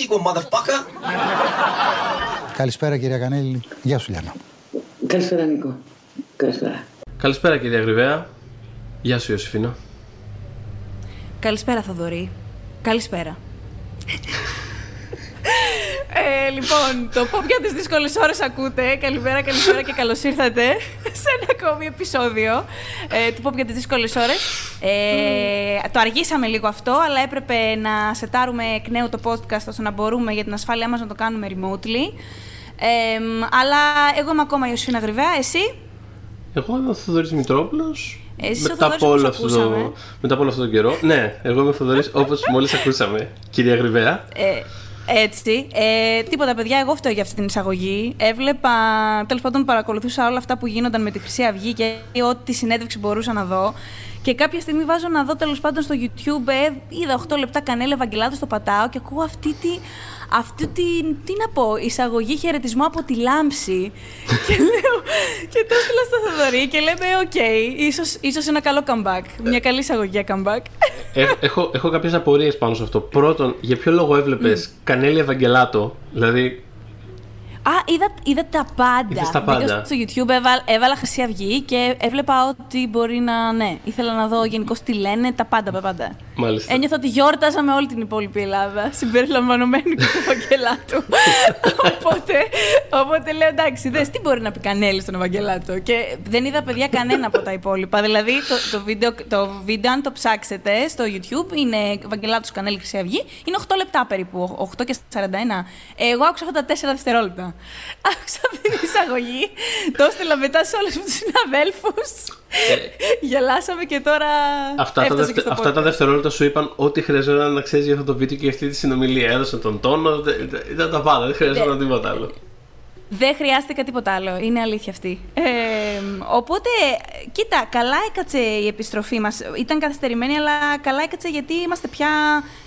sequel, motherfucker. Καλησπέρα κυρία Κανέλη. Γεια σου Λιάννα. Καλησπέρα Νίκο. Καλησπέρα. Καλησπέρα κυρία Γρυβαία. Γεια σου Ιωσήφινα. Καλησπέρα Θοδωρή. Καλησπέρα. Ε, λοιπόν, το pop για τις δύσκολες ώρες ακούτε. Καλημέρα, καλησπέρα και καλώς ήρθατε σε ένα ακόμη επεισόδιο ε, του pop για τις δύσκολες ώρες. Ε, το αργήσαμε λίγο αυτό, αλλά έπρεπε να σετάρουμε εκ νέου το podcast ώστε να μπορούμε για την ασφάλειά μας να το κάνουμε remotely. Ε, αλλά εγώ είμαι ακόμα η Ιωσήνα Γρυβαία, εσύ; Εγώ είμαι ο Θοδωρής Μητρόπουλος. Εσύ ο μετά, Θοδωρής, από όλο όπως αυτό το, ακούσαμε. μετά από όλο αυτό τον καιρό. Ναι, εγώ είμαι ο Θοδωρής όπως μόλις ακούσαμε. Κυρία Γρυβαία. Ε, έτσι. Ε, τίποτα, παιδιά, εγώ φταίω για αυτή την εισαγωγή. Έβλεπα, τέλος πάντων, παρακολουθούσα όλα αυτά που γίνονταν με τη Χρυσή Αυγή και ό,τι συνέντευξη μπορούσα να δω. Και κάποια στιγμή βάζω να δω τέλος πάντων στο YouTube. Ε, είδα 8 λεπτά κανέλα Ευαγγελάτου στο πατάω και ακούω αυτή τη. Αυτή την, τι να πω, εισαγωγή χαιρετισμό από τη λάμψη. και λέω, και το έστειλα στο Θοδωρή και λέμε, οκ, ίσως, ίσως ένα καλό comeback. Μια καλή εισαγωγή για comeback. Ε, έχω, έχω κάποιες απορίες πάνω σε αυτό. Πρώτον, για ποιο λόγο έβλεπες Κανέλη Ευαγγελάτο. Δηλαδή, Α, είδα, είδα τα πάντα. Είδες τα Μπήκα πάντα. στο YouTube, έβαλα, έβαλα Χρυσή Αυγή και έβλεπα ότι μπορεί να. Ναι, ήθελα να δω γενικώς τι λένε, τα πάντα, τα πάντα. μάλιστα. Ένιωθα ότι γιόρταζα με όλη την υπόλοιπη Ελλάδα, συμπεριλαμβανομένου και του Ευαγγελάτου. οπότε, οπότε λέω εντάξει, δες τι μπορεί να πει Κανέλης στον Ευαγγελάτο; Και δεν είδα παιδιά κανένα από τα υπόλοιπα. Δηλαδή το, το, βίντεο, το βίντεο, αν το ψάξετε στο YouTube, είναι Ευαγγελάτος Κανέλη Χρυσή Αυγή. Είναι 8 λεπτά περίπου, 8 και 41. Εγώ άκουσα αυτά τα 4 δευτερόλεπτα. Άκουσα αυτή την εισαγωγή, το έστειλα μετά σε όλους τους συναδέλφους. Γελάσαμε και τώρα. Ε, Αυτά τα, έφτασε δευτε- και στο αυτά τα podcast. δευτερόλεπτα σου είπαν ό,τι χρειαζόταν να ξέρεις για αυτό το βίντεο και για αυτή τη συνομιλία. Έδωσαν τον τόνο, δε- δε- ήταν τα πάντα, δεν χρειαζόταν Ναι. τίποτα άλλο. Δεν χρειάστηκα τίποτα άλλο. Είναι αλήθεια αυτή. Ε, οπότε, κοίτα, καλά έκατσε η επιστροφή μας. Ήταν καθυστερημένη, αλλά καλά έκατσε γιατί είμαστε πια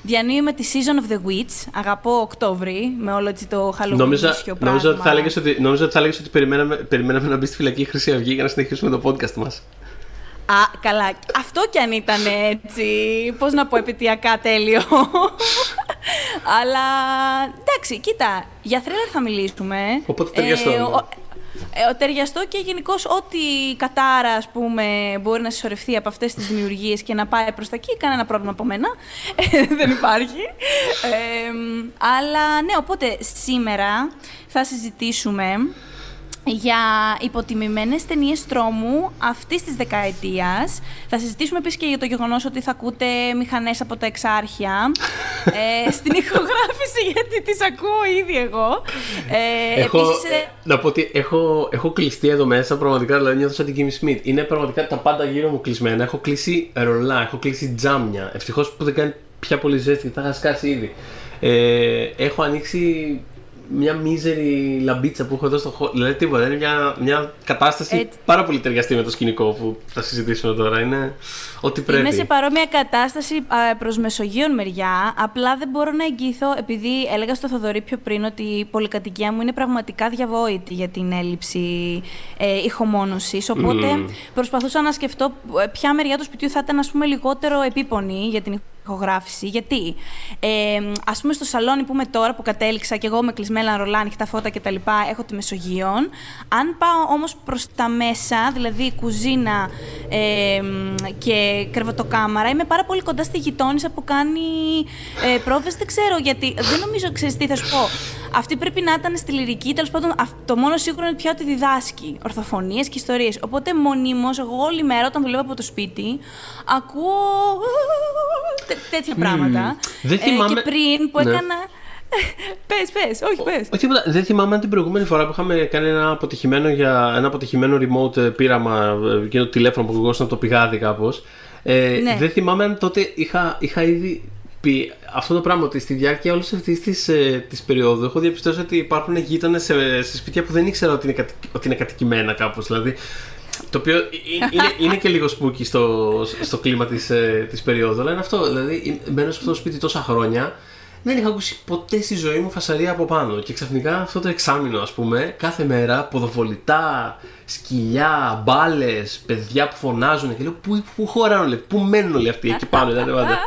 διανύουμε τη Season of the Witch. Αγαπώ Οκτώβρη, με όλο έτσι το Halloween Νόμιζα, ίσιο νόμιζα ότι πράγμα. θα έλεγες ότι, νόμιζα ότι, θα έλεγες ότι περιμέναμε, περιμέναμε να μπει στη φυλακή η Χρυσή Αυγή για να συνεχίσουμε το podcast μας. Α, καλά. Αυτό κι αν ήταν έτσι, πώς να πω, επαιτειακά τέλειο. Αλλά, εντάξει, κοίτα, για θρίλερ θα μιλήσουμε. Οπότε ταιριαστό. Ε, ο- ε, ο ταιριαστό και γενικώ ό,τι κατάρα ας πούμε, μπορεί να συσσωρευτεί από αυτές τις δημιουργίες και να πάει προς τα εκεί, κανένα πρόβλημα από μένα. Ε, δεν υπάρχει. Ε, αλλά ναι, οπότε σήμερα θα συζητήσουμε για υποτιμημένες ταινίες τρόμου αυτής της δεκαετίας. Θα συζητήσουμε επίσης και για το γεγονός ότι θα ακούτε μηχανές από τα εξάρχεια ε, στην ηχογράφηση, γιατί τις ακούω ήδη εγώ. Ε, έχω, επίσης, ε, ε, να πω ότι έχω, έχω κλειστεί εδώ μέσα πραγματικά, δηλαδή νιώθω σαν την Kimmy Smith. Είναι πραγματικά τα πάντα γύρω μου κλεισμένα. Έχω κλείσει ρολά, έχω κλείσει τζάμια. Ευτυχώς που δεν κάνει πια πολύ ζέστη, θα είχα σκάσει ήδη. Ε, έχω ανοίξει μια μίζερη λαμπίτσα που έχω εδώ στο χώρο. Δηλαδή τίποτα. Είναι μια, μια κατάσταση Έτσι. πάρα πολύ ταιριαστή με το σκηνικό που θα συζητήσουμε τώρα. Είναι ό,τι πρέπει. Είμαι σε παρόμοια κατάσταση α, προς Μεσογείων μεριά. Απλά δεν μπορώ να εγγυηθώ, επειδή έλεγα στο Θοδωρή πιο πριν ότι η πολυκατοικία μου είναι πραγματικά διαβόητη για την έλλειψη ε, ηχομόνωσης. Οπότε Μμμ. προσπαθούσα να σκεφτώ ε, ποια μεριά του σπιτιού θα ήταν ας πούμε, λιγότερο επίπονη για την ηχογράφηση. Γιατί, ε, ας πούμε, στο σαλόνι που είμαι τώρα, που κατέληξα και εγώ με κλεισμένα ρολά, ανοιχτά φώτα κτλ., έχω τη Μεσογείων. Αν πάω όμως προς τα μέσα, δηλαδή κουζίνα ε, μ, και κρεβατοκάμαρα, είμαι πάρα πολύ κοντά στη γειτόνισσα που κάνει ε, πρόβες. Δεν ξέρω γιατί, δεν νομίζω, ξέρεις τι θα σου πω. Αυτή πρέπει να ήταν στη λυρική, τέλος πάντων, αυ- το μόνο σίγουρο είναι πια ότι διδάσκει ορθοφωνίες και ιστορίες. Οπότε μονίμως, εγώ όλη μέρα όταν δουλεύω από το σπίτι, ακούω τέ- τέτοια πράγματα. Δεν Ε, θυμάμαι- και πριν που Ναι. έκανα... πες, πες, όχι πες. Όχι τίποτα. Δεν θυμάμαι αν την προηγούμενη φορά που είχαμε κάνει ένα αποτυχημένο, για, ένα αποτυχημένο remote ε, πείραμα ε, και το τηλέφωνο που ακουγόσαν το πηγάδι κάπως. Ε, Ναι. Δεν θυμάμαι αν τότε είχα, είχα ήδη πει αυτό το πράγμα ότι στη διάρκεια όλης αυτής της ε, της περίοδου έχω διαπιστώσει ότι υπάρχουν γείτονες σε, σε σπίτια που δεν ήξερα ότι είναι, κατοικ- ότι είναι κατοικημένα κάπως. Δηλαδή, το οποίο ε- είναι, είναι και λίγο spooky στο, στο κλίμα της, ε, της περίοδου. Αλλά είναι αυτό. Δηλαδή, μένω σε αυτό το σπίτι τόσα χρόνια δεν είχα ακούσει ποτέ στη ζωή μου φασαρία από πάνω. Και ξαφνικά αυτό το εξάμεινο, ας πούμε, κάθε μέρα ποδοβολητά, σκυλιά, μπάλες, παιδιά που φωνάζουν. Και λέω, πού, πού χωράνε όλοι, πού μένουν όλοι αυτοί εκεί πάνω, ήταν πάντα.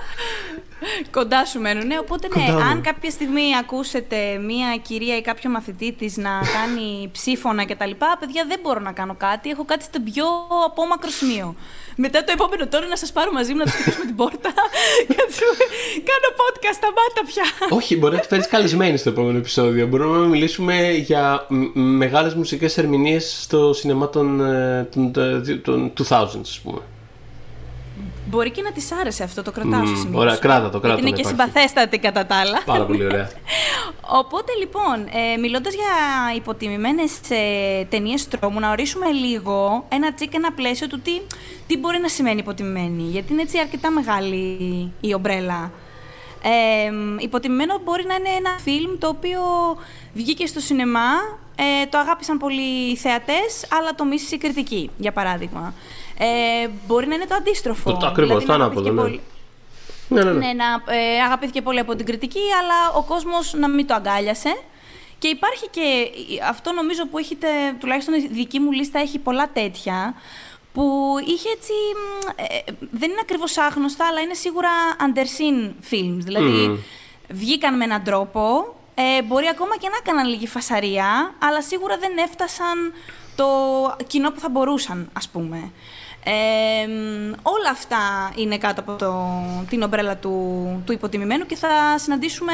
Κοντά σου μένουν. Ναι, οπότε ναι, Κοντά μου. αν κάποια στιγμή ακούσετε μία κυρία ή κάποιο μαθητή της να κάνει ψήφωνα κτλ. Παιδιά, δεν μπορώ να κάνω κάτι. Έχω κάτι στο πιο απόμακρο σημείο. Μετά το επόμενο τώρα να σας πάρω μαζί μου να τους χτυπήσουμε την πόρτα και να τους πούμε, Κάνω podcast, σταμάτα πια. Όχι, μπορεί να τη φέρεις καλεσμένη στο επόμενο επεισόδιο. Μπορούμε να μιλήσουμε για μεγάλες μουσικές ερμηνείες στο σινεμά των, ε, των, των, των 2000s, ας πούμε. Μπορεί και να της άρεσε αυτό, το κρατάω Μμμ, στο σημείο. ωραία, σου. κράτα το, κράτα Γιατί είναι να και υπάρχει. συμπαθέστατη κατά τα άλλα. Πάρα πολύ ωραία. Οπότε λοιπόν, ε, μιλώντας για υποτιμημένες ε, ταινίες τρόμου, να ορίσουμε λίγο ένα τσίκ, ένα πλαίσιο του τι, τι μπορεί να σημαίνει υποτιμημένη. Γιατί είναι έτσι αρκετά μεγάλη η ομπρέλα. Ε, υποτιμημένο μπορεί να είναι ένα φιλμ το οποίο βγήκε στο σινεμά, ε, το αγάπησαν πολλοί οι θεατές, αλλά το μίσησε η κριτική, για παράδειγμα. Ε, μπορεί να είναι το αντίστροφο. Το- το ακριβώς, δηλαδή το να ανάποδο, αγαπήθηκε ναι. πολύ- ναι, ναι, ναι. ναι, να ε, αγαπήθηκε πολύ από την κριτική, αλλά ο κόσμος να μην το αγκάλιασε. Και υπάρχει και αυτό νομίζω που έχετε, τουλάχιστον η δική μου λίστα έχει πολλά τέτοια, που είχε έτσι, μ, ε, δεν είναι ακριβώς άγνωστα, αλλά είναι σίγουρα underseen films. Δηλαδή, Μμμ. βγήκαν με έναν τρόπο, ε, μπορεί ακόμα και να έκαναν λίγη φασαρία, αλλά σίγουρα δεν έφτασαν το κοινό που θα μπορούσαν, ας πούμε. Ε, μ, όλα αυτά είναι κάτω από το, την ομπρέλα του, του υποτιμημένου και θα συναντήσουμε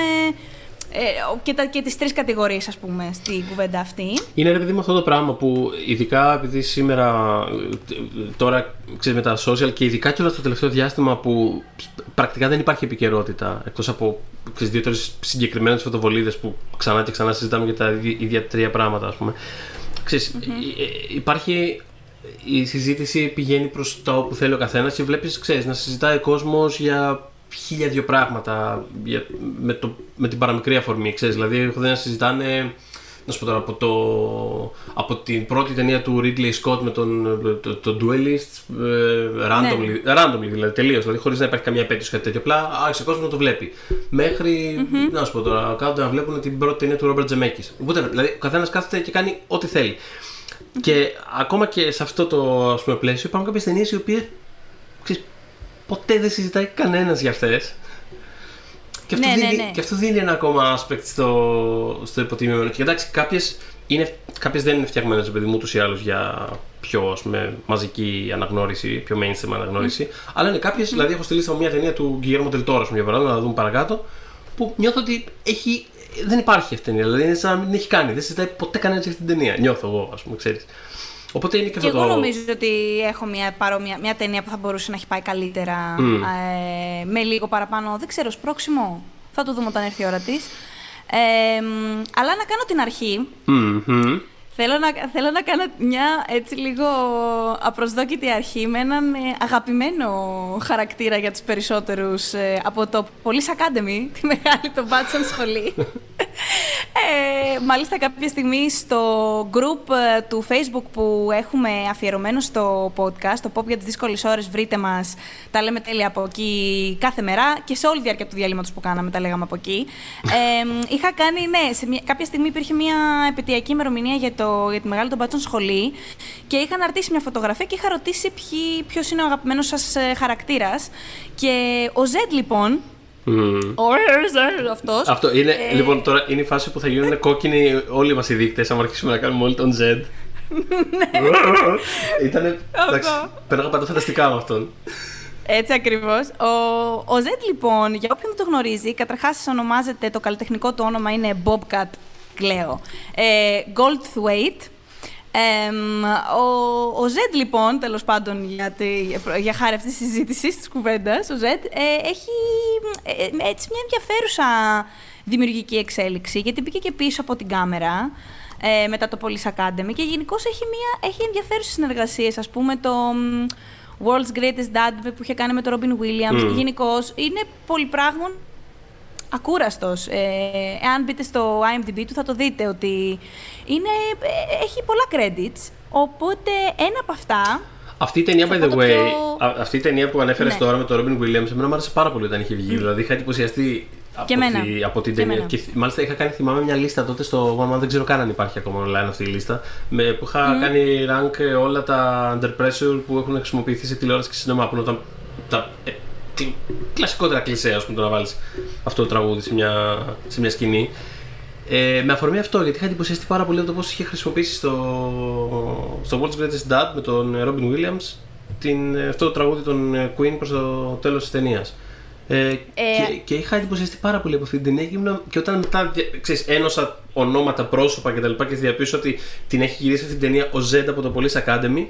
ε, και, τα, και τις τρεις κατηγορίες, ας πούμε, στην κουβέντα αυτή. Είναι ρε παιδί μου αυτό το πράγμα που ειδικά επειδή σήμερα ε, τώρα ξέρεις με τα social και ειδικά και όλο το τελευταίο διάστημα που πρακτικά δεν υπάρχει επικαιρότητα εκτός από ξέρεις, δύο-τρεις συγκεκριμένες φωτοβολίδες που ξανά και ξανά συζητάμε για τα ίδια- ίδια τρία πράγματα ας πούμε. Ξέρεις, ε, ε, υπάρχει η συζήτηση πηγαίνει προς τα όπου θέλει ο καθένας και βλέπεις ξέρεις, να συζητάει ο κόσμος για χίλια δύο πράγματα για, με, το, με την παραμικρή αφορμή. Ξέρεις, δηλαδή έχω δει να συζητάνε να σου πω τώρα, από, το, από την πρώτη ταινία του Ridley Scott με τον το, το Duelist, ε, randomly, randomly δηλαδή, τελείως, δηλαδή χωρίς να υπάρχει καμία επέτειο κάτι τέτοιο. Απλά άρχισε ο κόσμος να το βλέπει. Μέχρι, να σου πω τώρα, κάτω να βλέπουν την πρώτη ταινία του Robert Zemeckis. Οπότε, δηλαδή, ο καθένας κάθεται και κάνει ό,τι θέλει. Και ακόμα και σε αυτό το ας πούμε, πλαίσιο υπάρχουν κάποιες ταινίες οι οποίες ποτέ δεν συζητάει κανένας για αυτές. Και αυτό, Ναι, ναι, δίνει, ναι. και αυτό δίνει ένα ακόμα aspect στο, στο υποτιμημένο. Και εντάξει, κάποιες κάποιες δεν είναι φτιαγμένες, παιδί μου, ούτως ή άλλως για πιο ας πούμε, μαζική αναγνώριση, πιο mainstream αναγνώριση. Αλλά είναι κάποιες, δηλαδή, έχω στη λίστα μου μια ταινία του Guillermo del Toro, ας πούμε, για παράδειγμα, να δούμε παρακάτω, που νιώθω ότι έχει, δεν υπάρχει αυτή η ταινία. Δηλαδή, είναι σαν να μην την έχει κάνει. Δεν συζητάει ποτέ κανένας για αυτή την ταινία. Νιώθω εγώ, ας πούμε, ξέρεις. Οπότε είναι και Και αυτό εγώ το. νομίζω ότι έχω μια, παρόμοια, μια ταινία που θα μπορούσε να έχει πάει καλύτερα Μμ. ε, με λίγο παραπάνω, δεν ξέρω, σπρώξιμο. Θα το δούμε όταν έρθει η ώρα της. Ε, μ, αλλά να κάνω την αρχή. Μμμ. Θέλω να, θέλω να κάνω μια έτσι λίγο απροσδόκητη αρχή με έναν ε, αγαπημένο χαρακτήρα για τους περισσότερους ε, από το Police Academy, τη μεγάλη των μπάτσων σχολή. ε, μάλιστα κάποια στιγμή στο group ε, του Facebook που έχουμε αφιερωμένο στο podcast, το Pop για τις δύσκολες ώρες, βρείτε μας, τα λέμε τέλεια από εκεί κάθε μέρα και σε όλη τη διάρκεια του διαλύματος που κάναμε τα λέγαμε από εκεί. Ε, είχα κάνει, ναι, σε μια, κάποια στιγμή υπήρχε μια επαιτειακή ημερομηνία για, το, για τη μεγάλη των μπάτσων σχολή και είχα αναρτήσει μια φωτογραφία και είχα ρωτήσει ποιοι- ποιος είναι ο αγαπημένος σας ε, χαρακτήρας και ο Ζεντ λοιπόν, Μμμ. ο Ζεντ αυτός, Αυτό είναι, Ε, λοιπόν, τώρα είναι η φάση που θα γίνουν κόκκινοι όλοι μας οι δείκτες, αν αρχίσουμε να κάνουμε όλοι τον Z. Ήτανε. Εντάξει, πέραγα παντού φανταστικά με αυτόν. Έτσι ακριβώς. Ο, ο Ζετ, λοιπόν, για όποιον δεν το γνωρίζει, καταρχάς ονομάζεται, το καλλιτεχνικό του όνομα είναι Bobcat Cleo. Ε, Goldthwaite. Εμ, ο, ο Ζετ, λοιπόν, τέλος πάντων, για, τη, για χάρη αυτής της συζήτησης της κουβέντας, ο Ζετ ε, έχει ε, ε, έτσι μια ενδιαφέρουσα δημιουργική εξέλιξη, γιατί μπήκε και πίσω από την κάμερα ε, μετά το Police Academy και γενικώ έχει, μια, έχει ενδιαφέρουσες συνεργασίες, ας πούμε το μ, World's Greatest Dad που είχε κάνει με τον Robin Williams. Μμ. Γενικώς είναι πολυπράγμων ακούραστος. Ε, εάν μπείτε στο IMDb του θα το δείτε ότι είναι, ε, έχει πολλά credits. Οπότε ένα από αυτά Αυτή η ταινία, Θα by πω the το way, πιο- α- αυτή η ταινία που ανέφερες Ναι. τώρα με τον Robin Williams, εμένα μου άρεσε πάρα πολύ όταν είχε βγει. Δηλαδή είχα εντυπωσιαστεί από, Και εμένα. τη- από την Και ταινία. εμένα. Και, θ- μάλιστα είχα κάνει, θυμάμαι, μια λίστα τότε στο One Man, δεν ξέρω καν αν υπάρχει ακόμα online αυτή η λίστα. Με, που είχα κάνει rank ε, όλα τα under pressure που έχουν χρησιμοποιηθεί σε τηλεόραση και σινεμά. Που είναι τα, τα ε, κλασικότερα κλεισέ, ας πούμε, το να βάλεις αυτό το τραγούδι σε μια, σε μια σκηνή. Ε, με αφορμή αυτό, γιατί είχα εντυπωσιαστεί πάρα πολύ από το πώς είχε χρησιμοποιήσει στο, στο World's Greatest Dad με τον Robin Williams την, αυτό το τραγούδι των Queen προς το τέλος της ταινίας. Ε, Ε, και, και είχα εντυπωσιαστεί πάρα πολύ από αυτή την ταινία και, ήμουν- και όταν μετά δια- ξέρεις, ένωσα ονόματα, πρόσωπα κτλ. Και, και διαπίστωσα ότι την έχει γυρίσει αυτή την ταινία ο Zed από το Police Academy.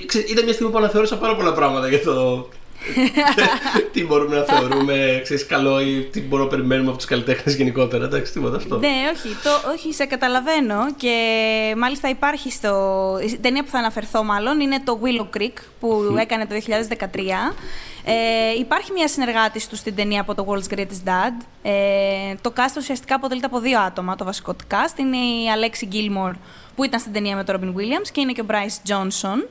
Ε, ξέρεις, Ήταν μια στιγμή που αναθεώρησα πάρα πολλά πράγματα για το. τι μπορούμε να θεωρούμε ξέρεις, καλό ή τι μπορούμε να περιμένουμε από τους καλλιτέχνες γενικότερα. Εντάξει, τίποτα αυτό. Ναι, όχι, το, όχι, σε καταλαβαίνω και μάλιστα υπάρχει στο... Η ταινία που θα αναφερθώ μάλλον είναι το Willow Creek που έκανε το 2013. Ε, υπάρχει μια συνεργάτης του στην ταινία από το World's Greatest Dad. Ε, το cast ουσιαστικά αποτελείται από δύο άτομα, το βασικό του cast. Είναι η Alexi Gilmore που ήταν στην ταινία με τον Robin Williams και είναι και ο Bryce Johnson.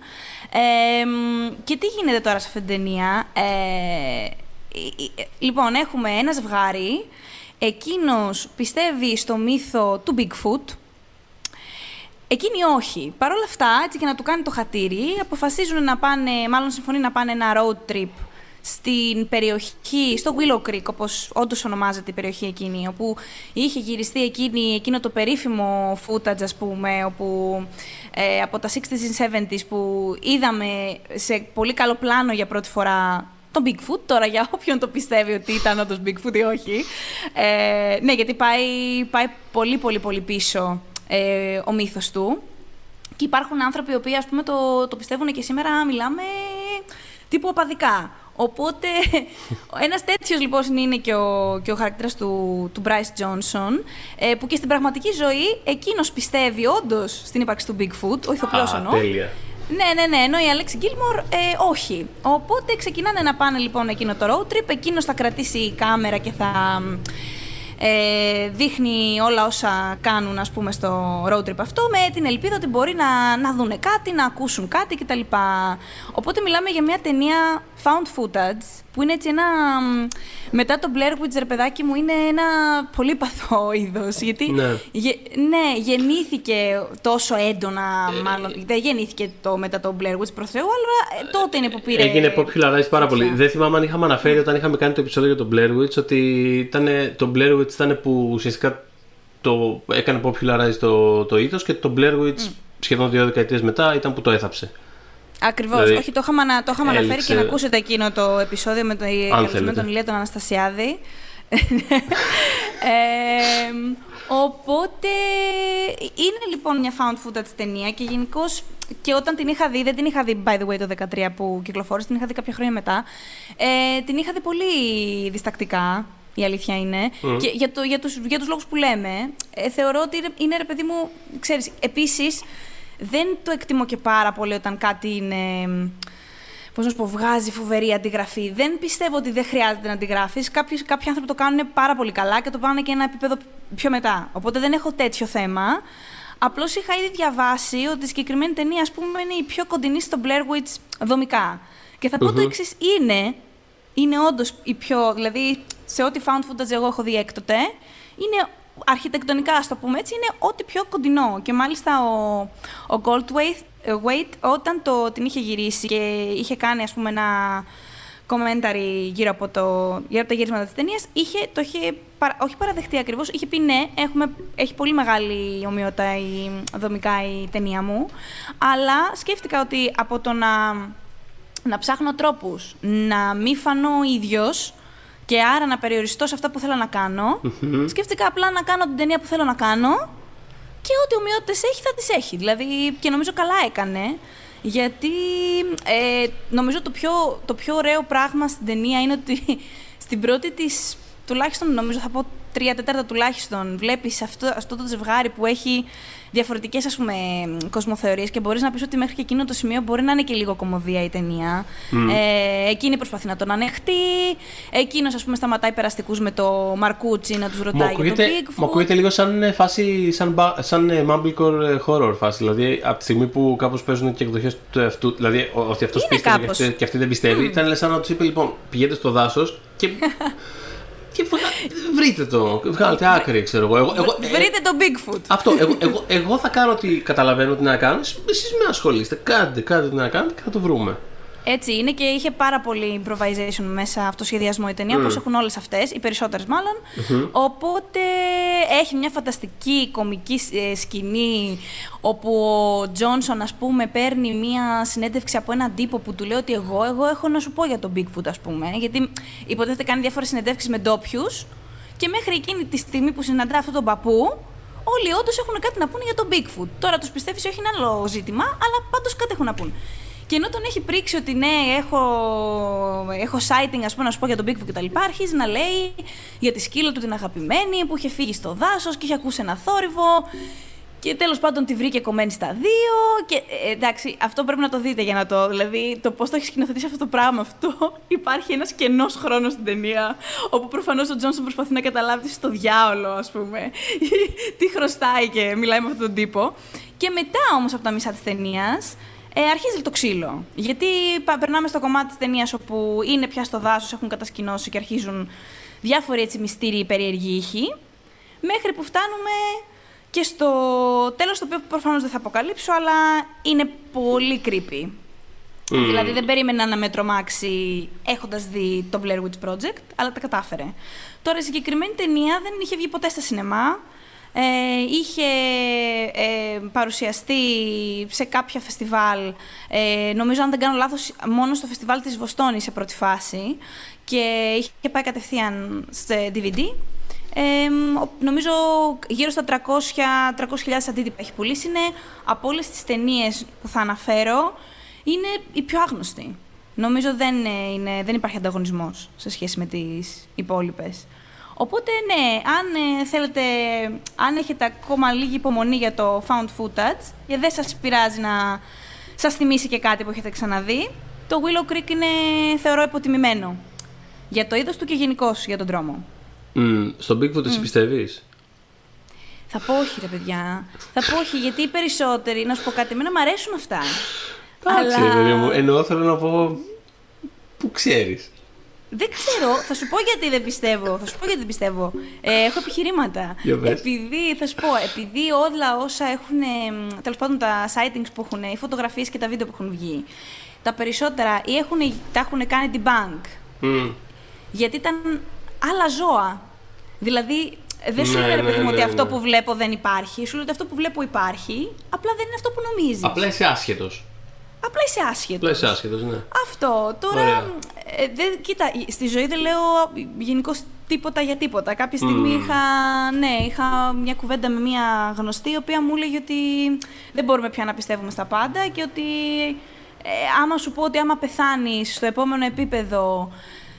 Ε, μ, και τι γίνεται τώρα σε αυτή την ταινία; Ε, ε, ε, λοιπόν, έχουμε ένα ζευγάρι Εκείνος πιστεύει στο μύθο του Bigfoot. Εκείνη όχι. Παρ' όλα αυτά, έτσι και να του κάνει το χατήρι, αποφασίζουν να πάνε, μάλλον συμφωνεί να πάνε ένα road trip στην περιοχή, στο Willow Creek, όπως όντως ονομάζεται η περιοχή εκείνη, όπου είχε γυριστεί εκείνη, εκείνο το περίφημο footage, ας πούμε, όπου ε, από τα 60s and 70s που είδαμε σε πολύ καλό πλάνο για πρώτη φορά τον Bigfoot, τώρα για όποιον το πιστεύει ότι ήταν όντως Bigfoot ή όχι. Ε, ναι, γιατί πάει, πάει πολύ πολύ πολύ πίσω ε, ο μύθος του. Και υπάρχουν άνθρωποι οι οποίοι ας πούμε το, το πιστεύουν και σήμερα μιλάμε τύπου οπαδικά. Οπότε, ένας τέτοιος λοιπόν είναι και ο, και ο χαρακτήρας του, του Bryce Johnson, ε, που και στην πραγματική ζωή εκείνος πιστεύει όντως στην ύπαρξη του Bigfoot, ο ηθοποιός Α, εννοώ. τέλεια. Ναι, ναι, ναι, ενώ η Αλέξη Γκίλμορ ε, όχι. Οπότε ξεκινάνε να πάνε λοιπόν εκείνο το road trip, εκείνος θα κρατήσει η κάμερα και θα ε, δείχνει όλα όσα κάνουν ας πούμε στο road trip αυτό με την ελπίδα ότι μπορεί να, να δούνε κάτι, να ακούσουν κάτι κτλ. Οπότε μιλάμε για μια ταινία found footage που είναι έτσι ένα... μ, Μετά το Blair Witch, ρε παιδάκι μου, είναι ένα πολύ παθό είδος. Γιατί Ναι. γε- ναι, γεννήθηκε τόσο έντονα, μάλλον. Δεν γεννήθηκε το, μετά το Blair Witch προς Θεού, αλλά ε, τότε είναι που πήρε. Έγινε popularized πάρα πολύ. τέτοια. Δεν θυμάμαι αν είχαμε αναφέρει όταν είχαμε κάνει το επεισόδιο για τον Blair Witch ότι ήταν, το Blair Witch ήταν που ουσιαστικά το έκανε popularize το, το είδος και το Blair Witch σχεδόν δύο δεκαετίες μετά ήταν που το έθαψε. Ακριβώς. Δηλαδή, Όχι, το είχαμε, ανα- το είχαμε αναφέρει έληξε- και να ακούσετε εκείνο το επεισόδιο με τον, καλεσμένο θέλετε. τον Ηλία τον Αναστασιάδη. Ε, οπότε είναι λοιπόν μια found footage ταινία και γενικώς και όταν την είχα δει, δεν την είχα δει by the way το 2013 που κυκλοφόρησε, την είχα δει κάποια χρόνια μετά. Ε, την είχα δει πολύ διστακτικά, η αλήθεια είναι. Και για, το, για, τους, για τους λόγους που λέμε, ε, θεωρώ ότι είναι, είναι ρε παιδί μου, ξέρεις, επίσης δεν το εκτιμώ και πάρα πολύ όταν κάτι είναι πώς να σου πω, βγάζει φοβερή αντιγραφή. Δεν πιστεύω ότι δεν χρειάζεται να αντιγράφεις. Κάποιοι, κάποιοι άνθρωποι το κάνουν πάρα πολύ καλά και το πάνε και ένα επίπεδο πιο μετά. Οπότε δεν έχω τέτοιο θέμα. Απλώς είχα ήδη διαβάσει ότι η συγκεκριμένη ταινία, ας πούμε, είναι η πιο κοντινή στο Blair Witch δομικά. Και θα πω το εξής είναι, είναι όντως η πιο. Δηλαδή, σε ό,τι found footage εγώ έχω δει έκτοτε, είναι αρχιτεκτονικά, ας το πούμε έτσι, είναι ό,τι πιο κοντινό. Και μάλιστα ο, ο Goldwaite, ε, Wait, όταν το, την είχε γυρίσει και είχε κάνει, ας πούμε, ένα commentary γύρω από, το, γύρω από τα γυρίσματα της ταινίας, είχε, το είχε, παρα- όχι παραδεχτεί ακριβώς, είχε πει ναι, έχουμε, έχει πολύ μεγάλη ομοιότητα η, δομικά η ταινία μου, αλλά σκέφτηκα ότι από το να, να ψάχνω τρόπους, να μη φανώ ο ίδιος, και άρα να περιοριστώ σε αυτά που θέλω να κάνω, σκέφτηκα απλά να κάνω την ταινία που θέλω να κάνω και ό,τι ομοιότητες έχει θα τις έχει. Δηλαδή, και νομίζω καλά έκανε. Γιατί ε, νομίζω το πιο, το πιο ωραίο πράγμα στην ταινία είναι ότι στην πρώτη της, τουλάχιστον νομίζω θα πω τρία τέταρτα τουλάχιστον, βλέπεις αυτό, αυτό το ζευγάρι που έχει διαφορετικές ας πούμε κοσμοθεωρίες και μπορείς να πεις ότι μέχρι και εκείνο το σημείο μπορεί να είναι και λίγο κομμωδία η ταινία. Ε, εκείνη προσπαθεί να τον ανεχτεί, εκείνος ας πούμε σταματάει περαστικούς με το Μαρκούτσι να τους Μου ρωτάει για το ακούγεται, Bigfoot. μου ακούγεται λίγο σαν ε, φάση, σαν, μπα- σαν ε, Mumblecore ε, horror φάση. Δηλαδή, από τη στιγμή που κάπως παίζουν και εκδοχές του εαυτού, δηλαδή ο- ότι αυτός Είναι πίστευε και κάπως. αυτή, και αυτή δεν πιστεύει, ήταν λε σαν να τους είπε λοιπόν, πηγαίνετε στο δάσος και. και βγα- βρείτε το, βγάλετε άκρη, ξέρω εγώ. εγώ, εγώ ε, Βρείτε το Bigfoot. αυτό, εγώ, εγώ, εγώ θα κάνω ότι καταλαβαίνω τι να κάνω. Εσείς με ασχολείστε. Κάντε, κάντε τι να κάνετε και θα το βρούμε. Έτσι είναι και είχε πάρα πολύ improvisation μέσα αυτό το σχεδιασμό η ταινία, Mm. όπως έχουν όλες αυτές, οι περισσότερες μάλλον. Οπότε έχει μια φανταστική κομική ε, σκηνή όπου ο Τζόνσον ας πούμε παίρνει μια συνέντευξη από έναν τύπο που του λέει ότι εγώ, εγώ έχω να σου πω για τον Bigfoot ας πούμε. Γιατί υποτίθεται κάνει διάφορες συνεντεύξεις με ντόπιους και μέχρι εκείνη τη στιγμή που συναντά αυτόν τον παππού Όλοι όντως έχουν κάτι να πούνε για τον Bigfoot. Τώρα τους πιστεύεις όχι είναι άλλο ζήτημα, αλλά πάντως κάτι έχουν να πούνε. Και ενώ τον έχει πρίξει ότι ναι, έχω, έχω sighting, ας πούμε, να σου πω για τον Bigfoot κτλ., αρχίζει να λέει για τη σκύλα του την αγαπημένη που είχε φύγει στο δάσος και είχε ακούσει ένα θόρυβο. Και τέλος πάντων τη βρήκε κομμένη στα δύο. Και ε, εντάξει, αυτό πρέπει να το δείτε για να το. Δηλαδή, το πώς το έχει σκηνοθετήσει αυτό το πράγμα αυτό. Υπάρχει ένας κενός χρόνος στην ταινία. Όπου προφανώς ο Τζόνσον προσπαθεί να καταλάβει στο διάολο, ας πούμε. τι χρωστάει και μιλάει με αυτόν τον τύπο. Και μετά όμως από τα μισά της ταινίας. Ε, αρχίζει το ξύλο. Γιατί πα- περνάμε στο κομμάτι της ταινίας όπου είναι πια στο δάσος, έχουν κατασκηνώσει και αρχίζουν διάφοροι έτσι μυστήριοι περίεργοι ήχοι. Μέχρι που φτάνουμε και στο τέλος, το οποίο προφανώς δεν θα αποκαλύψω, αλλά είναι πολύ creepy. Δηλαδή δεν περίμενα να με τρομάξει έχοντας δει το Blair Witch Project, αλλά τα κατάφερε. Τώρα η συγκεκριμένη ταινία δεν είχε βγει ποτέ στα σινεμά. Ε, είχε ε, παρουσιαστεί σε κάποια φεστιβάλ, ε, νομίζω αν δεν κάνω λάθος, μόνο στο φεστιβάλ της Βοστόνης σε πρώτη φάση και είχε πάει κατευθείαν σε DVD. Ε, ο- νομίζω γύρω στα 300 300.000 αντίτυπα έχει πουλήσει. Είναι από όλες τις ταινίες που θα αναφέρω, είναι η πιο άγνωστη. Νομίζω δεν, ε, είναι, δεν υπάρχει ανταγωνισμός σε σχέση με τις υπόλοιπες. Οπότε ναι, αν ε, θέλετε, αν έχετε ακόμα λίγη υπομονή για το found footage, και δεν σας πειράζει να σας θυμίσει και κάτι που έχετε ξαναδεί, το Willow Creek είναι, θεωρώ, υποτιμημένο. Για το είδος του και γενικώ για τον δρόμο. Μμ, στον Bigfoot εσύ πιστεύεις; Θα πω όχι, ρε παιδιά. Θα πω όχι, γιατί οι περισσότεροι, να σου πω κάτι, εμένα μου αρέσουν αυτά. Εντάξει, Αλλά- παιδί μου. Εννοώ θέλω να πω. Πού ξέρεις. Δεν ξέρω, θα σου πω γιατί δεν πιστεύω. Θα σου πω γιατί δεν πιστεύω. Ε, έχω επιχειρήματα. Για πες. Επειδή, θα σου πω, επειδή όλα όσα έχουν. τέλος πάντων τα sightings που έχουν, οι φωτογραφίες και τα βίντεο που έχουν βγει, τα περισσότερα ή έχουν, τα έχουν κάνει debunk. Μμ. Γιατί ήταν άλλα ζώα. Δηλαδή, δεν σου Ναι, λένε, ρε ναι, παιδί μου, ναι, ότι αυτό ναι. που βλέπω δεν υπάρχει. Σου λέει ότι αυτό που βλέπω υπάρχει, απλά δεν είναι αυτό που νομίζεις. Απλά είσαι άσχετος. Απλά είσαι άσχετος. Απλά είσαι άσχετος, ναι. Αυτό. Τώρα, Ωραία. ε, δεν, κοίτα, στη ζωή δεν λέω γενικώς τίποτα για τίποτα. Κάποια στιγμή είχα, ναι, είχα μια κουβέντα με μια γνωστή, η οποία μου έλεγε ότι δεν μπορούμε πια να πιστεύουμε στα πάντα και ότι ε, άμα σου πω ότι άμα πεθάνεις στο επόμενο επίπεδο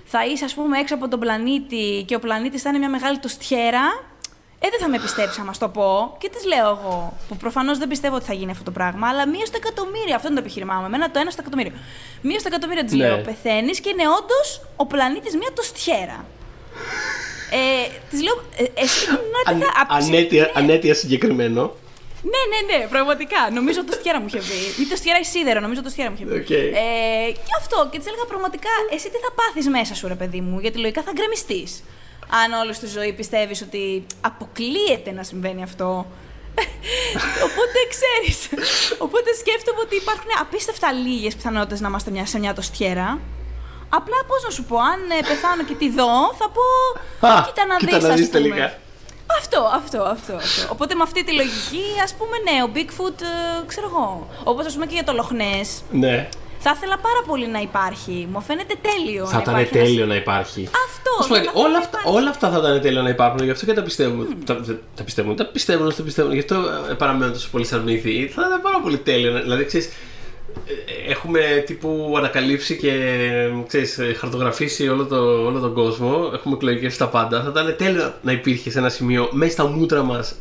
θα είσαι ας πούμε έξω από τον πλανήτη και ο πλανήτης θα είναι μια μεγάλη τοστιέρα, ε, δεν θα με πιστέψει άμα σου το πω. Και τις λέω εγώ, που προφανώς δεν πιστεύω ότι θα γίνει αυτό το πράγμα, αλλά μία στο εκατομμύριο. Αυτό είναι το επιχείρημά μου. Εμένα το ένα στο εκατομμύριο. Μία στο εκατομμύριο τη Ναι. λέω: Πεθαίνεις και είναι όντως ο πλανήτης μία τοστιέρα. Ε, τη λέω: ε, Εσύ Αν- θα ανέτεια, ανέτεια συγκεκριμένο. ναι, ναι, ναι, πραγματικά. Νομίζω τοστιέρα μου είχε πει. Ή τοστιέρα ή σίδερο, νομίζω τοστιέρα μου είχε πει. Οκ. Ε, και αυτό. Και της έλεγα πραγματικά, εσύ τι θα πάθεις μέσα σου, ρε παιδί μου, γιατί λογικά θα γκρεμιστείς. Αν όλη στη ζωή πιστεύεις ότι αποκλείεται να συμβαίνει αυτό. Οπότε ξέρεις. Οπότε σκέφτομαι ότι υπάρχουν απίστευτα λίγες πιθανότητες να είμαστε μια, σε μια τοστιέρα. Απλά πώς να σου πω, αν ε, πεθάνω και τη δω, θα πω. Α, κοίτα να κοίτα δεις, να ας δεις πούμε. τελικά. Αυτό, αυτό, αυτό, αυτό. Οπότε με αυτή τη λογική, ας πούμε, ναι, ο Bigfoot, ε, ξέρω εγώ. Όπως ας πούμε και για το Loch Ναι. Θα ήθελα πάρα πολύ να υπάρχει. Μου φαίνεται τέλειο. Θα να ήταν υπάρχει τέλειο ένας- να υπάρχει. Αυτό. Ας πούμε, θα ήθελα όλα, να αυτά, υπάρχει. όλα αυτά θα ήταν τέλειο να υπάρχουν, γι' αυτό και τα πιστεύουμε. Τα, τα, τα πιστεύουμε, τα πιστεύουν, όσο τα πιστεύουν. Γι' αυτό ε, παραμένουν τόσο πολύ σαν μύθοι. Θα ήταν πάρα πολύ τέλειο. να- Δηλαδή, ξέρεις, ε, έχουμε τύπου ανακαλύψει και ξέρεις, ε, χαρτογραφήσει όλο, το, όλο τον κόσμο. Έχουμε εκλογικεύσει τα πάντα. Θα ήταν τέλειο να υπήρχε σε ένα σημείο μέσα στα μούτρα μας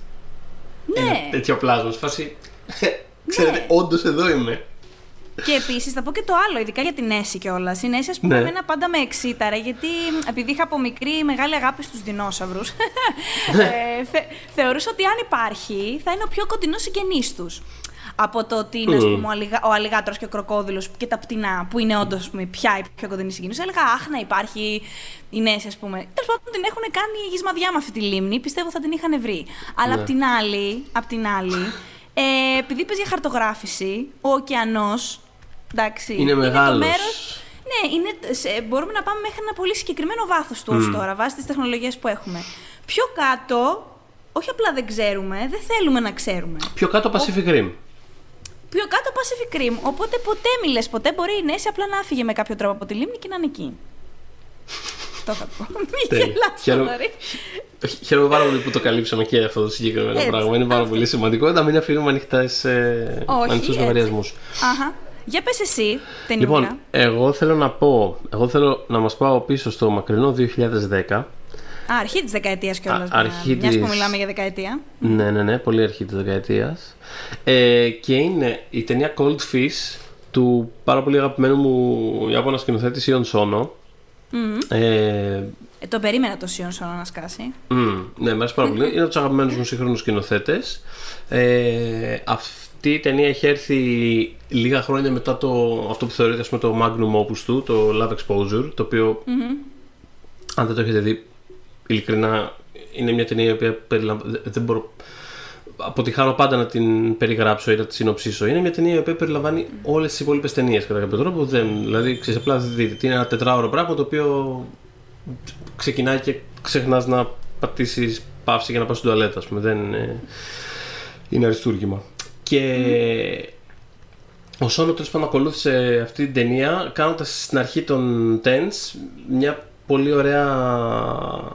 ένα Ναι. τέτοιο πλάσμα. Σε φάση. Ξέρετε, όντως εδώ είμαι. Και επίσης θα πω και το άλλο, ειδικά για την Έση κιόλας. Η Έση, ας πούμε, Ναι. εμένα πάντα με εξήταρε, γιατί επειδή είχα από μικρή μεγάλη αγάπη στους δεινόσαυρους, Ναι. ε, θε, θεωρούσα ότι αν υπάρχει θα είναι ο πιο κοντινός συγγενής τους. Από το ότι είναι, ας Μμμ. πούμε, ο, αλιγα, ο αλιγάτρος και ο κροκόδιλος και τα πτηνά, που είναι όντως πια η πιο κοντινή συγγενή. Έλεγα, Αχ, να υπάρχει η Νέση, ας πούμε. Τέλος πάντων, την έχουν κάνει γυσμαδιά με αυτή τη λίμνη. Πιστεύω θα την είχαν βρει. Αλλά Ναι. απ' την άλλη, απ' την άλλη ε, επειδή είπες για χαρτογράφηση, ο ωκεανός Εντάξει. Είναι μεγάλος. Το μέρος, ναι, είναι, σε, μπορούμε να πάμε μέχρι ένα πολύ συγκεκριμένο βάθος του ως τώρα, βάσει τις τεχνολογίες που έχουμε. Πιο κάτω, όχι απλά δεν ξέρουμε, δεν θέλουμε να ξέρουμε. Πιο κάτω Pacific Rim. Πιο κάτω Pacific Rim. Οπότε ποτέ μη λες, ποτέ μπορεί η Νέση απλά να φύγει με κάποιο τρόπο από τη λίμνη και να είναι εκεί. Αυτό θα πω. Μην Τέλεια. γελάς, Χαίρομαι. Θοδωρή. Χαίρομαι πάρα πολύ που το καλύψαμε και αυτό το συγκεκριμένο Έτσι. πράγμα. Είναι πάρα πολύ σημαντικό να μην αφήνουμε ανοιχτές, ε, Όχι, ανοιχτούς έτσι. λογαριασμούς. Αχα. Για πες εσύ, ταινιούρα. Λοιπόν, εγώ θέλω να πω, εγώ θέλω να μας πάω πίσω στο μακρινό 2010. Α, αρχή της δεκαετίας κιόλας. Α, αρχή Μιας που της- μιλάμε για δεκαετία. Ναι, ναι, ναι, πολύ αρχή της δεκαετίας. Ε, και είναι η ταινία Cold Fish του πάρα πολύ αγαπημένου μου Ιάπωνα σκηνοθέτη Ιον Σόνο. Ε, Ε, το περίμενα το Σιόν Σόνο να σκάσει. Μμμ, ναι, μου αρέσει πάρα πολύ. Είναι από τους αγαπημένους μου σύγχρονους σκηνοθέτες. Ε, αυτή η ταινία έχει έρθει λίγα χρόνια μετά το, αυτό που θεωρείται ας πούμε, το magnum opus του, το Love Exposure, το οποιο αν δεν το έχετε δει, ειλικρινά είναι μια ταινία η οποία περιλαμβάνει. Δεν μπορώ. Αποτυχάνω πάντα να την περιγράψω ή να τη συνοψίσω. Είναι μια ταινία η οποία περιλαμβάνει όλες τις υπόλοιπες ταινίες κατά κάποιο τρόπο. Δεν, δηλαδή, ξέρεις, απλά δείτε. τι Είναι ένα τετράωρο πράγμα το οποίο ξεκινάει και ξεχνάς να πατήσεις παύση για να πας στην τουαλέτα, ας πούμε. Δεν είναι, είναι αριστούργημα. Και ο Σόνο τέλος πάντων ακολούθησε αυτή την ταινία κάνοντας στην αρχή των Tens μια πολύ ωραία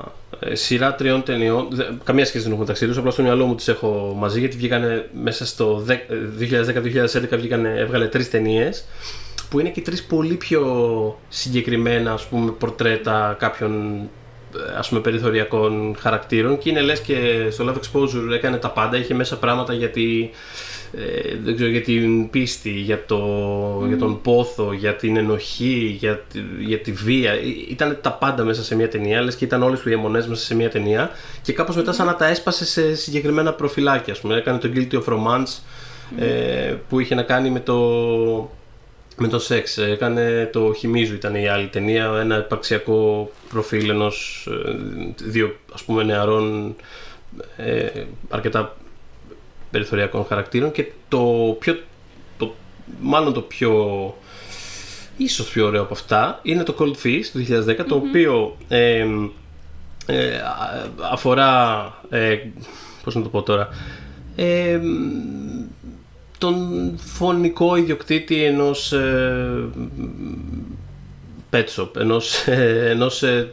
ε, σειρά τριών ταινιών. Δε- Καμία σχέση δεν έχουν μεταξύ τους, απλά στο μυαλό μου τις έχω μαζί γιατί βγήκανε μέσα στο δε- ε, 2010-2011 βγήκανε, έβγαλε τρεις ταινίες που είναι και τρεις πολύ πιο συγκεκριμένα ας πούμε πορτρέτα κάποιων ε, ας πούμε περιθωριακών χαρακτήρων και είναι λες και στο Love Exposure έκανε τα πάντα, είχε μέσα πράγματα για, τη, ε, δεν ξέρω, για την πίστη, για, το, για τον πόθο, για την ενοχή, για, τη- για τη βία. Ε, Ήταν τα πάντα μέσα σε μια ταινία, λες και ήταν όλες του οι αιμονές μέσα σε μια ταινία και κάπως μετά σαν να τα έσπασε σε συγκεκριμένα προφυλάκια. Ας πούμε. Έκανε το Guilty of Romance ε, που είχε να κάνει με το, με το σεξ. Έκανε το Χιμίζου ήταν η άλλη ταινία, ένα υπαρξιακό προφίλ ενός ε, δύο ας πούμε νεαρών ε, αρκετά περιθωριακών χαρακτήρων και το πιο, το, μάλλον το πιο ίσως πιο ωραίο από αυτά είναι το Cold Fish του 2010 το οποίο ε, ε, α- αφορά ε, πώς να το πω τώρα ε, τον φωνικό ιδιοκτήτη ενός ε, pet shop, ενός, ε, ενός ε,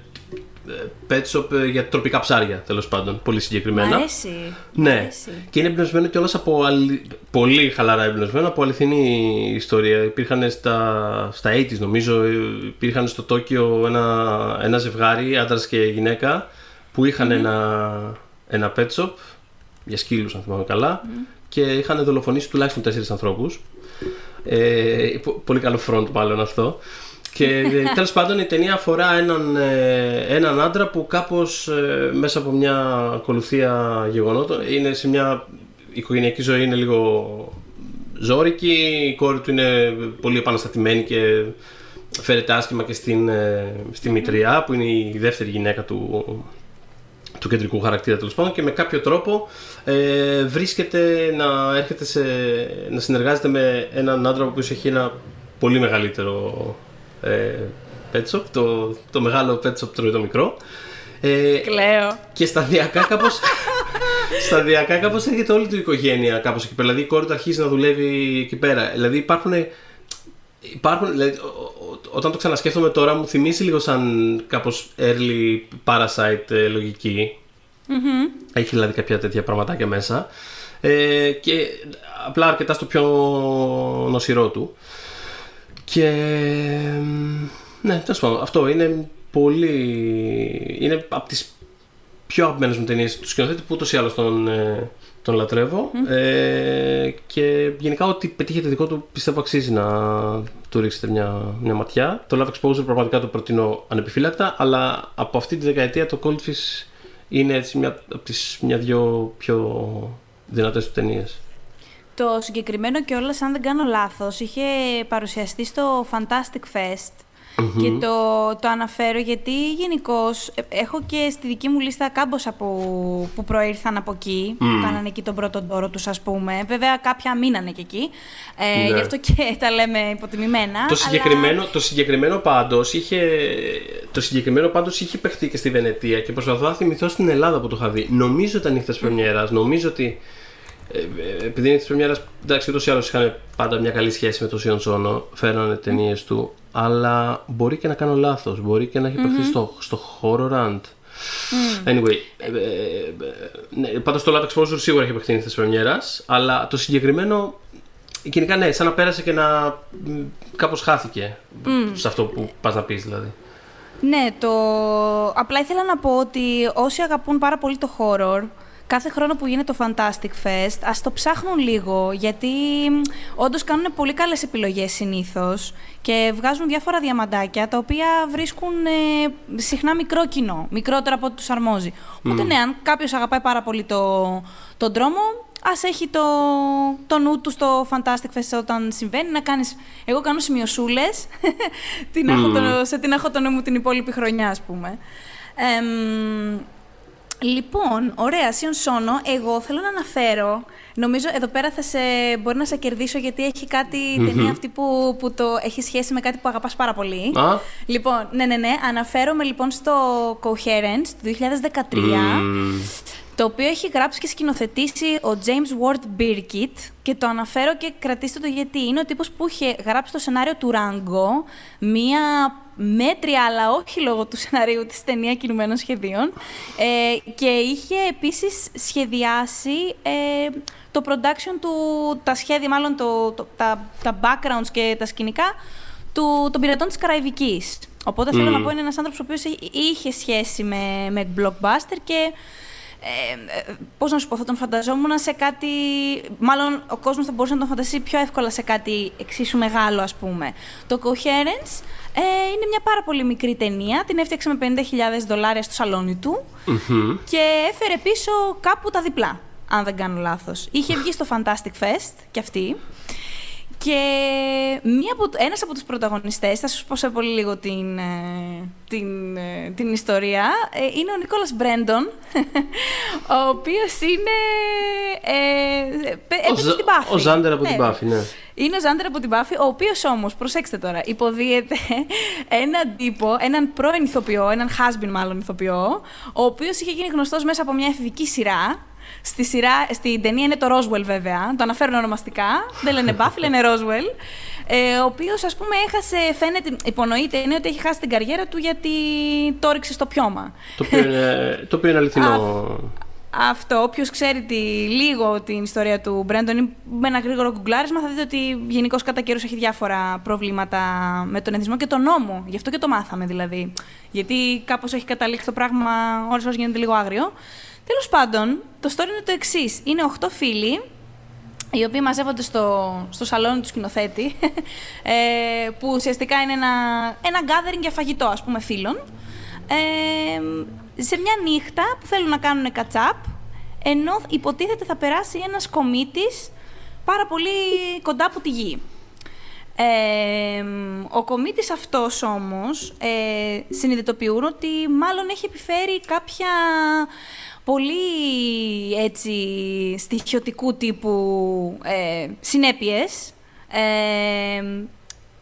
pet shop ε, για τροπικά ψάρια, τέλος πάντων, πολύ Μ' συγκεκριμένα. αρέσει. Μ' Ναι, αρέσει. και είναι εμπνευσμένο κιόλας από αλη... πολύ χαλαρά εμπνευσμένο από αληθινή ιστορία. Υπήρχαν στα, στα 80s νομίζω, ε, υπήρχαν στο Τόκιο ένα, ένα ζευγάρι, άντρας και γυναίκα, που είχαν ένα, ένα pet shop για σκύλους αν θυμάμαι καλά και είχαν δολοφονήσει τουλάχιστον τέσσερις ανθρώπους. Ε, πο- πολύ καλό front μάλλον αυτό. Και ε, τέλος πάντων η ταινία αφορά έναν, ε, έναν άντρα που κάπως ε, μέσα από μια ακολουθία γεγονότων είναι σε μια η οικογενειακή ζωή είναι λίγο ζώρικη, η κόρη του είναι πολύ επαναστατημένη και φέρεται άσχημα και στην, ε, στη μητριά που είναι η δεύτερη γυναίκα του, του κεντρικού χαρακτήρα τέλος πάντων και με κάποιο τρόπο ε, βρίσκεται να έρχεται σε, να συνεργάζεται με έναν άντρα ο οποίος έχει ένα πολύ μεγαλύτερο ε, pet shop, το, το μεγάλο pet shop τρώει το μικρό ε, Κλαίω. και σταδιακά κάπως σταδιακά κάπως έρχεται όλη του η οικογένεια κάπως εκεί πέρα δηλαδή η κόρη του αρχίζει να δουλεύει εκεί πέρα δηλαδή υπάρχουν Υπάρχουν, δηλαδή, ο- ο- όταν το ξανασκέφτομαι τώρα μου θυμίζει λίγο σαν κάπως early parasite ε, λογικη Έχει δηλαδή κάποια τέτοια πραγματάκια μέσα. Ε, και απλά αρκετά στο πιο νοσηρό του. Και ναι, τέλος πάντων, αυτό είναι πολύ. είναι από τις πιο αγαπημένες μου ταινίες του σκηνοθέτη που ούτως ή άλλως τον, ε, τον λατρεύω. Ε, και γενικά ό,τι πετύχετε δικό του πιστεύω αξίζει να του ρίξετε μια, μια ματιά. Το Love Exposure πραγματικά το προτείνω ανεπιφύλακτα αλλά από αυτή τη δεκαετία το Goldfish είναι έτσι μια, από τις μια-δυο πιο δυνατές του ταινίες Το συγκεκριμένο κιόλας, αν δεν κάνω λάθος, είχε παρουσιαστεί στο Fantastic Fest Και το, το αναφέρω γιατί γενικώ έχω και στη δική μου λίστα κάμποσα που, που προήρθαν από εκεί, που κάνανε εκεί τον πρώτο τόρο τους ας πούμε. Βέβαια κάποια μείνανε και εκεί, ε, Ναι. γι' αυτό και τα λέμε υποτιμημένα. Το συγκεκριμένο, το συγκεκριμένο πάντως είχε, το συγκεκριμένο πάντως είχε παιχτεί και στη Βενετία και προσπαθώ να θυμηθώ στην Ελλάδα που το είχα δει. Νομίζω ήταν νύχτες πρεμιέρας, νομίζω ότι ε, ε, επειδή είναι της πρεμιέρας, εντάξει ούτως ή άλλως είχαν πάντα μια καλή σχέση με τον Σιον Σόνο, φέρανε ταινίες του, αλλά μπορεί και να κάνω λάθος, μπορεί και να έχει παιχτεί στο, στο Horrorland. Anyway, ε, ε, ε, ναι, πάντως το Latex Monster σίγουρα έχει παιχτεί νύχτες πρεμιέρας, αλλά το συγκεκριμένο Γενικά ναι, σαν να πέρασε και να μ, κάπως χάθηκε σε αυτό που πας να πεις δηλαδή. Ναι, το... απλά ήθελα να πω ότι όσοι αγαπούν πάρα πολύ το horror, κάθε χρόνο που γίνεται το Fantastic Fest, ας το ψάχνουν λίγο, γιατί όντως κάνουν πολύ καλές επιλογές συνήθως και βγάζουν διάφορα διαμαντάκια, τα οποία βρίσκουν ε, συχνά μικρό κοινό, μικρότερο από ό,τι τους αρμόζει. Οπότε ναι, αν κάποιος αγαπάει πάρα πολύ το, τον δρόμο, ας έχει το, το νου του στο Fantastic Fest όταν συμβαίνει, να κάνεις... Εγώ κάνω σημειωσούλες, τι να έχω το- σε τι να έχω το νου μου την υπόλοιπη χρονιά, ας πούμε. Εμ, λοιπόν, ωραία, Σιον Σόνο, εγώ θέλω να αναφέρω, νομίζω εδώ πέρα θα σε, μπορεί να σε κερδίσω γιατί έχει κάτι, ταινία αυτή που, που το έχει σχέση με κάτι που αγαπάς πάρα πολύ. Α, Λοιπόν, ναι, ναι, ναι. Αναφέρομαι λοιπόν στο Coherence του 2013, μ, το οποίο έχει γράψει και σκηνοθετήσει ο James Ward Birkitt και το αναφέρω και κρατήστε το γιατί είναι ο τύπος που είχε γράψει το σενάριο του Rango, μία μέτρια αλλά όχι λόγω του σενάριου της ταινία κινουμένων σχεδίων ε, και είχε επίσης σχεδιάσει ε, το production του, τα σχέδια, μάλλον το, το- τα, τα backgrounds και τα σκηνικά του, των πειρατών της Καραϊβικής. Οπότε θέλω να πω είναι ένας άνθρωπος ο οποίος εί- είχε σχέση με, με blockbuster και ε, ε, πώς να σου πω, θα τον φανταζόμουν σε κάτι, μάλλον ο κόσμος θα μπορούσε να τον φανταστεί πιο εύκολα σε κάτι εξίσου μεγάλο ας πούμε. Το Coherence ε, είναι μια πάρα πολύ μικρή ταινία, την έφτιαξε με 50.000 δολάρια στο σαλόνι του μμμ. και έφερε πίσω κάπου τα διπλά, αν δεν κάνω λάθος. Είχε βγει στο Fantastic Fest κι αυτή. Και μία από, ένας από τους πρωταγωνιστές, θα σου πω σε πολύ λίγο την, ε, την, ε, την ιστορία, ε, είναι ο Νίκολας Μπρέντον, ο οποίος είναι... Ε, πε- Ο έπαιζε Ζα- στην Buffy. ο Ζάντερ από την Ναι. Buffy, ναι. Είναι ο Ζάντερ από την Buffy, ο οποίος όμως, προσέξτε τώρα, υποδίεται έναν τύπο, έναν πρώην ηθοποιό, έναν husband μάλλον ηθοποιό, ο οποίος είχε γίνει γνωστός μέσα από μια εφηβική σειρά. Στη σειρά, στην ταινία είναι το Roswell βέβαια, το αναφέρουν ονομαστικά. Δεν λένε Buffy, λένε Roswell. Ε, ο οποίος, ας πούμε, έχασε, φαίνεται, υπονοείται, είναι ότι έχει χάσει την καριέρα του γιατί το έριξε στο πιώμα. το, οποίο είναι, το οποίο είναι αληθινό. Αυτό, όποιος ξέρει τη, λίγο την ιστορία του Μπρέντον ή με ένα γρήγορο γκουγκλάρισμα, θα δείτε ότι γενικώς κατά καιρούς έχει διάφορα προβλήματα με τον εθισμό και τον νόμο. Γι' αυτό και το μάθαμε δηλαδή. Γιατί κάπως έχει καταλήξει το πράγμα, ώρε ώρες γίνεται λίγο άγριο. Τέλος πάντων, το story είναι το εξής. Είναι 8 φίλοι, οι οποίοι μαζεύονται στο, στο σαλόνι του σκηνοθέτη, ε, που ουσιαστικά είναι ένα, ένα gathering για φαγητό, ας πούμε, φίλων. Ε, σε μια νύχτα που θέλουν να κάνουν catch-up, ενώ υποτίθεται θα περάσει ένας κομίτης πάρα πολύ κοντά από τη γη. Ε, ο κομίτης αυτός όμως ε, συνειδητοποιούν ότι μάλλον έχει επιφέρει κάποια πολύ έτσι στοιχειωτικού τύπου ε, συνέπειες ε,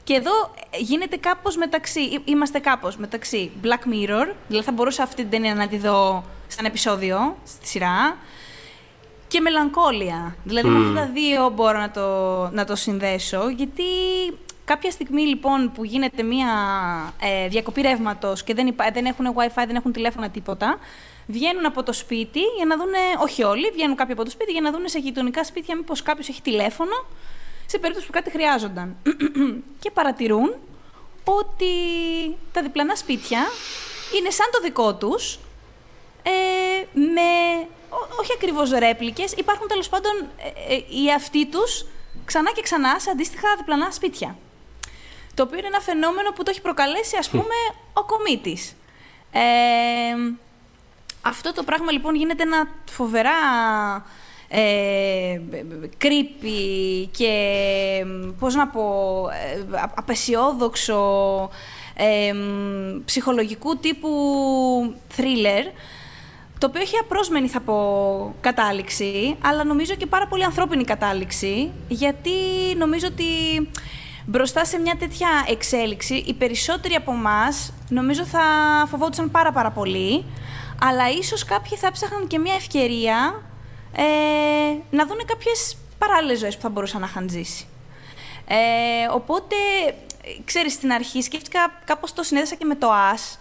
και εδώ γίνεται κάπως μεταξύ, εί- είμαστε κάπως μεταξύ Black Mirror, δηλαδή θα μπορούσα αυτή την ταινία να τη δω σαν επεισόδιο στη σειρά, και μελαγκόλια. Δηλαδή με αυτά τα δύο μπορώ να το, να το συνδέσω, γιατί κάποια στιγμή λοιπόν που γίνεται μια ε, διακοπή ρεύματος και δεν, υπά, δεν έχουν wifi, δεν έχουν τηλέφωνα τίποτα, βγαίνουν από το σπίτι για να δούνε, όχι όλοι, βγαίνουν κάποιοι από το σπίτι για να δούνε σε γειτονικά σπίτια μήπως κάποιος έχει τηλέφωνο, σε περίπτωση που κάτι χρειάζονταν. και παρατηρούν ότι τα διπλανά σπίτια είναι σαν το δικό τους, ε, με ό- όχι ακριβώς ρέπλικες, υπάρχουν τέλος πάντων ε, ε, οι αυτοί τους ξανά και ξανά σε αντίστοιχα διπλανά σπίτια. Το οποίο είναι ένα φαινόμενο που το έχει προκαλέσει, ας πούμε, ο κομίτης. Ε, αυτό το πράγμα λοιπόν γίνεται ένα φοβερά ε, creepy και πώς να πω, ε, α- απεσιόδοξο ε, ψυχολογικού τύπου thriller, το οποίο έχει απρόσμενη, θα πω, κατάληξη, αλλά νομίζω και πάρα πολύ ανθρώπινη κατάληξη, γιατί νομίζω ότι μπροστά σε μια τέτοια εξέλιξη, οι περισσότεροι από εμάς νομίζω θα φοβόντουσαν πάρα πάρα πολύ, αλλά ίσως κάποιοι θα ψάχναν και μια ευκαιρία ε, να δουν κάποιες παράλληλες ζωές που θα μπορούσαν να είχαν ζήσει. Ε, οπότε, ξέρεις, στην αρχή σκέφτηκα, κάπως το συνέδεσα και με το As,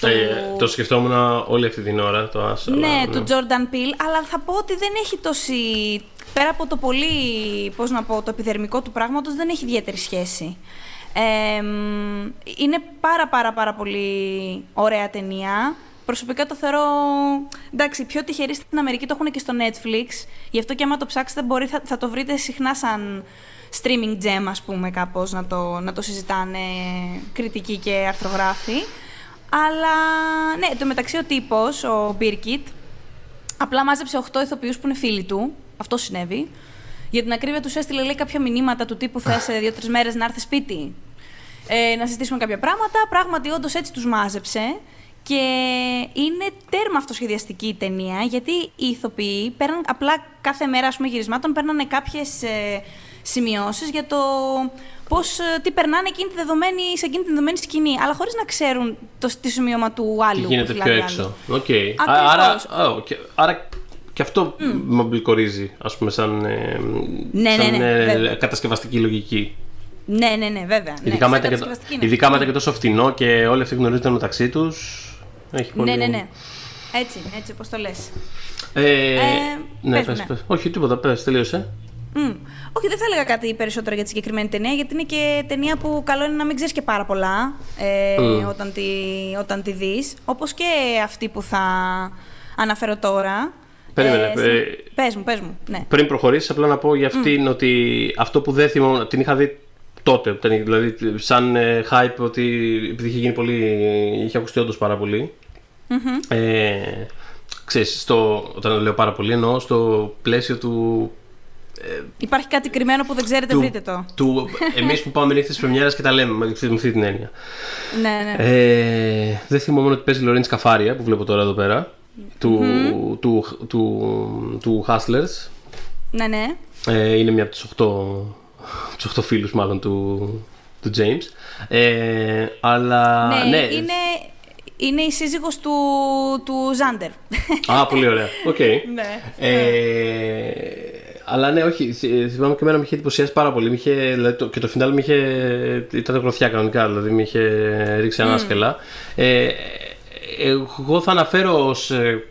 το... Ε, το σκεφτόμουν όλη αυτή την ώρα, το As. Ναι, ναι, του Jordan Peele, αλλά θα πω ότι δεν έχει τόση... Πέρα από το πολύ, πώς να πω, το επιδερμικό του πράγματος, δεν έχει ιδιαίτερη σχέση. Ε, είναι πάρα πάρα πάρα πολύ ωραία ταινία. Προσωπικά το θεωρώ. Εντάξει, πιο τυχεροί στην Αμερική το έχουν και στο Netflix. Γι' αυτό και άμα το ψάξετε, μπορεί, θα, θα το βρείτε συχνά σαν streaming gem, ας πούμε, κάπως, να το, να το συζητάνε κριτικοί και αρθρογράφοι. Αλλά, ναι, το μεταξύ ο τύπος, ο Μπίρκιτ, απλά μάζεψε 8 ηθοποιούς που είναι φίλοι του. Αυτό συνέβη. Για την ακρίβεια τους έστειλε λέει, κάποια μηνύματα του τύπου θε σε δύο-τρεις μέρες να έρθει σπίτι. Ε, να συζητήσουμε κάποια πράγματα. Πράγματι, όντως έτσι τους μάζεψε. Και είναι τέρμα αυτοσχεδιαστική η ταινία, γιατί οι ηθοποιοί παίρνουν απλά κάθε μέρα ας πούμε, γυρισμάτων παίρνανε κάποιες ε, σημειώσεις για το πώς, ε, τι περνάνε εκείνη τη δεδομένη, σε εκείνη τη δεδομένη σκηνή, αλλά χωρίς να ξέρουν το, τη σημείωμα του άλλου. Τι γίνεται πιο έξω. Okay. Άρα, oh, άρα και αυτό mm. με ας πούμε, σαν, ε, ναι, ναι σαν ναι, ναι, κατασκευαστική λογική. Ναι, ναι, ναι, βέβαια. Ειδικά, ναι, μετά, και, ειδικά μετά και τόσο φτηνό και όλοι αυτοί γνωρίζονται μεταξύ τους. Έχει πολύ... Ναι, ναι, ναι. Έτσι, έτσι, πώς το λες. Ε, ε, ναι, πες, πες, ναι. Όχι, τίποτα, πες, τελείωσε. Mm. Όχι, δεν θα έλεγα κάτι περισσότερο για τη συγκεκριμένη ταινία, γιατί είναι και ταινία που καλό είναι να μην ξέρεις και πάρα πολλά ε, mm. όταν τη, όταν τη δεις. Όπως και αυτή που θα αναφέρω τώρα. Περίμενε. Ε, ε, πες μου, πες μου. Ναι. Πριν προχωρήσεις, απλά να πω για αυτήν mm. ότι αυτό που δεν θυμόμουν, την είχα δει τότε, δηλαδή σαν ε, hype ότι επειδή είχε γίνει πολύ, είχε ακουστεί όντως πάρα πολύ. Mm-hmm. Ε, ξέρεις, στο, όταν λέω πάρα πολύ εννοώ στο πλαίσιο του ε, Υπάρχει κάτι κρυμμένο που δεν ξέρετε, του, βρείτε το. Του, εμείς που πάμε νύχτες πρεμιέρας και τα λέμε με αυτή την έννοια. ναι, ναι. Ε, δεν θυμόμαι ότι παίζει Λορίν Σκαφάρια που βλέπω τώρα εδώ πέρα. Του, mm-hmm. του, του, του, του Hustlers. Ναι, ναι. Ε, είναι μια από τους 8, τους 8 φίλους μάλλον του, του James. Ε, αλλά ναι, ναι, είναι, είναι η σύζυγος του, του Ζάντερ. Α, πολύ ωραία. OK. Okay. ναι. Ε, αλλά ναι, όχι. Θυμάμαι και εμένα με είχε εντυπωσιάσει πάρα πολύ. Είχε, δηλαδή, το, και το φινάλ με είχε. ήταν γροθιά κανονικά, δηλαδή με είχε ρίξει ανάσκελα. Mm. Ε, εγώ θα αναφέρω ως ε,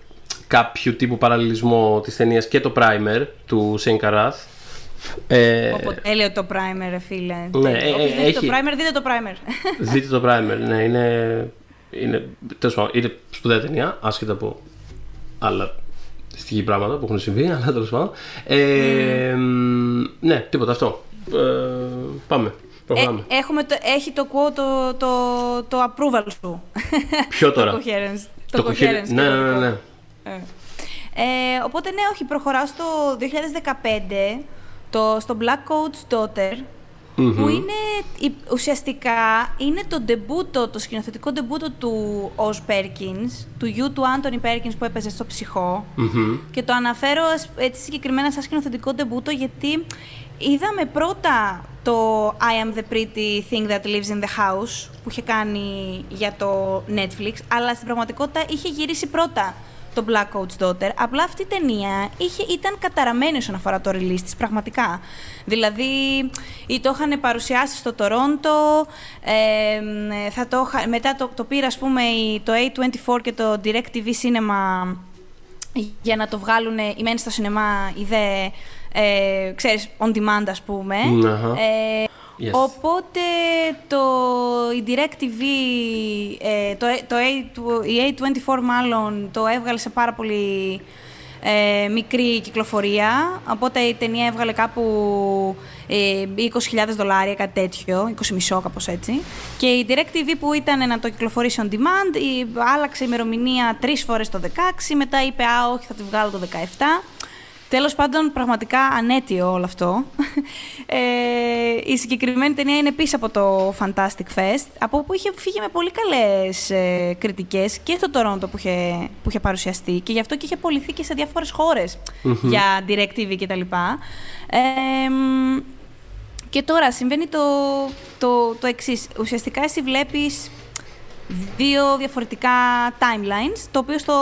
κάποιο τύπου παραλληλισμό της ταινίας και το primer του Σέιν Καράθ. Ε, Οπότε τέλειο το primer, φίλε. Ναι, ε, δείτε έχει... το primer, δείτε το primer. Δείτε το primer, ναι, είναι, είναι, τέλος πάντων, είναι σπουδαία ταινία, άσχετα από άλλα στοιχεία πράγματα που έχουν συμβεί, αλλά τέλος πάντων. Ε, ναι, τίποτα αυτό. Ε, πάμε. Ε, έχουμε το, έχει το quote το, το, το approval σου. Ποιο τώρα; το coherence. Το, coherence. Ναι, ναι, ναι. ναι. Ε. Ε, οπότε ναι, όχι, προχωράω στο 2015, το, στο Black Coat's Daughter, που είναι ουσιαστικά είναι το ντεμπούτο, το σκηνοθετικό ντεμπούτο του Oz Perkins, του γιου του Anthony Perkins που έπαιζε στο ψυχο και το αναφέρω έτσι συγκεκριμένα σαν σκηνοθετικό ντεμπούτο γιατί είδαμε πρώτα το I am the pretty thing that lives in the house που είχε κάνει για το Netflix αλλά στην πραγματικότητα είχε γυρίσει πρώτα το Black Coach Daughter. Απλά αυτή η ταινία είχε, ήταν καταραμένη όσον αφορά το release της, πραγματικά. Δηλαδή, ή το είχαν παρουσιάσει στο Τορόντο, ε, θα το, μετά το, το πήρα, ας πούμε, το A24 και το DirecTV Cinema για να το βγάλουν η μένει στο σινεμά, η δε, ε, ξέρεις, on demand, ας πούμε. Ε, Yes. Οπότε το, η DirecTV, ε, το, το A, η A24 μάλλον, το έβγαλε σε πάρα πολύ ε, μικρή κυκλοφορία. Οπότε η ταινία έβγαλε κάπου ε, 20.000 δολάρια, κάτι τέτοιο, 20 μισό κάπως έτσι. Και η DirecTV που ήταν να το κυκλοφορήσει on demand, η, άλλαξε ημερομηνία τρεις φορές το 16, μετά είπε «Α, όχι, θα τη βγάλω το 17». Τέλος πάντων, πραγματικά ανέτειο όλο αυτό. Ε, η συγκεκριμένη ταινία είναι πίσω από το Fantastic Fest, από όπου είχε φύγει με πολύ καλές ε, κριτικές και στο Toronto που είχε, που είχε παρουσιαστεί και γι' αυτό και είχε πολιθεί και σε διάφορες χώρες για DirecTV κτλ. Ε, και τώρα συμβαίνει το, το, το εξής. Ουσιαστικά εσύ βλέπεις δύο διαφορετικά timelines, το οποίο στο,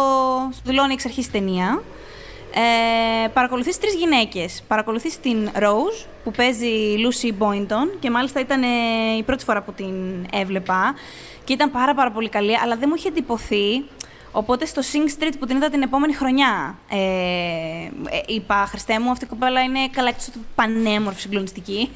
στο δηλώνει εξ αρχής ταινία. Ε, παρακολουθείς τρεις γυναίκες. Παρακολουθείς την Rose, που παίζει η Lucy Boynton και μάλιστα ήταν ε, η πρώτη φορά που την έβλεπα και ήταν πάρα πάρα πολύ καλή, αλλά δεν μου είχε εντυπωθεί Οπότε στο Sing Street που την είδα την επόμενη χρονιά, ε, ε, είπα Χριστέ μου, αυτή η κοπέλα είναι καλά εκτός του πανέμορφη, συγκλονιστική.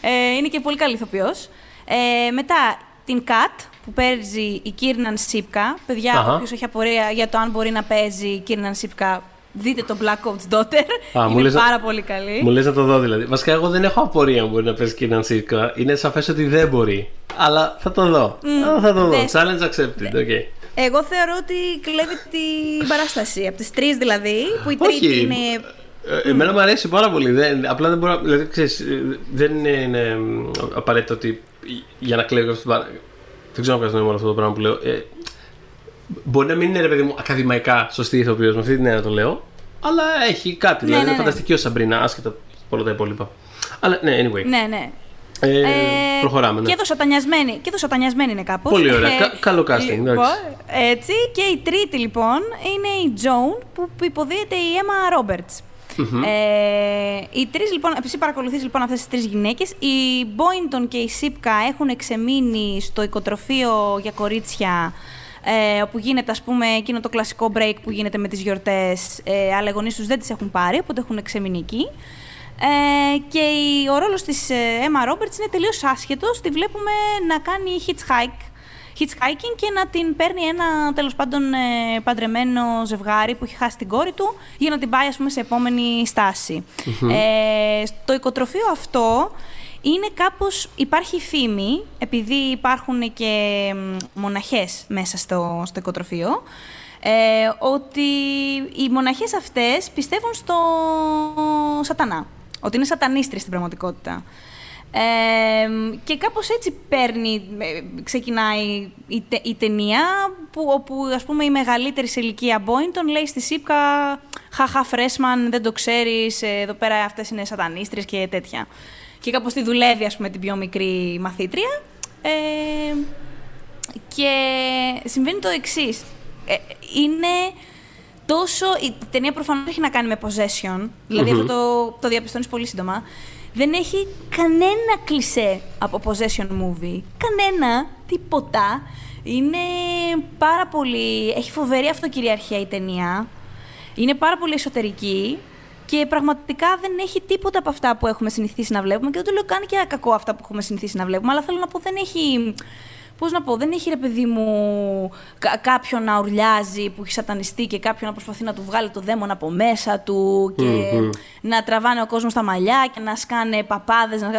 Ε, είναι και πολύ καλή ηθοποιός. Ε, μετά την Kat που παίζει η Κίρναν Σίπκα. Παιδιά, όποιος έχει απορία για το αν μπορεί να παίζει η Κίρναν Σίπκα, δείτε το Black Coat's Daughter. Α, είναι πάρα πολύ καλή. Μου λες να το δω δηλαδή. Βασικά εγώ δεν έχω απορία αν μπορεί να παίζει Κίρναν Σίπκα. Είναι σαφές ότι δεν μπορεί. Αλλά θα το δω. Mm, θα το δω. Challenge accepted. Okay. Εγώ θεωρώ ότι κλέβει την παράσταση. Από τις τρεις δηλαδή, που η τρίτη είναι. Ε, εμένα μου αρέσει πάρα πολύ. Δεν, απλά δεν μπορώ. Δηλαδή, ξέρεις, δεν είναι απαραίτητο ότι για να κλέβει αυτή την παράσταση. Δεν ξέρω αν βγάζει νόημα αυτό το πράγμα που λέω. Ε, μπορεί να μην είναι ρε παιδί μου ακαδημαϊκά σωστή ηθοποιός, με αυτή την έννοια το λέω. Αλλά έχει κάτι. Ναι, δηλαδή ναι, είναι ναι. φανταστική ω Σαμπρίνα, άσχετα από όλα τα υπόλοιπα. Αλλά ναι, anyway. Ναι, ναι. Ε, ε, προχωράμε. Ναι. Και σατανιασμένη, και σατανιασμένη είναι κάπως. Πολύ ωραία. Ε, καλό casting. Λοιπόν, έτσι. Και η τρίτη λοιπόν είναι η Joan που υποδίεται η Emma Roberts. Ε, οι τρεις, λοιπόν, εσύ παρακολουθείς λοιπόν αυτές τις τρεις γυναίκες. Η Boynton και η Σίπκα έχουν εξεμείνει στο οικοτροφείο για κορίτσια ε, όπου γίνεται ας πούμε εκείνο το κλασικό break που γίνεται με τις γιορτές ε, αλλά οι γονείς τους δεν τις έχουν πάρει, οπότε έχουν εξεμείνει εκεί. Ε, και η, ο ρόλος της ε, Emma Roberts είναι τελείως άσχετος. Τη βλέπουμε να κάνει hitchhike, hitchhiking και να την παίρνει ένα τέλος πάντων ε, παντρεμένο ζευγάρι που έχει χάσει την κόρη του για να την πάει ας πούμε σε επόμενη στάση. Ε, στο οικοτροφείο αυτό είναι κάπως, υπάρχει φήμη, επειδή υπάρχουν και μοναχές μέσα στο, στο οικοτροφείο, ε, ότι οι μοναχές αυτές πιστεύουν στο σατανά. Ότι είναι σατανίστρια στην πραγματικότητα. Ε, και κάπως έτσι παίρνει, ε, ξεκινάει η, η ταινία, που, όπου ας πούμε η μεγαλύτερη σε ηλικία Μπόιντον λέει στη Σίπκα «Χαχα Φρέσμαν, δεν το ξέρεις, ε, εδώ πέρα αυτές είναι σατανίστρες» και τέτοια. Και κάπως τη δουλεύει ας πούμε την πιο μικρή μαθήτρια. Ε, και συμβαίνει το εξής. Ε, είναι τόσο. Η ταινία προφανώς έχει να κάνει με possession. δηλαδη αυτό το, το διαπιστώνεις πολύ σύντομα. Δεν έχει κανένα κλισέ από possession movie. Κανένα, τίποτα. Είναι πάρα πολύ. Έχει φοβερή αυτοκυριαρχία η ταινία. Είναι πάρα πολύ εσωτερική. Και πραγματικά δεν έχει τίποτα από αυτά που έχουμε συνηθίσει να βλέπουμε. Και δεν το λέω καν και κακό αυτά που έχουμε συνηθίσει να βλέπουμε. Αλλά θέλω να πω, δεν έχει Πώς να πω, δεν έχει ρε παιδί μου κάποιον να ουρλιάζει που έχει σατανιστεί και κάποιον να προσπαθεί να του βγάλει το δαίμον από μέσα του και να τραβάνε ο κόσμος στα μαλλιά και να σκάνε παπάδες. Να...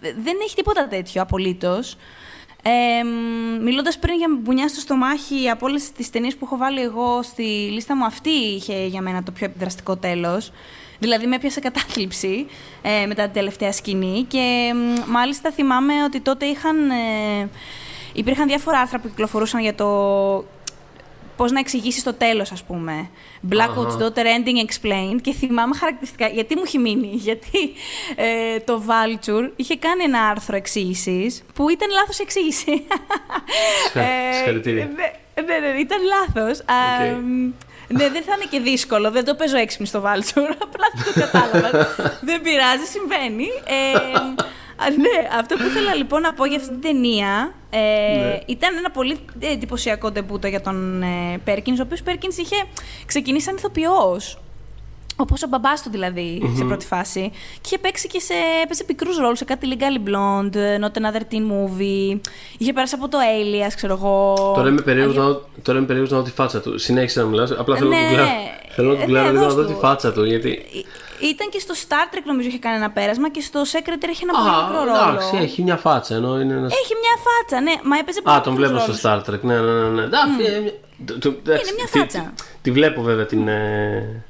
Δεν έχει τίποτα τέτοιο απολύτως. Ε, Μιλώντας πριν για μπουνιά στο στομάχι, από όλες τις ταινίες που έχω βάλει εγώ στη λίστα μου, αυτή είχε για μένα το πιο επιδραστικό τέλος. Δηλαδή, με έπιασε κατάθλιψη ε, μετά την τελευταία σκηνή. Και μάλιστα θυμάμαι ότι τότε είχαν. Ε, Υπήρχαν διάφορα άρθρα που κυκλοφορούσαν για το πώς να εξηγήσεις το τέλος, ας πούμε. Blackwood's Daughter Ending Explained. Και θυμάμαι χαρακτηριστικά. Γιατί μου έχει μείνει, Γιατί ε, το Vulture είχε κάνει ένα άρθρο εξήγησης που ήταν λάθος εξήγηση. Συγχαρητήρια. Ε, ναι, ναι, ναι, ήταν λάθος. Ναι, δεν θα είναι και δύσκολο. Δεν το παίζω έξυπνη στο Vulture. Απλά δεν το κατάλαβα. δεν πειράζει, συμβαίνει. Ε, ναι, αυτό που ήθελα λοιπόν να πω για αυτή την ταινία ε, ναι. ήταν ένα πολύ εντυπωσιακό ντεμπούτο για τον ε, Πέρκινς, ο οποίος Πέρκινς είχε ξεκινήσει σαν ηθοποιός. Όπως ο μπαμπάς του δηλαδή σε πρώτη φάση. Και είχε παίξει και σε. έπαιζε πικρούς ρόλους σε κάτι Legally Blonde, Not Another Teen Movie. Είχε περάσει από το Alias, ξέρω εγώ. Τώρα είμαι περίεργος να δω τη φάτσα του. Συνέχισε να μιλάς. Απλά θέλω να του Θέλω να του να δω τη φάτσα του. Γιατί... Ε, ήταν και στο Star Trek νομίζω είχε κάνει ένα πέρασμα και στο Secretary έχει ένα πολύ μικρό ρόλο. Εντάξει, έχει μια φάτσα. Ενώ είναι ένας... Έχει μια φάτσα, ναι. Μα έπαιζε πολύ Α, τον βλέπω στο Star Trek. Ναι, ναι, ναι. ναι. Mm. Είναι μια φάτσα. Τη, βλέπω βέβαια την. Ε,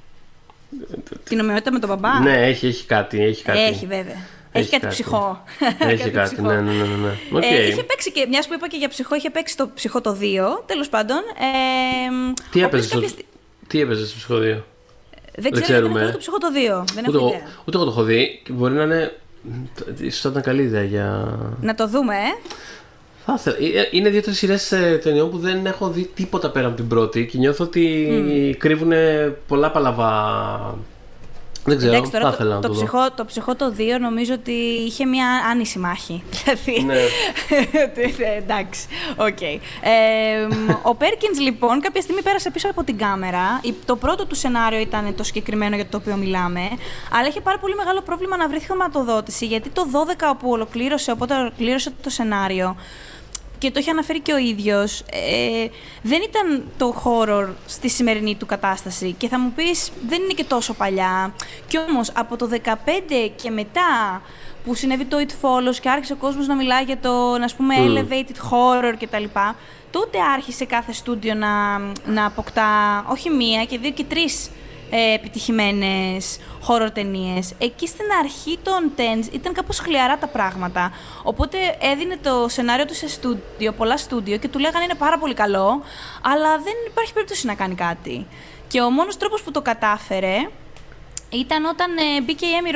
Την ομοιότητα με τον μπαμπά. Ναι, έχει, έχει κάτι. Έχει, κάτι. Έχει βέβαια. Έχει, κάτι, ψυχό. Έχει κάτι, ψυχό. ναι, ναι, ναι. ναι. Okay. Ε, είχε παίξει και, μιας που είπα και για ψυχό, είχε παίξει το ψυχό το 2, τέλος πάντων. Ε, Τι ο έπαιζε οποίος στο, κάποια στι- τι έπαιζε στο ψυχό 2. Δεν δεν ξέρω, ξέρουμε. γιατί δεν το ψυχό το 2. Δεν Ούτε, έχω εγώ, ιδέα. ούτε εγώ το έχω δει. Και μπορεί να είναι. ίσως θα ήταν καλή ιδέα για. Να το δούμε, ε. Θα ήθελα. Ε, Είναι δύο-τρεις σειρές ταινιών που δεν έχω δει τίποτα πέρα από την πρώτη και νιώθω ότι κρύβουν πολλά παλαβά. Δεν ξέρω, Εντάξει, θα τώρα ήθελα το, να το, το, δω. Psycho, το Psycho το 2 νομίζω ότι είχε μια άνιση μάχη. Δηλαδή. Ναι. Ε, Εντάξει, οκ. Ε, μ, ο Πέρκινς λοιπόν κάποια στιγμή πέρασε πίσω από την κάμερα. Η- Το πρώτο του σενάριο ήταν το συγκεκριμένο για το οποίο μιλάμε. Αλλά είχε πάρα πολύ μεγάλο πρόβλημα να βρει χρηματοδότηση γιατί το 12 όπου ολοκλήρωσε, οπότε ολοκλήρωσε το σενάριο και το είχε αναφέρει και ο ίδιος, ε, δεν ήταν το horror στη σημερινή του κατάσταση. Και θα μου πεις, δεν είναι και τόσο παλιά. Κι όμως, από το 15 και μετά που συνέβη το It Follows και άρχισε ο κόσμος να μιλάει για το, ας πούμε, elevated horror κτλ. Τότε άρχισε κάθε στούντιο να, να αποκτά όχι μία και δύο και τρεις ε, επιτυχημένες horror ταινίες. Εκεί στην αρχή των tens ήταν κάπως χλιαρά τα πράγματα. Οπότε έδινε το σενάριο του σε στούντιο, πολλά στούντιο και του λέγανε είναι πάρα πολύ καλό, αλλά δεν υπάρχει περίπτωση να κάνει κάτι. Και ο μόνος τρόπος που το κατάφερε ήταν όταν ε, μπήκε η Emma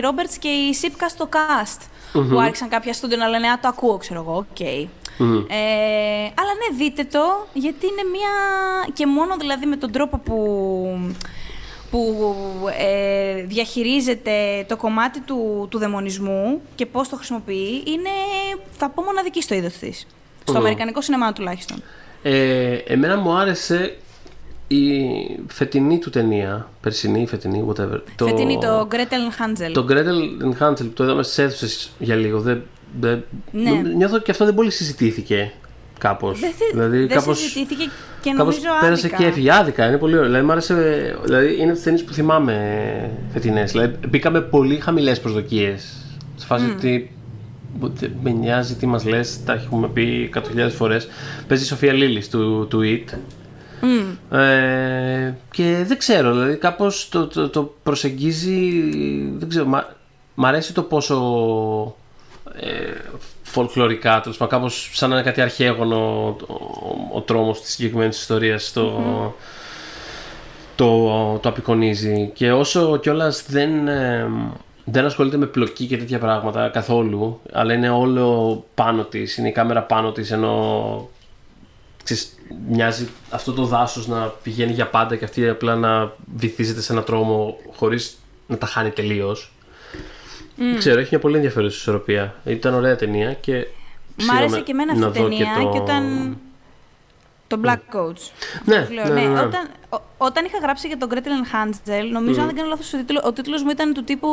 Roberts και η Shipka στο cast. Που άρχισαν κάποια στούντιο να λένε Α, το ακούω, ξέρω εγώ, οκ. Ε, αλλά ναι, δείτε το, γιατί είναι μία. και μόνο δηλαδή με τον τρόπο που, που ε, διαχειρίζεται το κομμάτι του, του δαιμονισμού και πώς το χρησιμοποιεί, είναι, θα πω, μοναδική στο είδος της. Στο Μμμ. αμερικανικό σινεμά τουλάχιστον. Ε, εμένα μου άρεσε η φετινή του ταινία, περσινή, φετινή, whatever. Φετινή το Gretel and Hansel. Το Gretel and Hansel που το είδαμε στις αίθουσες για λίγο. Δεν, δεν, Ναι. νο- Νιώθω και αυτό δεν πολύ συζητήθηκε κάπως. Δεν, θυ- δηλαδή, δεν κάπως, συζητήθηκε και κάπως νομίζω πέρασε άδικα. και έφυγε. Άδικα, είναι πολύ ωραίο. Δηλαδή, μ' άρεσε, δηλαδή είναι τις ταινίες που θυμάμαι φετινές. Δηλαδή, μπήκαμε πολύ χαμηλές προσδοκίες. Σε φάση ότι δεν με νοιάζει τι μας λες, τα έχουμε πει 100.000 φορές. Παίζει η Σοφία Λίλης του, του It. Ε, και δεν ξέρω, δηλαδή κάπως το, το, το προσεγγίζει, δεν ξέρω, μα, μ' αρέσει το πόσο ε, φολκλωρικά, τέλος πάντων, κάπως σαν να είναι κάτι αρχαίγωνο ο, ο, ο τρόμος της συγκεκριμένης ιστορίας το, το, το απεικονίζει και όσο κιόλας δεν, ε, δεν ασχολείται με πλοκή και τέτοια πράγματα καθόλου αλλά είναι όλο πάνω της, είναι η κάμερα πάνω της ενώ ξέρεις, μοιάζει αυτό το δάσος να πηγαίνει για πάντα και αυτή απλά να βυθίζεται σε ένα τρόμο χωρίς να τα χάνει τελείως. Δεν ξέρω, έχει μια πολύ ενδιαφέρουσα ισορροπία. Ήταν ωραία ταινία και Μ' άρεσε ψήνομαι και εμένα να αυτή η δω ταινία το- και όταν. Το Black Coach. Ναι, Αυτό λέω, ναι, ναι, ναι. Όταν, ο- όταν είχα γράψει για τον Gretel and Hansel, νομίζω, αν δεν κάνω λάθος, ο τίτλος, ο τίτλος μου ήταν του τύπου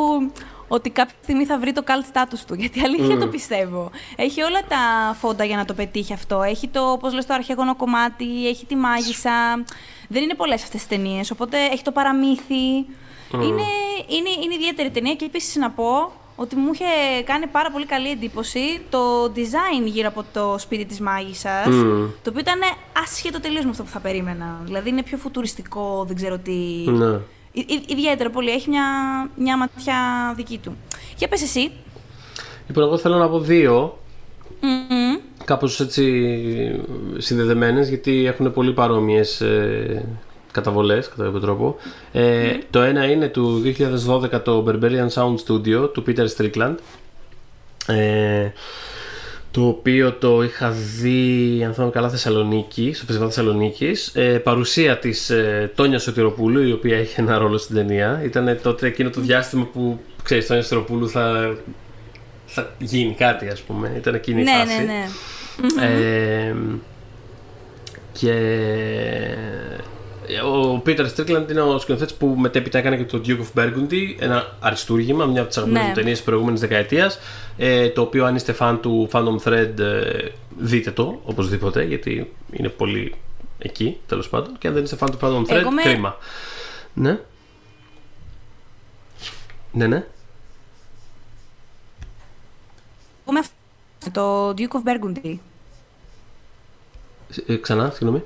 ότι κάποια στιγμή θα βρει το cult status του. Γιατί αλήθεια το πιστεύω. Έχει όλα τα φόντα για να το πετύχει αυτό. Έχει το, όπως λες, το αρχαίγωνο κομμάτι, έχει τη μάγισσα. Δεν είναι πολλές αυτές τις ταινίες, οπότε έχει το παραμύθι. Είναι, είναι, είναι ιδιαίτερη ταινία και επίσης να πω ότι μου είχε κάνει πάρα πολύ καλή εντύπωση το design γύρω από το σπίτι της μάγισσας, Μμμ. το οποίο ήταν άσχετο τελείως με αυτό που θα περίμενα. Δηλαδή είναι πιο φουτουριστικό, δεν ξέρω τι... Ναι. Ε, ε, ιδιαίτερο πολύ, έχει μια, μια ματιά δική του. Για πες εσύ. Λοιπόν, εγώ θέλω να πω δύο Μμμ. κάπως έτσι συνδεδεμένες γιατί έχουν πολύ παρόμοιες ε, καταβολές κατά κάποιο τρόπο. Ε, Το ένα είναι του 2012 το Berberian Sound Studio του Peter Strickland ε, το οποίο το είχα δει αν θυμάμαι καλά Θεσσαλονίκη, στο Φεστιβάλ Θεσσαλονίκης. Ε, παρουσία της ε, Τόνια Σωτηροπούλου η οποία είχε ένα ρόλο στην ταινία. Ήταν τότε εκείνο το διάστημα που ξέρεις Τόνια Σωτηροπούλου θα, θα γίνει κάτι ας πούμε. Ήταν εκείνη η Ναι, φάση. ναι, ναι. ε, και ο Πίτερ Στρίκλαντ είναι ο σκηνοθέτης που μετέπειτα έκανε και το Duke of Burgundy, ένα αριστούργημα, μια από τις αγαπημένες Ναι. μου ταινίες της προηγούμενης δεκαετίας. Ε, το οποίο, αν είστε φαν του Phantom Thread, ε, δείτε το οπωσδήποτε, γιατί είναι πολύ εκεί τέλος πάντων. Και αν δεν είστε φαν του Phantom Thread, Εγώ με- κρίμα. Ναι. Ναι, ναι. Εγώ με αυτό, το Duke of Burgundy. Ε, ξανά, συγγνώμη.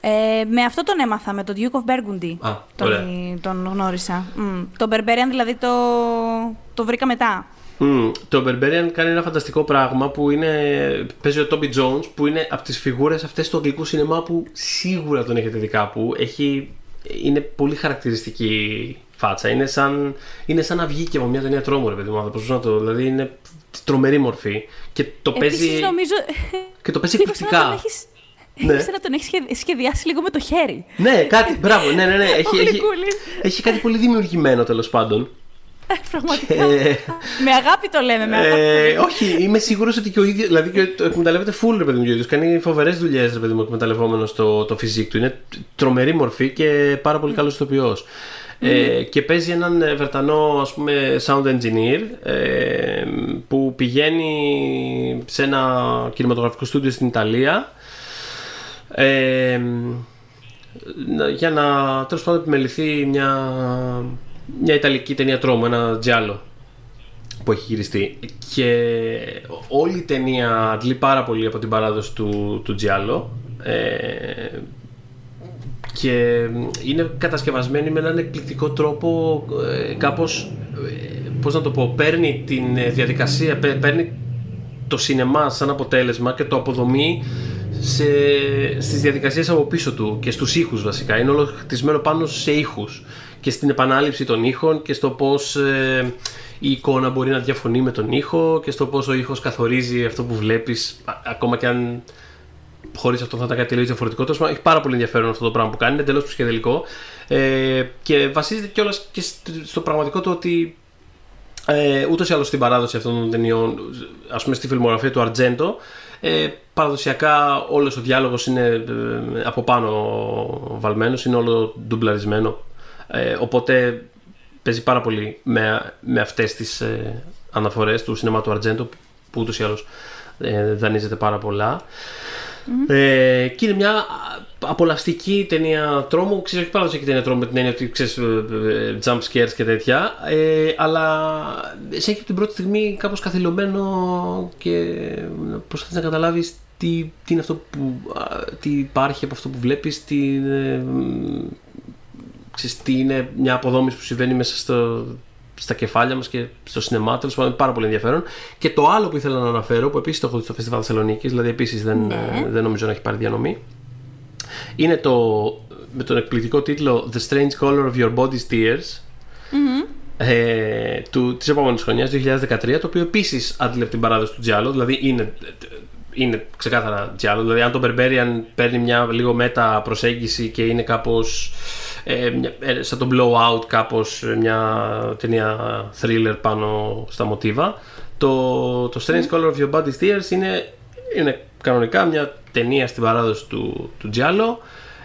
Ε, με αυτό τον έμαθα, με τον Duke of Burgundy. Α, τον, ωραία. τον γνώρισα. Μμ. Το Berberian δηλαδή το, το βρήκα μετά. Μμμ, το Berberian κάνει ένα φανταστικό πράγμα που είναι. Παίζει ο Toby Jones που είναι από τις φιγούρες αυτές του αγγλικού σινεμά που σίγουρα τον έχετε δει κάπου. Έχει, είναι πολύ χαρακτηριστική φάτσα. Είναι σαν, είναι σαν να βγήκε από μια ταινία τρόμου, ρε παιδί μου. θα προσπαθήσω να το. Δηλαδή είναι τρομερή μορφή. Και το παίζει. Επίσης νομίζω... Και το παίζει λίγο σαν να τον εκπληκτικά. έχεις... Ναι. Ναι. σαν να τον έχει σχεδιάσει λίγο με το χέρι. Ναι, κάτι. Μπράβο, ναι, ναι, ναι. Έχει, Ο έχει, Γλυκούλης. έχει κάτι πολύ δημιουργημένο τέλος πάντων. Ε, Πραγματικά. Ε, με αγάπη το λέμε, με αγάπη. το Ε, λέμε. όχι, είμαι σίγουρος ότι και ο ίδιος. Δηλαδή και το εκμεταλλεύεται full ρε παιδί μου και ο ίδιος. Κάνει φοβερές δουλειές ρε παιδί μου εκμεταλλευόμενος το, το φυσικό του. Είναι τρομερή μορφή και πάρα πολύ καλός ηθοποιός. Ε, και παίζει έναν ε, Βρετανό ας πούμε sound engineer ε, που πηγαίνει σε ένα κινηματογραφικό στούντιο στην Ιταλία ε, να- για να τέλος πάντων επιμεληθεί μια, μια Ιταλική ταινία τρόμου, ένα τζιάλο που έχει γυριστεί. Και όλη η ταινία αντλεί πάρα πολύ από την παράδοση του, του Τζιάλο. Ε, και είναι κατασκευασμένη με έναν εκπληκτικό τρόπο ε, κάπως ε, πώς να το πω παίρνει την ε, διαδικασία παι- παίρνει το σινεμά σαν αποτέλεσμα και το αποδομεί σε, στις διαδικασίες από πίσω του και στους ήχους βασικά. Είναι όλο χτισμένο πάνω σε ήχους και στην επανάληψη των ήχων και στο πώς ε, η εικόνα μπορεί να διαφωνεί με τον ήχο και στο πώς ο ήχος καθορίζει αυτό που βλέπεις α- ακόμα και αν χωρίς αυτό θα ήταν κάτι τελείως διαφορετικό. Τέλος πάντων, έχει πάρα πολύ ενδιαφέρον αυτό το πράγμα που κάνει, είναι εντελώς ψυχεδελικό. Ε, και βασίζεται κιόλας και στο- στο πραγματικό το ότι ε, ούτως ή άλλως στην παράδοση αυτών των ταινιών, ας πούμε στη φιλμογραφία του Αρτζέντο, ε, παραδοσιακά όλος ο διάλογος είναι ε, από πάνω βαλμένος, είναι όλο ντουμπλαρισμένο. Ε, οπότε παίζει πάρα πολύ με, με αυτές τις ε, αναφορές του σινεμά του Αρτζέντο, που ούτως ή άλλως ε, δανείζεται πάρα πολλά. Ε, και είναι μια απολαυστική ταινία τρόμου. Ξέρω, όχι παραδοσιακή ταινία τρόμου με την έννοια ότι ξέρεις, ε, ε, jump scares και τέτοια. Ε, αλλά σε έχει από την πρώτη στιγμή κάπως καθυλωμένο και προσπαθείς να καταλάβεις τι, τι είναι αυτό που. α, τι υπάρχει από αυτό που βλέπεις, τι, είναι, μ, ξέρεις, τι είναι μια αποδόμηση που συμβαίνει μέσα στο, στα κεφάλια μας και στο σινεμά. Τέλος πάντων, είναι πάρα πολύ ενδιαφέρον. Και το άλλο που ήθελα να αναφέρω, που επίσης το έχω δει στο Φεστιβάλ Θεσσαλονίκης, δηλαδή επίσης δεν, Ναι. ε, δεν νομίζω να έχει πάρει διανομή, είναι το με τον εκπληκτικό τίτλο The Strange Color of Your Body's Tears. Ε, του, της επόμενης χρονιάς, 2013, το οποίο επίσης άντλε από την παράδοση του Τζιάλο, δηλαδή είναι, είναι ξεκάθαρα Τζιάλο, δηλαδή αν το Berberian παίρνει μια λίγο μέτα προσέγγιση και είναι κάπως ε, μια- ε, σαν το Blowout κάπως ε, μια ταινία thriller πάνω στα μοτίβα το, το Strange Color of Your Body's Tears είναι, είναι κανονικά μια ταινία στην παράδοση του, του Τζιάλο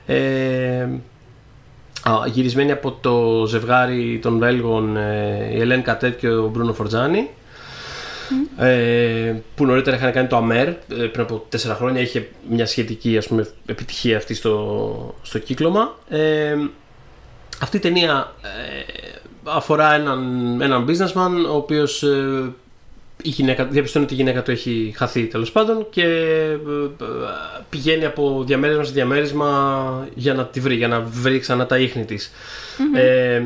ε, Α, γυρισμένη από το ζευγάρι των Βέλγων ε, η Ελέν Κατέτ και ο Μπρούνο Φορτζάνη ε, που νωρίτερα είχαν κάνει το Αμέρ ε, πριν από τέσσερα χρόνια είχε μια σχετική ας πούμε, επιτυχία αυτή στο, στο κύκλωμα. Ε, αυτή η ταινία ε, αφορά έναν, έναν businessman ο οποίος ε, η γυναίκα, διαπιστώνει ότι η γυναίκα του έχει χαθεί τέλος πάντων και ε, ε, πηγαίνει από διαμέρισμα σε διαμέρισμα για να τη βρει, για να βρει ξανά τα ίχνη της. Ε,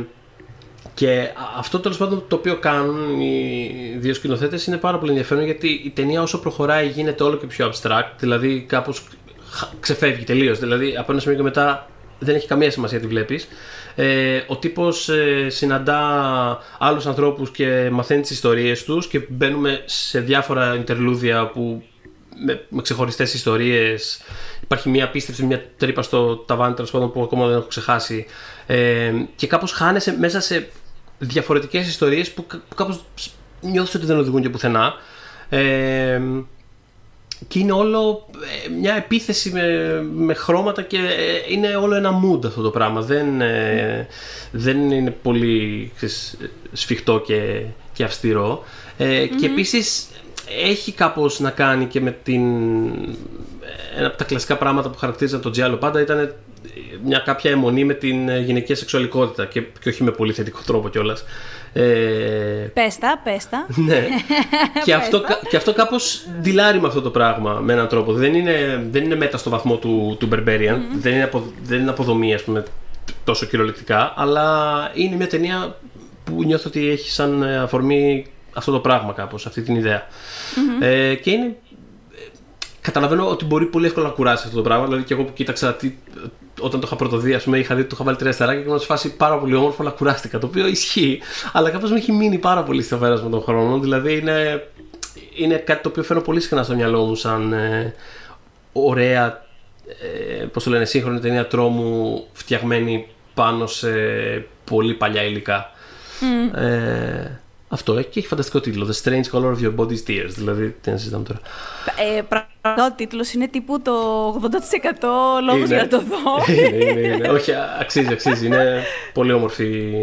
και αυτό τέλος πάντων το οποίο κάνουν οι δύο σκηνοθέτες είναι πάρα πολύ ενδιαφέρον γιατί η ταινία όσο προχωράει γίνεται όλο και πιο abstract, δηλαδή κάπως ξεφεύγει τελείως. Δηλαδή από ένα σημείο και μετά δεν έχει καμία σημασία τι βλέπεις. Ε, ο τύπος ε, συναντά άλλους ανθρώπους και μαθαίνει τις ιστορίες τους και μπαίνουμε σε διάφορα interlúδια που με, με ξεχωριστές ιστορίες. Υπάρχει μια απίστευτη, μια τρύπα στο ταβάνι τέλος πάντων που ακόμα δεν έχω ξεχάσει. Ε, και κάπως χάνεσαι μέσα σε διαφορετικές ιστορίες που, κα- που κάπως νιώθεις ότι δεν οδηγούν και πουθενά. Ε, και είναι όλο ε, μια επίθεση με, με χρώματα και ε, είναι όλο ένα mood αυτό το πράγμα. Δεν, ε, δεν είναι πολύ ξέρεις, σφιχτό και, και αυστηρό. Ε, Και επίσης έχει κάπως να κάνει και με την... Ένα από τα κλασικά πράγματα που χαρακτήριζαν τον Τζιάλο πάντα ήταν μια κάποια αιμονή με την γυναικεία σεξουαλικότητα και, και όχι με πολύ θετικό τρόπο κιόλας. Ε... Πέστα, πέστα. ναι. και, αυτό, και αυτό κάπως δηλάρει με αυτό το πράγμα με έναν τρόπο. Δεν είναι, δεν είναι μέτα στο βαθμό του, του Berberian, δεν, είναι απο, δεν είναι αποδομή ας πούμε, τόσο κυριολεκτικά, αλλά είναι μια ταινία που νιώθω ότι έχει σαν αφορμή αυτό το πράγμα κάπως, αυτή την ιδεα Ε, και είναι καταλαβαίνω ότι μπορεί πολύ εύκολα να κουράσει αυτό το πράγμα. Δηλαδή και εγώ που κοίταξα τι, όταν το είχα πρωτοδεί, ας πούμε, είχα δει ότι το είχα βάλει τρία στεράκια και ήμουν σε φάση πάρα πολύ όμορφο, αλλά κουράστηκα. Το οποίο ισχύει, αλλά κάπως με έχει μείνει πάρα πολύ στο πέρασμα των χρόνων. Δηλαδή είναι, είναι κάτι το οποίο φέρνω πολύ συχνά στο μυαλό μου σαν ε, ωραία, ε, πώς το λένε, σύγχρονη ταινία τρόμου φτιαγμένη πάνω σε πολύ παλιά υλικά. Ε, αυτό και έχει φανταστικό τίτλο. The Strange Color of Your Body's Tears. Δηλαδή, τι να συζητάμε τώρα. Ε, πραγματικά ο τίτλος είναι τύπου το 80% λόγος για να το δω. είναι, είναι, είναι. Όχι, αξίζει, αξίζει. Είναι πολύ όμορφη.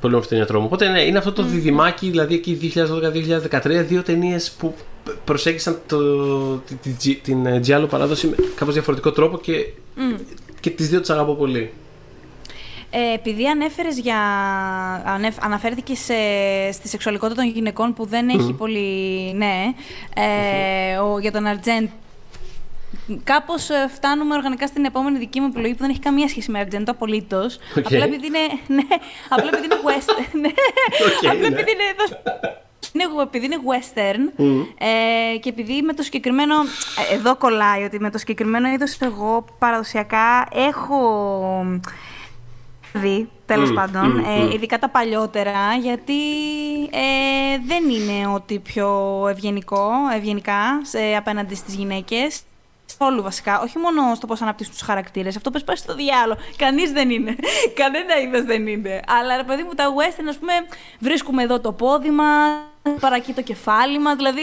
Πολύ όμορφη ταινία τρόμου. Οπότε ναι, είναι αυτό το διδυμάκι, δηλαδή εκεί 2012-2013, δύο ταινίες που προσέγγισαν το, την, την Giallo παράδοση με κάπως διαφορετικό τρόπο και, mm. και τις δύο τις αγαπώ πολύ. Ε, επειδή ανέφερες για... Ανέφ, αναφέρθηκε σε, στη σεξουαλικότητα των γυναικών που δεν έχει πολύ... Ναι, ε, ο, για τον Αρτζέντ Κάπως ε, φτάνουμε οργανικά στην επόμενη δική μου επιλογή που δεν έχει καμία σχέση με Αρτζέντο απολύτως. Okay. Απλά επειδή είναι. Ναι, απλά επειδή είναι western. Ναι, okay, απλά ναι. επειδή είναι. Είναι, επειδή είναι western mm. ε, και επειδή με το συγκεκριμένο. Ε, εδώ κολλάει ότι με το συγκεκριμένο είδος εγώ παραδοσιακά έχω δει, τέλος mm, πάντων, mm, ε, ειδικά τα παλιότερα, γιατί ε, δεν είναι ότι πιο ευγενικό, ευγενικά σε, απέναντι στις γυναίκες. Όλου βασικά, όχι μόνο στο πώς αναπτύσσουν τους χαρακτήρες. Αυτό πες πάει στο διάλογο. Κανείς δεν είναι. Κανένα είδος δεν είναι. Αλλά ρε παιδί μου, τα western, ας πούμε, βρίσκουμε εδώ το πόδι μας, παρακεί το κεφάλι μας. Δηλαδή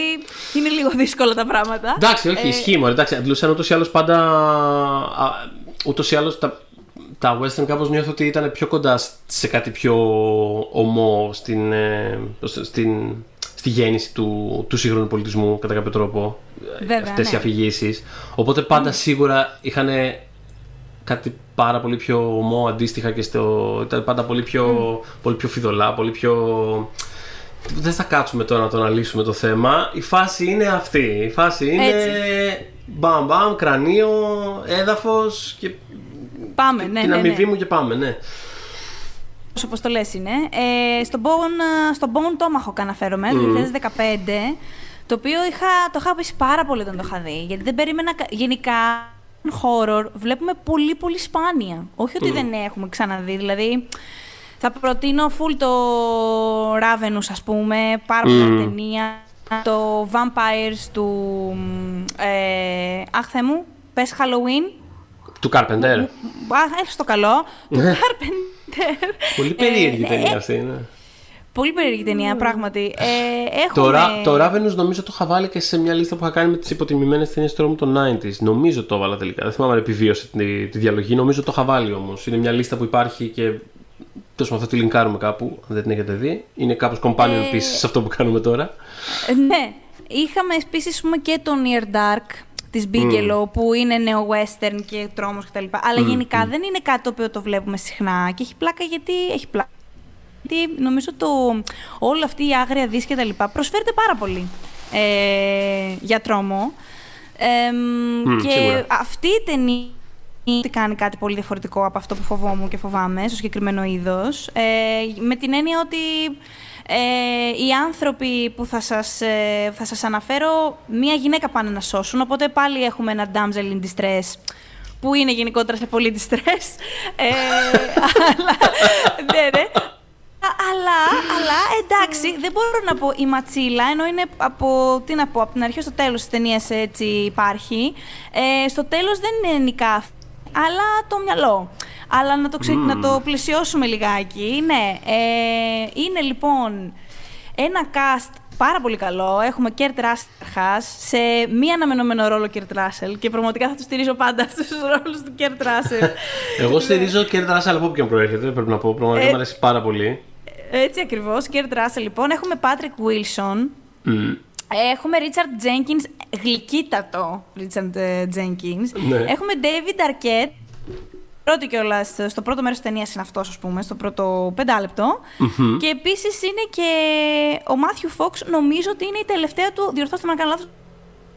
είναι λίγο δύσκολα τα πράγματα. Εντάξει, όχι, ε... ισχύει μόνο. Εντάξει, αντιλούσαν ούτως ή άλλως πάντα. Ούτως ή άλλως τα τα western κάπως νιώθω ότι ήταν πιο κοντά σε κάτι πιο ομό στην, ε, στην, στη γέννηση του, του σύγχρονου πολιτισμού κατά κάποιο τρόπο Βέβαια, αυτές ναι. οι αφηγήσεις οπότε πάντα σίγουρα είχαν κάτι πάρα πολύ πιο ομό αντίστοιχα και στο, ήταν πάντα πολύ πιο, πολύ πιο φιδωλά, πολύ πιο... Δεν θα κάτσουμε τώρα να το αναλύσουμε το θέμα. Η φάση είναι αυτή. Η φάση είναι μπαμ μπαμ, κρανίο, έδαφος και Πάμε, ναι. Την ναι, αμοιβή ναι. μου και πάμε, ναι. Όπω το λες είναι. Ε, στον Bone, στο Bone Tomahawk αναφέρομαι, mm. 2015. Το οποίο είχα, το είχα πει πάρα πολύ όταν το είχα δει. Γιατί δεν περίμενα. Γενικά, horror βλέπουμε πολύ πολύ σπάνια. Όχι ότι δεν έχουμε ξαναδεί. Δηλαδή, θα προτείνω full το Ravenous, ας πούμε, πάρα πολύ mm. ταινία. Το Vampires του... Ε, αχ, μου, πες Halloween. Του Κάρπεντερ. Α, έχεις το καλό. Του Κάρπεντερ. Πολύ περίεργη ε, ταινία αυτή, ναι. Πολύ περίεργη ταινία, πράγματι. Ε, έχουμε... Το, το Ravenous νομίζω το είχα βάλει και σε μια λίστα που είχα κάνει με τις υποτιμημένες ταινίες του των 90s. Νομίζω το έβαλα τελικά. Δεν θυμάμαι αν επιβίωσε τη, τη διαλογή. Νομίζω το είχα βάλει όμως. Είναι μια λίστα που υπάρχει και. Τόσο θα τη λινκάρουμε κάπου, αν δεν την έχετε δει. Είναι κάπως companion ε... piece σε αυτό που κάνουμε τώρα. Ε, ναι. Είχαμε επίση και το Near Dark της Bigelow mm. που είναι νεο-western και τρόμος κτλ. Αλλά mm. γενικά mm. δεν είναι κάτι το οποίο το βλέπουμε συχνά και έχει πλάκα γιατί έχει πλάκα. Γιατί νομίζω το, όλη αυτή η άγρια δύση και τα λοιπά προσφέρεται πάρα πολύ ε, για τρόμο. Ε, και σίγουρα. αυτή η ταινία κάνει κάτι πολύ διαφορετικό από αυτό που φοβόμουν και φοβάμαι στο συγκεκριμένο είδος. Ε, με την έννοια ότι ε, οι άνθρωποι που θα σας, ε, θα σας αναφέρω, μία γυναίκα πάνε να σώσουν, οπότε πάλι έχουμε ένα damsel in distress, που είναι γενικότερα σε πολύ distress. Ε, αλλά, ναι, ναι. Αλλά, αλλά, εντάξει, δεν μπορώ να πω η ματσίλα, ενώ είναι από, τι να πω, από την αρχή στο τέλος της ταινίας έτσι υπάρχει. Ε, στο τέλος δεν είναι νικά, αλλά το μυαλό. Αλλά να το, ξε... να το πλησιάσουμε λιγάκι. Ναι, ε, είναι λοιπόν ένα cast πάρα πολύ καλό. Έχουμε Kurt Russell σε μη αναμενόμενο ρόλο Kurt Russell και πραγματικά θα του στηρίζω πάντα αυτούς τους ρόλους του Kurt Russell. Εγώ στηρίζω Kurt Russell απ' όπου κι αν προέρχεται, πρέπει να πω. Πραγματικά ε, μου αρέσει πάρα πολύ. Έτσι ακριβώς. Kurt Russell λοιπόν. Έχουμε Patrick Wilson. Mm. Έχουμε Richard Jenkins, γλυκύτατο Richard ε, Jenkins. Ναι. Έχουμε David Arquette, πρώτη κιόλας, στο πρώτο μέρος της ταινίας είναι αυτός, ας πούμε, στο πρώτο πεντάλεπτο. Και επίσης είναι και ο Matthew Fox, νομίζω ότι είναι η τελευταία του, διορθώστε με αν κάνω λάθος,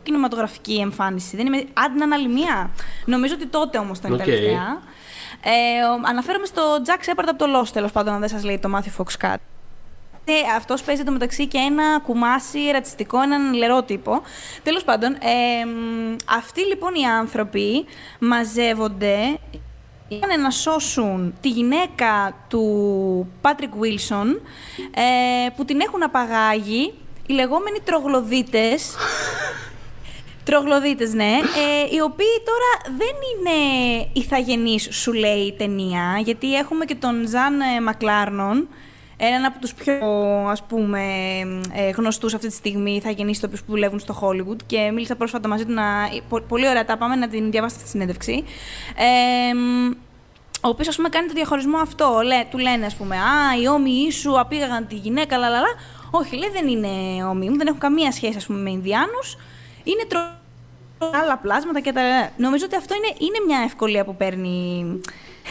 κινηματογραφική εμφάνιση. Δεν είμαι. Αν την άλλη μία. Νομίζω ότι τότε όμως ήταν Οκ. η τελευταία. Ε, ο- αναφέρομαι στο Jack Shepard από το Lost, τέλος πάντων, αν δεν σας λέει το Matthew Fox κάτι. Ε, αυτός παίζει εντωμεταξύ και ένα κουμάσι ρατσιστικό, έναν λερότυπο. Τέλος πάντων, ε, μ, αυτοί λοιπόν οι άνθρωποι μαζεύονται για να σώσουν τη γυναίκα του Πάτρικ Βίλσον ε, που την έχουν απαγάγει οι λεγόμενοι τρογλωδίτες Τρογλωδίτες, ναι. Ε, οι οποίοι τώρα δεν είναι ηθαγενείς, σου λέει η ταινία, γιατί έχουμε και τον Ζαν ε, Μακλάρνον, έναν από τους πιο, ας πούμε, ε, γνωστούς αυτή τη στιγμή ηθαγενείς ηθοποιούς που δουλεύουν στο Hollywood και μίλησα πρόσφατα μαζί του να... πο- Πολύ ωραία τα πάμε να την διαβάσετε στη συνέντευξη. Ε, μ, ο οποίος, ας πούμε, κάνει το διαχωρισμό αυτό. Λέ, του λένε, ας πούμε, Α, οι όμοιοι σου απήγαγαν τη γυναίκα, λαλαλά. Όχι, λέει, δεν είναι όμοιοι μου, δεν έχουν καμία σχέση, ας πούμε, με Ινδιάνους. Είναι τρο... άλλα πλάσματα και τα. Νομίζω ότι αυτό είναι, είναι μια ευκολία που παίρνει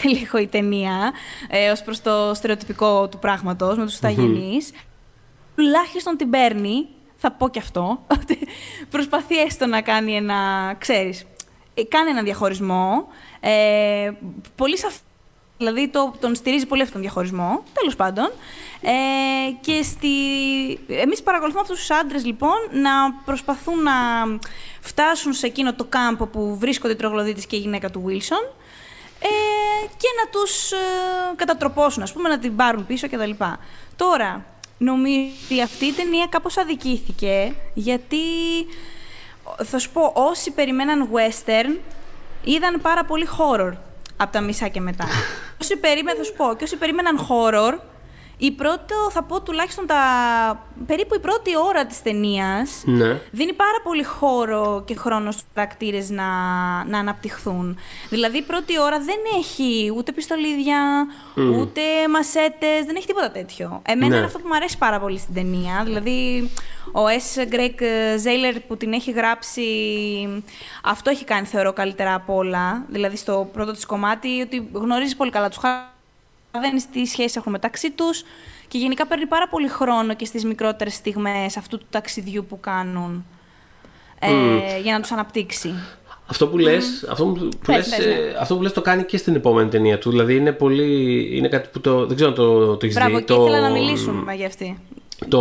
λίγο η ταινία ε, ως προς το στερεοτυπικό του πράγματος με τους ηθαγενεί. Τουλάχιστον την παίρνει, θα πω και αυτό, ότι προσπαθεί έστω να κάνει ένα, ξέρεις, ε, κάνει ένα διαχωρισμό, ε, πολύ σαφ... Δηλαδή το, τον στηρίζει πολύ αυτόν τον διαχωρισμό, τέλος πάντων. Ε, και στη... εμείς παρακολουθούμε αυτούς τους άντρες λοιπόν να προσπαθούν να φτάσουν σε εκείνο το κάμπο που βρίσκονται οι τρογλωδίτες και η γυναίκα του Wilson ε, και να τους ε, κατατροπώσουν, ας πούμε, να την πάρουν πίσω κτλ. Τώρα, νομίζω ότι αυτή η ταινία κάπως αδικήθηκε, γιατί, θα σου πω, όσοι περιμέναν western, είδαν πάρα πολύ horror από τα μισά και μετά. όσοι περίμεναν, θα σου πω, και όσοι περίμεναν horror, η πρώτη, θα πω τουλάχιστον τα, περίπου η πρώτη ώρα της ταινίας Ναι. δίνει πάρα πολύ χώρο και χρόνο στους χαρακτήρες να, να αναπτυχθούν. Δηλαδή η πρώτη ώρα δεν έχει ούτε πιστολίδια, ούτε μασέτες, δεν έχει τίποτα τέτοιο. Εμένα Ναι. είναι αυτό που μου αρέσει πάρα πολύ στην ταινία. Δηλαδή ο S. Greg Zailer που την έχει γράψει, αυτό έχει κάνει θεωρώ καλύτερα από όλα. Δηλαδή στο πρώτο της κομμάτι ότι γνωρίζει πολύ καλά τους χαρακτήρες καταλαβαίνει τι σχέσεις έχουν μεταξύ τους και γενικά παίρνει πάρα πολύ χρόνο και στις μικρότερες στιγμές αυτού του ταξιδιού που κάνουν ε, για να τους αναπτύξει. Αυτό που λες, αυτό που, που Πες, λες, πες, ναι. ε, αυτό που λες το κάνει και στην επόμενη ταινία του. Δηλαδή είναι πολύ. Είναι κάτι που το. Δεν ξέρω αν το, το έχεις Μπράβο, δει. και το, ήθελα να μιλήσουμε για αυτή. Το.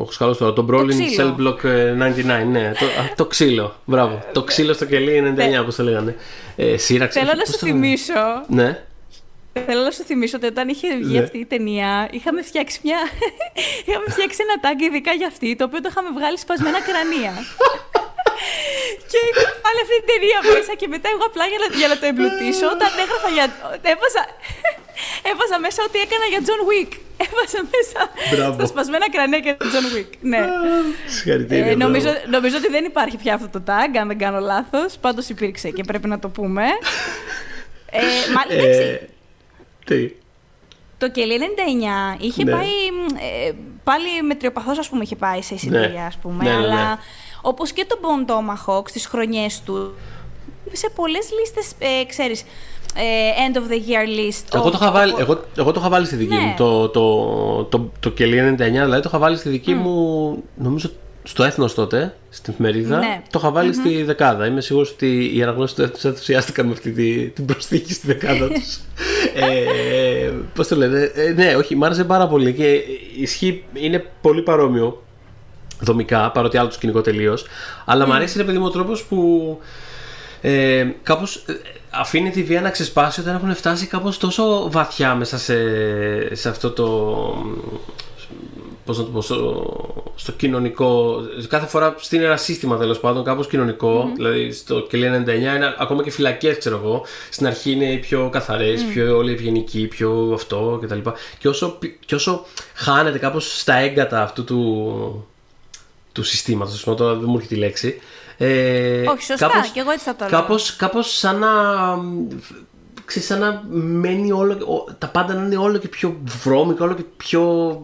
Έχω σκαλώσει τώρα. Το Brawling ξύλο. Cell Block ε, 99. Ναι, το, α, το ξύλο. Μπράβο. Το ξύλο στο κελί 99, όπως το λέγανε. Ε, σύραξη. Θέλω να πώς σου το λένε. θυμίσω. Ναι. Θέλω να σου θυμίσω ότι όταν είχε βγει Ναι. αυτή η ταινία, είχαμε φτιάξει μια. είχαμε φτιάξει ένα tag ειδικά για αυτή, το οποίο το είχαμε βγάλει σπασμένα κρανία. και είχα βάλει αυτή την ταινία μέσα και μετά εγώ απλά για να, για να το εμπλουτίσω, όταν έγραφα για. Έβαζα, έβαζα μέσα ότι έκανα για John Wick. Έβαζα μέσα Μπράβο. στα σπασμένα κρανία για τον John Wick. Ναι. Συγχαρητήρια. Ε, νομίζω, μπράβο. νομίζω ότι δεν υπάρχει πια αυτό το tag, αν δεν κάνω λάθος. Πάντως υπήρξε και πρέπει να το πούμε. ε, μα, εντάξει, Ε, τι. το Κελί 99 είχε Ναι. πάει. μ, Ε, πάλι μετριοπαθώς ας πούμε είχε πάει σε εισιτήρια, ας πούμε. Ναι, ναι, ναι. αλλά όπως και το Bon Tomahawk στις χρονιές του. Σε πολλές λίστες, ε, ξέρεις, ε, end of the year list. Εγώ το, of- είχα βάλει, of- εγώ, εγώ το είχα βάλει στη δική Ναι. μου. Το, το, το, το Κελί 99, δηλαδή το είχα βάλει στη δική μου, νομίζω στο έθνος τότε, στην εφημερίδα. Ναι. Το είχα βάλει στη δεκάδα. Είμαι σίγουρος ότι οι αναγνώσεις του έθνους ενθουσιάστηκαν με αυτή τη, την προσθήκη στη δεκάδα τους. Ε, πώς το λένε. Ε, ναι, όχι, μ' άρεσε πάρα πολύ και ισχύει, είναι πολύ παρόμοιο δομικά, παρότι άλλο το σκηνικό τελείως. Αλλά μ' αρέσει ρε παιδί μου ο τρόπος που ε, κάπως ε, αφήνει τη βία να ξεσπάσει όταν έχουν φτάσει κάπως τόσο βαθιά μέσα σε, σε αυτό το πώς να το πω, στο, στο κοινωνικό κάθε φορά στείνει ένα σύστημα τέλος πάντων κάπως κοινωνικό, δηλαδή στο Κελία 99 είναι ακόμα και φυλακές ξέρω εγώ στην αρχή είναι οι πιο καθαρές, πιο όλοι ευγενικοί, πιο αυτό κτλ και όσο, και όσο χάνεται κάπως στα έγκατα αυτού του του συστήματος, ας πούμε, τώρα δεν μου έρχεται η λέξη. Ε, Όχι, σωστά, και εγώ έτσι θα το λέω. Κάπως, κάπως σαν να, ξέρεις, σαν να μένει όλο, ο- τα πάντα να είναι όλο και πιο βρώμικα, όλο και πιο,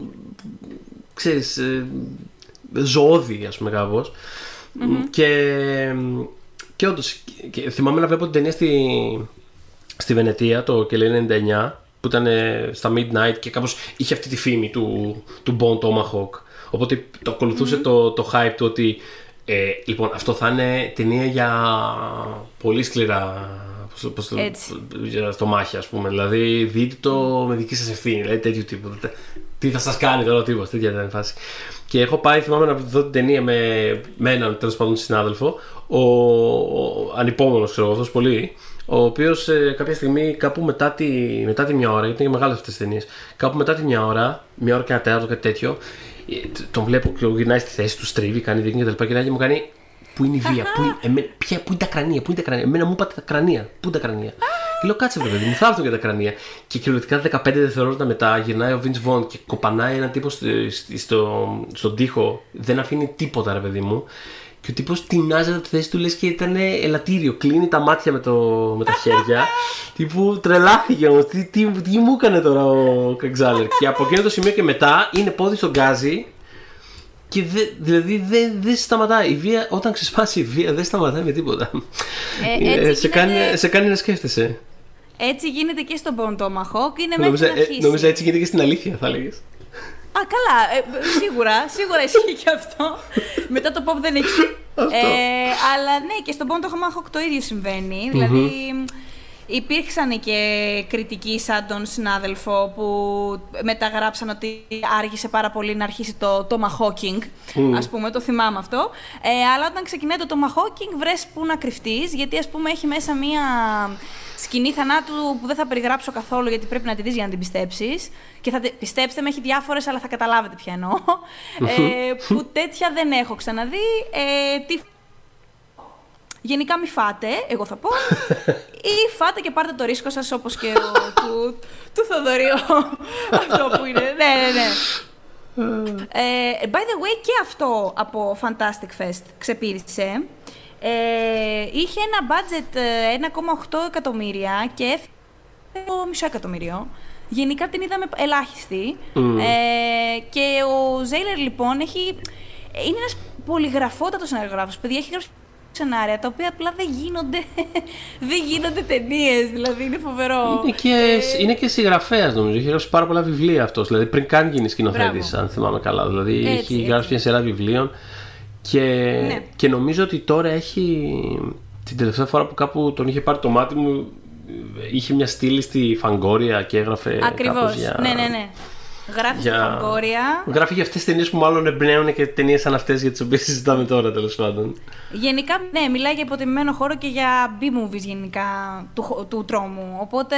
ξέρεις, ε, ζωώδη, ας πούμε, κάπως. Και, και όντως, θυμάμαι να βλέπω την ταινία στη, στη Βενετία το Κελέ 99 που ήταν ε, στα Midnight και κάπως είχε αυτή τη φήμη του, του Bon Tomahawk. Οπότε το ακολουθουσε το, το hype του ότι ε, λοιπόν αυτό θα είναι ταινία για πολύ σκληρά πώς, πώς, το- Έτσι. για στο μάχη ας πούμε. Δηλαδή δείτε το με δική σας ευθύνη, δηλαδή τέτοιο τύπου. Τε- Τι θα σας κάνει τώρα ο τύπος, τέτοια ήταν η φάση. Και έχω πάει, θυμάμαι να δω την ταινία με, με έναν τέλος πάντων συνάδελφο, ο, ο ανυπόμονος ξέρω εγώ, αυτός πολύ, ο οποίος κάποια στιγμή κάπου μετά τη, μετά τη μια ώρα, γιατί είναι μεγάλες αυτές τις ταινίες, κάπου μετά τη μια ώρα, μια ώρα και ένα τέταρτο, κάτι τέτοιο, ε, τ- τον βλέπω και γυρνάει στη θέση του, στρίβει, κάνει δείχνει κτλ. Και, και μου κάνει Πού είναι η βία, πού είναι, εμέ, ποια, πού είναι τα κρανία, πού είναι τα κρανία. Εμένα μου είπατε τα κρανία, πού είναι τα κρανία; Και λέω κάτσε βρε παιδί μου, θα έρθουν και τα κρανία. Και κυριολεκτικά 15 δευτερόλεπτα μετά γυρνάει ο Vince Vaughn και κοπανάει έναν τύπο στο, στο, στον τοίχο, δεν αφήνει τίποτα ρε παιδί μου. Και ο τύπος τεινάζεται από τη θέση του, λες και ήταν ελαττήριο. Κλείνει τα μάτια με, το, με τα χέρια. τύπου τρελάθηκε όμως. Τι, τι, τι μου έκανε τώρα ο Καξάλερ. και από εκείνο το σημείο και μετά είναι πόδι στον γκάζι και δε, δηλαδή δεν δεν σταματάει. Η βία, όταν ξεσπάσει η βία, δεν σταματάει με τίποτα. Ε, έτσι σε, γίνεται- κάνει, σε κάνει να σκέφτεσαι. Έτσι γίνεται και στον Bon Tomahawk. Είναι μέχρι Νομίζω, να ε, αρχίσει. νομίζω έτσι γίνεται και στην αλήθεια, θα έλεγες. Α, καλά. Ε, σίγουρα, σίγουρα ισχύει και αυτό. Μετά το pop δεν έχει. ε, αλλά ναι, και στον Bon Tomahawk το ίδιο συμβαίνει. Δηλαδή, υπήρξαν και κριτικοί σαν τον συνάδελφο που μεταγράψαν ότι άργησε πάρα πολύ να αρχίσει το Tomahawking. Ας πούμε, το θυμάμαι αυτό. Ε, αλλά όταν ξεκινάει το Tomahawking, βρες που να κρυφτείς, γιατί ας πούμε έχει μέσα μία σκηνή θανάτου που δεν θα περιγράψω καθόλου γιατί πρέπει να τη δεις για να την πιστέψεις. Και θα τε- πιστέψτε με, έχει διάφορες, αλλά θα καταλάβετε ποια εννοώ. ε, που τέτοια δεν έχω ξαναδεί. Ε, τι Γενικά μη φάτε, εγώ θα πω. ή φάτε και πάρτε το ρίσκο σας όπως και ο, του, του Θοδωρίου. αυτό που είναι. Ναι, ναι, ναι. Ε, by the way, και αυτό από Fantastic Fest ξεπήρισε. Ε, είχε ένα budget ε, 1,8 εκατομμύρια και έφυγε το μισό εκατομμύριο. Γενικά την είδαμε ελάχιστη. Ε, και ο Ζέιλερ λοιπόν έχει, είναι ένας πολυγραφότατος σεναριογράφος. Παιδιά, έχει γράψει σενάρια τα οποία απλά δεν γίνονται, δεν γίνονται ταινίες. Δηλαδή είναι φοβερό. Είναι και, είναι και συγγραφέας νομίζω. Έχει γράψει πάρα πολλά βιβλία αυτός. Δηλαδή πριν καν γίνει σκηνοθέτης, Μπράβο. αν θυμάμαι καλά. Δηλαδή Έτσι, έχει έτσι. γράψει μια σειρά βιβλίων. Και, Ναι. και νομίζω ότι τώρα έχει. Την τελευταία φορά που κάπου τον είχε πάρει το μάτι μου, είχε μια στήλη στη Φαγκόρια και έγραφε. Ακριβώς. κάπως Για... Ναι, ναι, ναι. Γράφεις για- στη Φαγκόρια. Γράφει για αυτές τις ταινίες που μάλλον εμπνέουν και ταινίες σαν αυτές για τις οποίες συζητάμε τώρα τέλος πάντων. Γενικά, ναι, μιλάει για υποτιμημένο χώρο και για B-movies γενικά του, χω- του τρόμου. Οπότε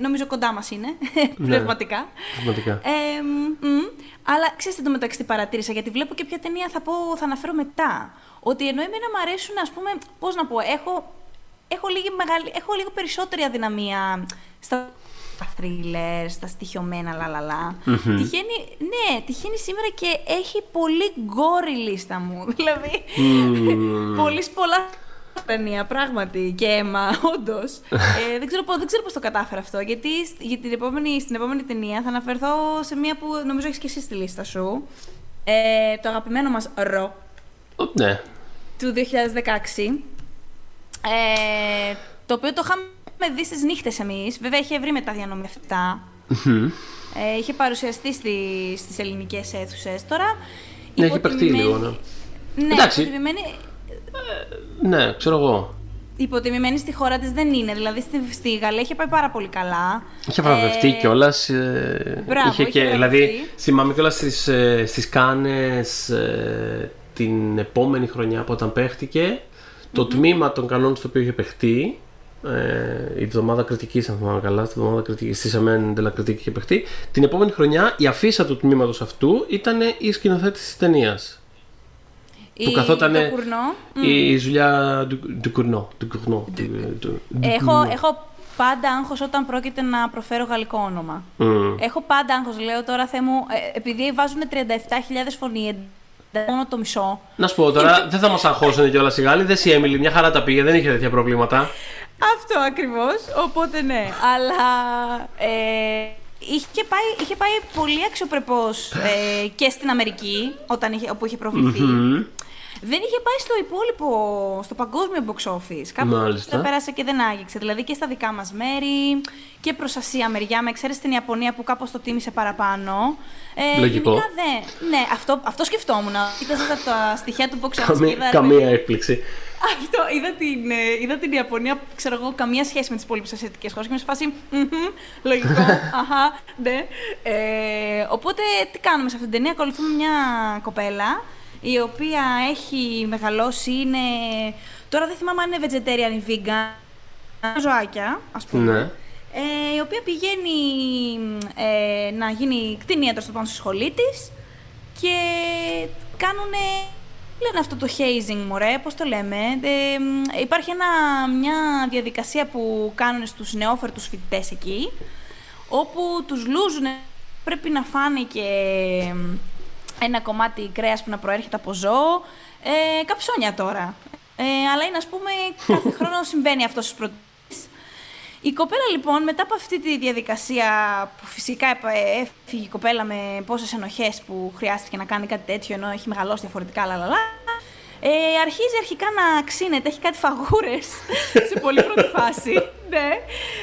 νομίζω κοντά μας είναι, πνευματικά. Πραγματικά. Ε, μ, μ. αλλά ξέρετε το μεταξύ τι παρατήρησα, γιατί βλέπω και ποια ταινία θα, πω, θα αναφέρω μετά. Ότι ενώ εμένα μου αρέσουν, ας πούμε, πώς να πω, έχω, έχω, λίγη μεγάλη, έχω λίγο περισσότερη αδυναμία στα thriller, στα στοιχειωμένα, λαλαλα. Τυχαίνει, ναι, τυχαίνει σήμερα και έχει πολύ γκόρη λίστα μου. Δηλαδή, πολύ πολλά ταινία, πράγματι, και αίμα, όντως. ε, δεν, ξέρω, πώς- δεν ξέρω πώς το κατάφερα αυτό. Γιατί σ- για την επόμενη, στην επόμενη ταινία θα αναφερθώ σε μία που νομίζω έχεις και εσύ στη λίστα σου. Ε, το αγαπημένο μας Ρο Ο, Ναι. του 2016. Ε, το οποίο το είχαμε δει στις νύχτες εμείς. Βέβαια είχε βρει μετά διανομή αυτά. Ε, είχε παρουσιαστεί στη, στις ελληνικές αίθουσες. Τώρα, Ναι, έχει παιχτεί υποτιμημένη- λίγο, ναι. Ναι, Εντάξει. υποτιμημένη, Ναι, ξέρω εγώ. υποτιμημένη στη χώρα της δεν είναι. Δηλαδή στη, στη Γαλλία είχε πάει πάρα πολύ καλά. Είχε βραβευτεί Ε, κιόλας. μπράβο, είχε είχε και, βραβευτεί. δηλαδή, θυμάμαι κιόλας στις ε, στις Κάνες ε, την επόμενη χρονιά που όταν παίχτηκε, το τμήμα των κανόνων στο οποίο είχε παιχτεί, ε, η εβδομάδα κριτικής, αν θυμάμαι καλά, στη εβδομάδα κριτικής, στη Σεμέν de la Critique είχε παιχτεί, την επόμενη χρονιά η αφίσα του τμήματος αυτού ήταν η σκηνοθέτης της ταινίας. Που Η- καθόταν το κουρνό. η Ζουλιά του Κουρνό. Του Κουρνό. του- του- Έχω, έχω πάντα άγχος όταν πρόκειται να προφέρω γαλλικό όνομα. Μμ. Έχω πάντα άγχος, λέω τώρα Θεέ μου, ε, επειδή βάζουν 37.000 φωνή, μόνο το μισό. Να σου πω τώρα, δεν θα μας αγχώσουν κιόλας οι Γάλλοι. Δεν η Έμιλι, μια χαρά τα πήγε, δεν είχε τέτοια προβλήματα. Αυτό ακριβώς, οπότε ναι. Αλλά ε, είχε πάει, είχε πάει πολύ αξιοπρεπώς ε, και στην Αμερική, όταν είχε, όπου είχε προβληθεί. Δεν είχε πάει στο υπόλοιπο, στο παγκόσμιο box office. Κάπου Μάλιστα. δεν πέρασε και δεν άγγιξε. Δηλαδή και στα δικά μας μέρη και προς Ασία μεριά, με εξαίρεση την Ιαπωνία που κάπως το τίμησε παραπάνω. Ε, Λογικό. γενικά δεν. Ναι, αυτό, αυτό σκεφτόμουν. Κοίταζα τα, τα στοιχεία του box office. και Καμία, είδα, καμία δηλαδή, έκπληξη. αυτό, είδα την, ε, είδα την Ιαπωνία, ξέρω εγώ, καμία σχέση με τις υπόλοιπες ασιατικές χώρες και είμαι σε φάση, «Μμμ, λογικό, αχα, ναι. Ε, οπότε, τι κάνουμε σε αυτήν την ταινία, ακολουθούμε μια κοπέλα, η οποία έχει μεγαλώσει, είναι, τώρα δεν θυμάμαι αν είναι vegetarian ή vegan, ζωάκια, ας πούμε. Ναι. Ε, η οποία πηγαίνει ε, να γίνει κτηνίατρο στο πάνω στη σχολή της και κάνουν λένε αυτό το hazing, μωρέ, πώς το λέμε. Ε, μ, υπάρχει ένα, μια διαδικασία που κάνουν στους νεόφερτους φοιτητές εκεί, όπου τους λούζουν, πρέπει να φάνε και μ, ένα κομμάτι κρέας που να προέρχεται από ζώο, ε, καψόνια τώρα. Ε, αλλά είναι, ας πούμε, κάθε χρόνο συμβαίνει αυτό στους πρωτεύουσες. Η κοπέλα λοιπόν μετά από αυτή τη διαδικασία που φυσικά επα- έφυγε η κοπέλα με πόσες ενοχές που χρειάστηκε να κάνει κάτι τέτοιο ενώ έχει μεγαλώσει διαφορετικά λαλαλά ε, αρχίζει αρχικά να ξύνεται, έχει κάτι φαγούρες σε πολύ πρώτη φάση. Ναι.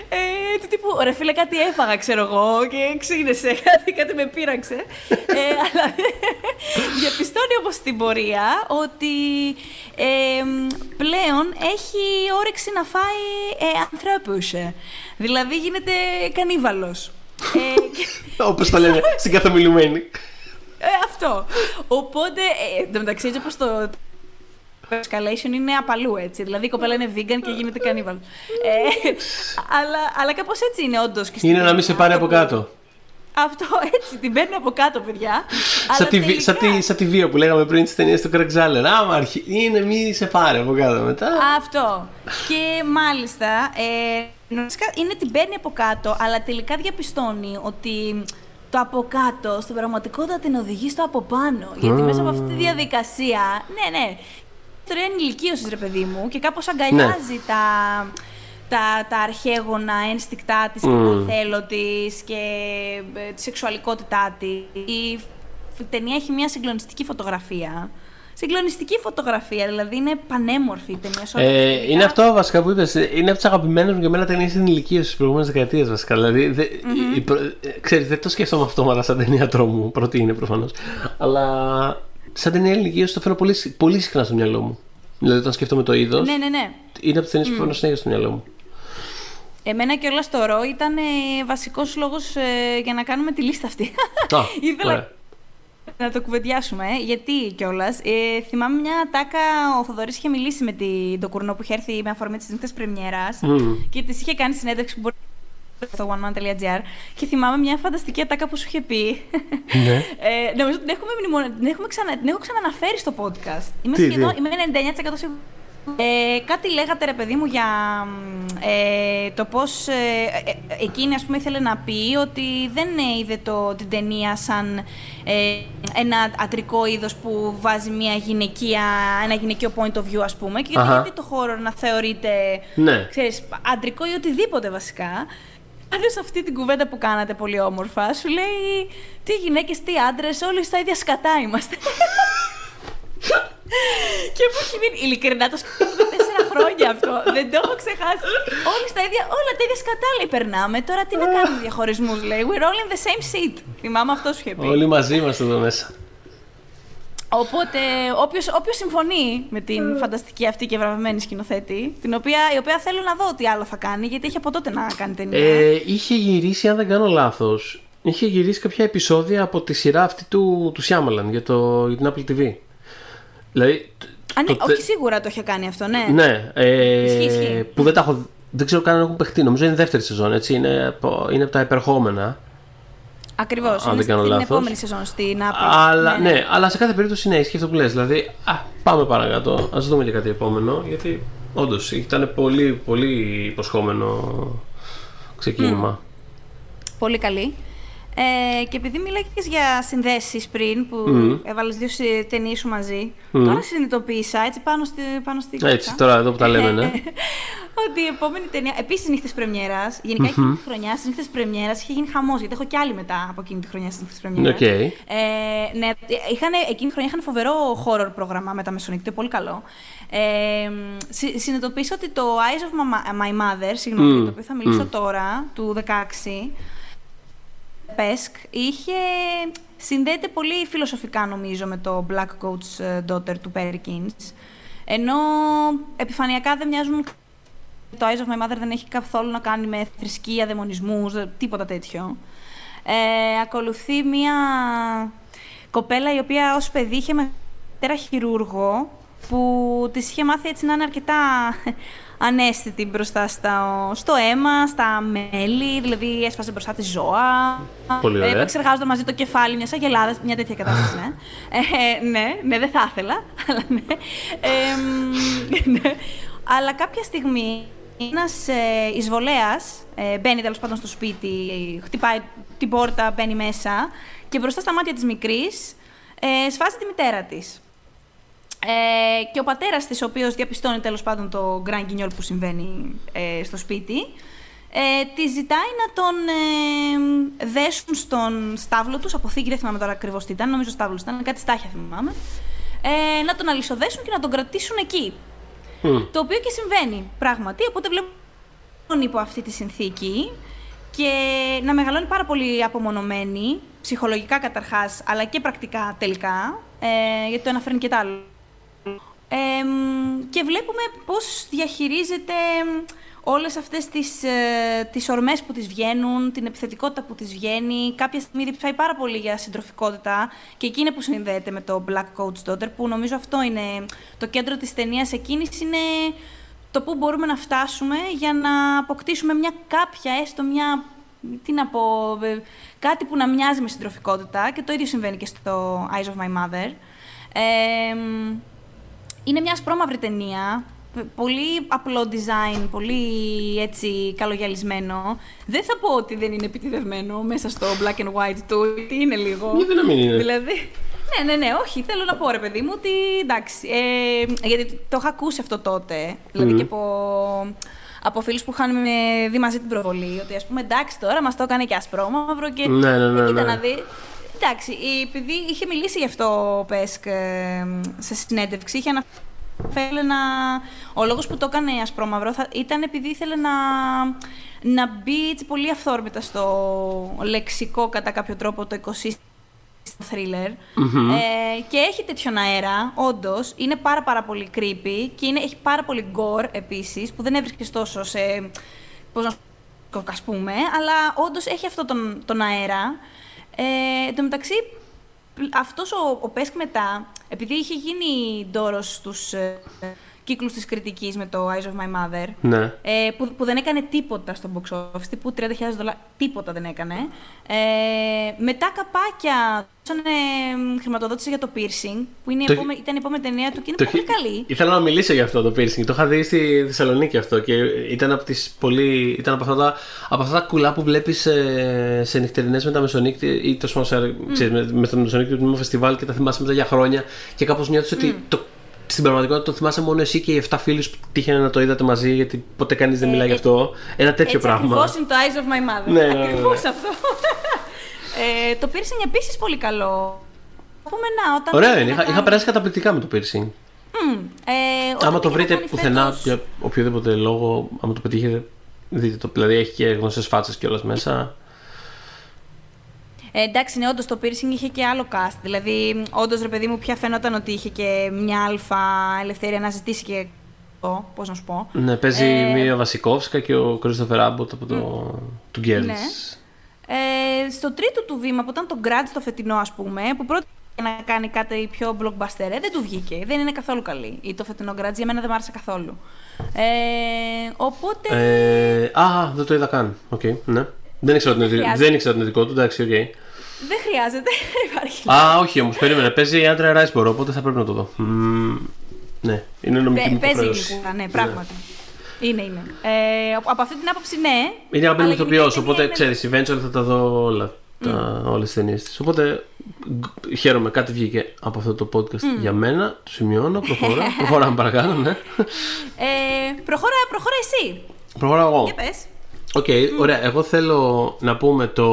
Ε, του τύπου, ρε φίλε, κάτι έφαγα, ξέρω εγώ, και ξύνεσαι, κάτι, κάτι με πείραξε. Ε, αλλά διαπιστώνει όμως στην πορεία ότι ε, πλέον έχει όρεξη να φάει ε, ανθρώπους. ε. Δηλαδή γίνεται κανίβαλος. Ε, και- Όπως το λένε στην καθομιλουμένη. ε, αυτό. Οπότε, ε, εν τω μεταξύ, έτσι όπως το escalation είναι απαλού, έτσι. Δηλαδή, η κοπέλα είναι vegan και γίνεται κανίβαλ. Ε, αλλά, αλλά κάπως έτσι είναι, όντως. και στην Είναι να μην σε ταινία. πάρει από κάτω. Αυτό, έτσι, την παίρνει από κάτω, παιδιά. Σαν Αλλά τη, βι- σαν, τελικά- τη, σαν τη βία που λέγαμε πριν στις ταινίες του Craig Zahler. Άμα αρχι... είναι μη σε πάρει από κάτω μετά. Αυτό. Και μάλιστα, ε, νομίζεις κα- είναι την παίρνει από κάτω, αλλά τελικά διαπιστώνει ότι το από κάτω στην πραγματικότητα την οδηγεί στο από πάνω. Γιατί μέσα από αυτή τη διαδικασία, ναι, ναι, τώρα είναι ηλικίωσης, ρε παιδί μου, και κάπως αγκαλιάζει τα, τα, τα αρχαίγωνα ένστικτά της και τα θέλω της και ε, τη σεξουαλικότητά της. Η φ- ταινία έχει μια συγκλονιστική φωτογραφία. Συγκλονιστική φωτογραφία, δηλαδή είναι πανέμορφη η ταινία. σε όλα τα Ε, σκηνικά. είναι αυτό βασικά που είπες. Είναι από τι αγαπημένε μου για μένα ταινίε στην ηλικία στι προηγούμενε δεκαετίε βασικά. Δηλαδή, δε, η προ- ε, ξέρεις, δεν το σκέφτομαι αυτόματα σαν ταινία τρόμου. Πρώτη είναι προφανώς. Αλλά σαν ταινία ηλικία το φέρω πολύ, συ- πολύ συχνά στο μυαλό μου. Δηλαδή, όταν σκέφτομαι το είδος, Ναι, ναι, ναι. είναι από τις ταινίες που φέρνω συνέχεια στο μυαλό μου. Εμένα και όλα στο ρο ήταν ε, βασικός λόγος ε, για να κάνουμε τη λίστα αυτή. Α, Ήθελα ωραία. να το κουβεντιάσουμε, ε, γιατί κιόλας. Ε, θυμάμαι μια τάκα, ο Θοδωρής είχε μιλήσει με την Ντοκουρνό που είχε έρθει με αφορμή της νύχτας Πρεμιέρας Μμμ. και της είχε κάνει συνέντευξη που μπορεί στο oneman.gr και θυμάμαι μια φανταστική ατάκα που σου είχε πει. Ναι. ε, νομίζω ότι την έχουμε, μνημονε- την έχουμε ξανα... την έχω ξαναναφέρει στο podcast. Είμαι Τι, σχεδόν, τι; είμαι 99% σίγουρη. Ε, κάτι λέγατε ρε παιδί μου για ε, το πώς ε, ε, ε, εκείνη ας πούμε ήθελε να πει ότι δεν ε, είδε το, την ταινία σαν ε, ένα ατρικό είδος που βάζει μια γυναικεία, ένα γυναικείο point of view ας πούμε και Αχα. γιατί το χώρο να θεωρείται Ναι. ξέρεις, αντρικό ή οτιδήποτε βασικά. Άρα σε αυτή την κουβέντα που κάνατε πολύ όμορφα, σου λέει τι γυναίκες, τι άντρες, όλοι στα ίδια σκατά είμαστε. και μου έχει μείνει, ειλικρινά το σκέφτομαι τέσσερα χρόνια αυτό, δεν το έχω ξεχάσει. Όλοι στα ίδια, όλα τα ίδια σκατά λέει περνάμε, τώρα τι να κάνουμε διαχωρισμούς λέει, we're all in the same seat. Θυμάμαι αυτό σου είχε πει. Όλοι μαζί είμαστε εδώ μέσα. Οπότε, όποιος, όποιος συμφωνεί με την φανταστική αυτή και βραβευμένη σκηνοθέτη, την οποία, η οποία θέλω να δω τι άλλο θα κάνει, γιατί έχει από τότε να κάνει ταινία. Ε, είχε γυρίσει, αν δεν κάνω λάθος, είχε γυρίσει κάποια επεισόδια από τη σειρά αυτή του, του Shyamalan για, το, για την Apple TV. Δηλαδή. Α, ναι, το- όχι σίγουρα το είχε κάνει αυτό, ναι. Ναι, ε, Ισχύει, ισχύει. που δεν τα έχω. Δεν ξέρω καν αν έχουν παιχτεί. Νομίζω είναι η δεύτερη σεζόν, έτσι. Είναι από, είναι από τα υπερχόμενα. Ακριβώς. αν Είναι δεν κάνω στην λάθος. επόμενη σεζόν στην Apple. Αλλά, ναι, αλλά σε κάθε περίπτωση ναι, ισχύει αυτό που λες. Δηλαδή, α, πάμε παρακάτω. Α δούμε και κάτι επόμενο. Γιατί όντως ήταν πολύ, πολύ υποσχόμενο ξεκίνημα. Πολύ καλή. Ε, και επειδή μιλάγες για συνδέσεις πριν, που Μμμ. έβαλες δύο ταινίες σου μαζί, Μμμ. τώρα συνειδητοποίησα, έτσι πάνω, στη, πάνω στην Έτσι, κοίτσα, τώρα εδώ που τα λέμε, ναι. ότι η επόμενη ταινία, επίσης νύχτες πρεμιέρας, γενικά εκείνη τη χρονιά στις νύχτες πρεμιέρας είχε γίνει χαμός, γιατί έχω κι άλλη μετά από εκείνη τη χρονιά στις νύχτες πρεμιέρας. Οκ. Ε, ναι, είχαν, εκείνη τη χρονιά είχαν φοβερό horror πρόγραμμα με τα μεσονύκτια, πολύ καλό. Ε, συ, συνειδητοποίησα ότι το Eyes of My- My Mother, συγγνώμη, Μμ, για το οποίο θα μιλήσω μμ. τώρα, του 16, Πέσκ, είχε, συνδέεται πολύ φιλοσοφικά νομίζω με το Black Coat's ε, Daughter του Perkins. Ενώ επιφανειακά δεν μοιάζουν το Eyes of My Mother δεν έχει καθόλου να κάνει με θρησκεία, δαιμονισμούς, δε- τίποτα τέτοιο. Ε, ακολουθεί μία κοπέλα η οποία ως παιδί είχε μετέρα χειρούργο που της είχε μάθει έτσι να είναι αρκετά ανέστητη μπροστά στο, στο αίμα, στα μέλη, δηλαδή έσφασε μπροστά τη ζώα. Πολύ ωραία. Ε, εξεργάζονταν μαζί το κεφάλι μιας αγελάδας, μια τέτοια κατάσταση, ναι. Ε, ναι, ναι, δεν θα ήθελα, αλλά ναι. Ε, μ, ναι. Αλλά κάποια στιγμή ένας ε, εισβολέας ε, μπαίνει τέλος πάντων στο σπίτι, χτυπάει την πόρτα, μπαίνει μέσα και μπροστά στα μάτια της μικρής ε, σφάζει τη μητέρα της. Ε, και ο πατέρας της, ο οποίος διαπιστώνει τέλος πάντων το γκραν γκινιόλ που συμβαίνει ε, στο σπίτι, ε, τη ζητάει να τον ε, δέσουν στον στάβλο τους, αποθήκη, δεν θυμάμαι τώρα ακριβώς τι ήταν, νομίζω στάβλος ήταν, κάτι στάχια θυμάμαι, ε, να τον αλυσοδέσουν και να τον κρατήσουν εκεί. Μμ. Το οποίο και συμβαίνει πράγματι, οπότε βλέπουμε υπό αυτή τη συνθήκη και να μεγαλώνει πάρα πολύ απομονωμένη, ψυχολογικά καταρχάς, αλλά και πρακτικά τελικά, ε, γιατί το ένα φέρνει και το άλλο. Ε, μ, και βλέπουμε πώς διαχειρίζεται όλες αυτές τις, ε, τις ορμές που τις βγαίνουν, την επιθετικότητα που τις βγαίνει. Κάποια στιγμή διψάει πάρα πολύ για συντροφικότητα και εκεί είναι που συνδέεται με το Black Coat's Daughter, που νομίζω αυτό είναι το κέντρο της ταινίας εκείνης, είναι το πού μπορούμε να φτάσουμε για να αποκτήσουμε μια κάποια, έστω μια, τι να πω, ε, κάτι που να μοιάζει με συντροφικότητα και το ίδιο συμβαίνει και στο Eyes of My Mother. Ε, μ, είναι μια ασπρόμαυρη ταινία, π- πολύ απλό design, πολύ έτσι καλογιαλισμένο. Δεν θα πω ότι δεν είναι επιτιδευμένο μέσα στο black and white του, γιατί είναι λίγο. Γιατί να μην είναι. Δηλαδή, ναι, ναι, ναι, όχι. Θέλω να πω, ρε παιδί μου, ότι εντάξει. Ε, γιατί το είχα ακούσει αυτό τότε. Δηλαδή Μμμ. και από, από φίλους που είχαν με- δει μαζί την προβολή. Ότι ας πούμε, εντάξει, τώρα μας το έκανε και ασπρόμαυρο και. Ναι, ναι, ναι, Ε, Κοίτα ναι. να δει. Εντάξει, η- επειδή είχε μιλήσει γι' αυτό ο Πέσκ ε, σε συνέντευξη, είχε αναφέρει να. Ο λόγος που το έκανε ασπρόμαυρο θα, ήταν επειδή ήθελε να, να μπει έτσι πολύ αυθόρμητα στο λεξικό κατά κάποιο τρόπο το οικοσύστημα thriller. Μμμ. Ε, και έχει τέτοιον αέρα, όντως. Είναι πάρα, πάρα πολύ creepy και είναι, έχει πάρα πολύ gore επίσης, που δεν έβρισκες τόσο σε. Πώς να σου πω, ας πούμε, αλλά όντως έχει αυτό τον, τον αέρα. Ε, εν τω μεταξύ, αυτός ο, ο Πέσκ μετά, επειδή είχε γίνει ντόρος στους ε, κύκλους της κριτικής με το Eyes of My Mother, Ναι. ε, που, που δεν έκανε τίποτα στο box office, τύπου 30.000 δολάρια, τίποτα δεν έκανε. Ε, μετά καπάκια, δώσανε μ, χρηματοδότηση για το piercing, που είναι η Το- επόμε- ήταν η επόμενη ταινία του και είναι Το πολύ έχει- καλή. Ήθελα να μιλήσω για αυτό το piercing. Το είχα δει στη Θεσσαλονίκη αυτό και ήταν από, τις πολύ... ήταν από, αυτά, τα... από αυτά τα κουλά που βλέπεις σε, σε νυχτερινές με τα μεσονύκτη ή το σπonsor, ξέρεις, με, με το μεσονύκτη του τμήμα φεστιβάλ και τα θυμάσαι μετά για χρόνια και κάπως νιώθεις ότι το, στην πραγματικότητα το θυμάσαι μόνο εσύ και οι 7 φίλους που τύχαινε να το είδατε μαζί γιατί ποτέ κανείς δεν Ε, μιλάει γι' ε, αυτό. Ένα τέτοιο Έτσι πράγμα. ακριβώς είναι το Eyes of My Mother. Ναι, ναι, ναι, ναι. Ακριβώς αυτό. ε, το piercing επίσης πολύ καλό. Πούμε να, όταν Ωραία πήγε είναι. να Είχα, είχα κάνει- περάσει καταπληκτικά με το piercing. Μμ, ε, όταν Άμα το πήγε να βρείτε κάνει πουθενά φέτος- για οποιοδήποτε λόγο, άμα το πετύχετε, δείτε το. Δηλαδή έχει και γνωστές φάτσες κιόλας μέσα. Ε, εντάξει, ναι, όντως το piercing είχε και άλλο cast. Δηλαδή, όντως ρε παιδί μου, πια φαίνονταν ότι είχε και μια αλφα ελευθερία να ζητήσει και. Πώς να σου πω. Ναι, παίζει Ε, μία Βασικόφσκα και ο Christopher Abbott από το, το Girls. Ναι. Ε, στο τρίτο του βήμα, που ήταν το Grudge το φετινό, ας πούμε, που πρώτα να κάνει κάτι πιο blockbuster, ε, δεν του βγήκε. Δεν είναι καθόλου καλή. Ή το φετινό Grudge, για μένα δεν μ' άρεσε καθόλου. Ε, οπότε. Ε, α, δεν το είδα καν. Οκ, ναι. Δεν ήξερα ότι είναι, δι- χρειάζεται. δεν ήξερα ότι είναι δικό του, εντάξει, οκ. Δεν χρειάζεται, δεν υπάρχει. Α, όχι όμως, περίμενε. Παίζει η Άντρα Ράισπορο, οπότε θα πρέπει να το δω. Μμμ, ναι, είναι νομική Παι- μου Παίζει υποχρέωση. γλυκούλα, ναι, πράγματι. Είναι, είναι. Ε, από- από αυτή την άποψη, ναι. Είναι αγαπημένη Αλλά ηθοποιό, γενικά η ταινία οπότε είναι- ξέρεις, eventually θα τα δω όλα. τα, όλες τις ταινίες της. Οπότε γκ- χαίρομαι, κάτι βγήκε από αυτό το podcast για μένα. Το σημειώνω, προχωρά, προχωράμε παρακάτω, ναι. Ε, προχώρα, προχώρα εσύ. Προχωράω εγώ. Για πες. Οκ, ωραία. Εγώ θέλω να πούμε το.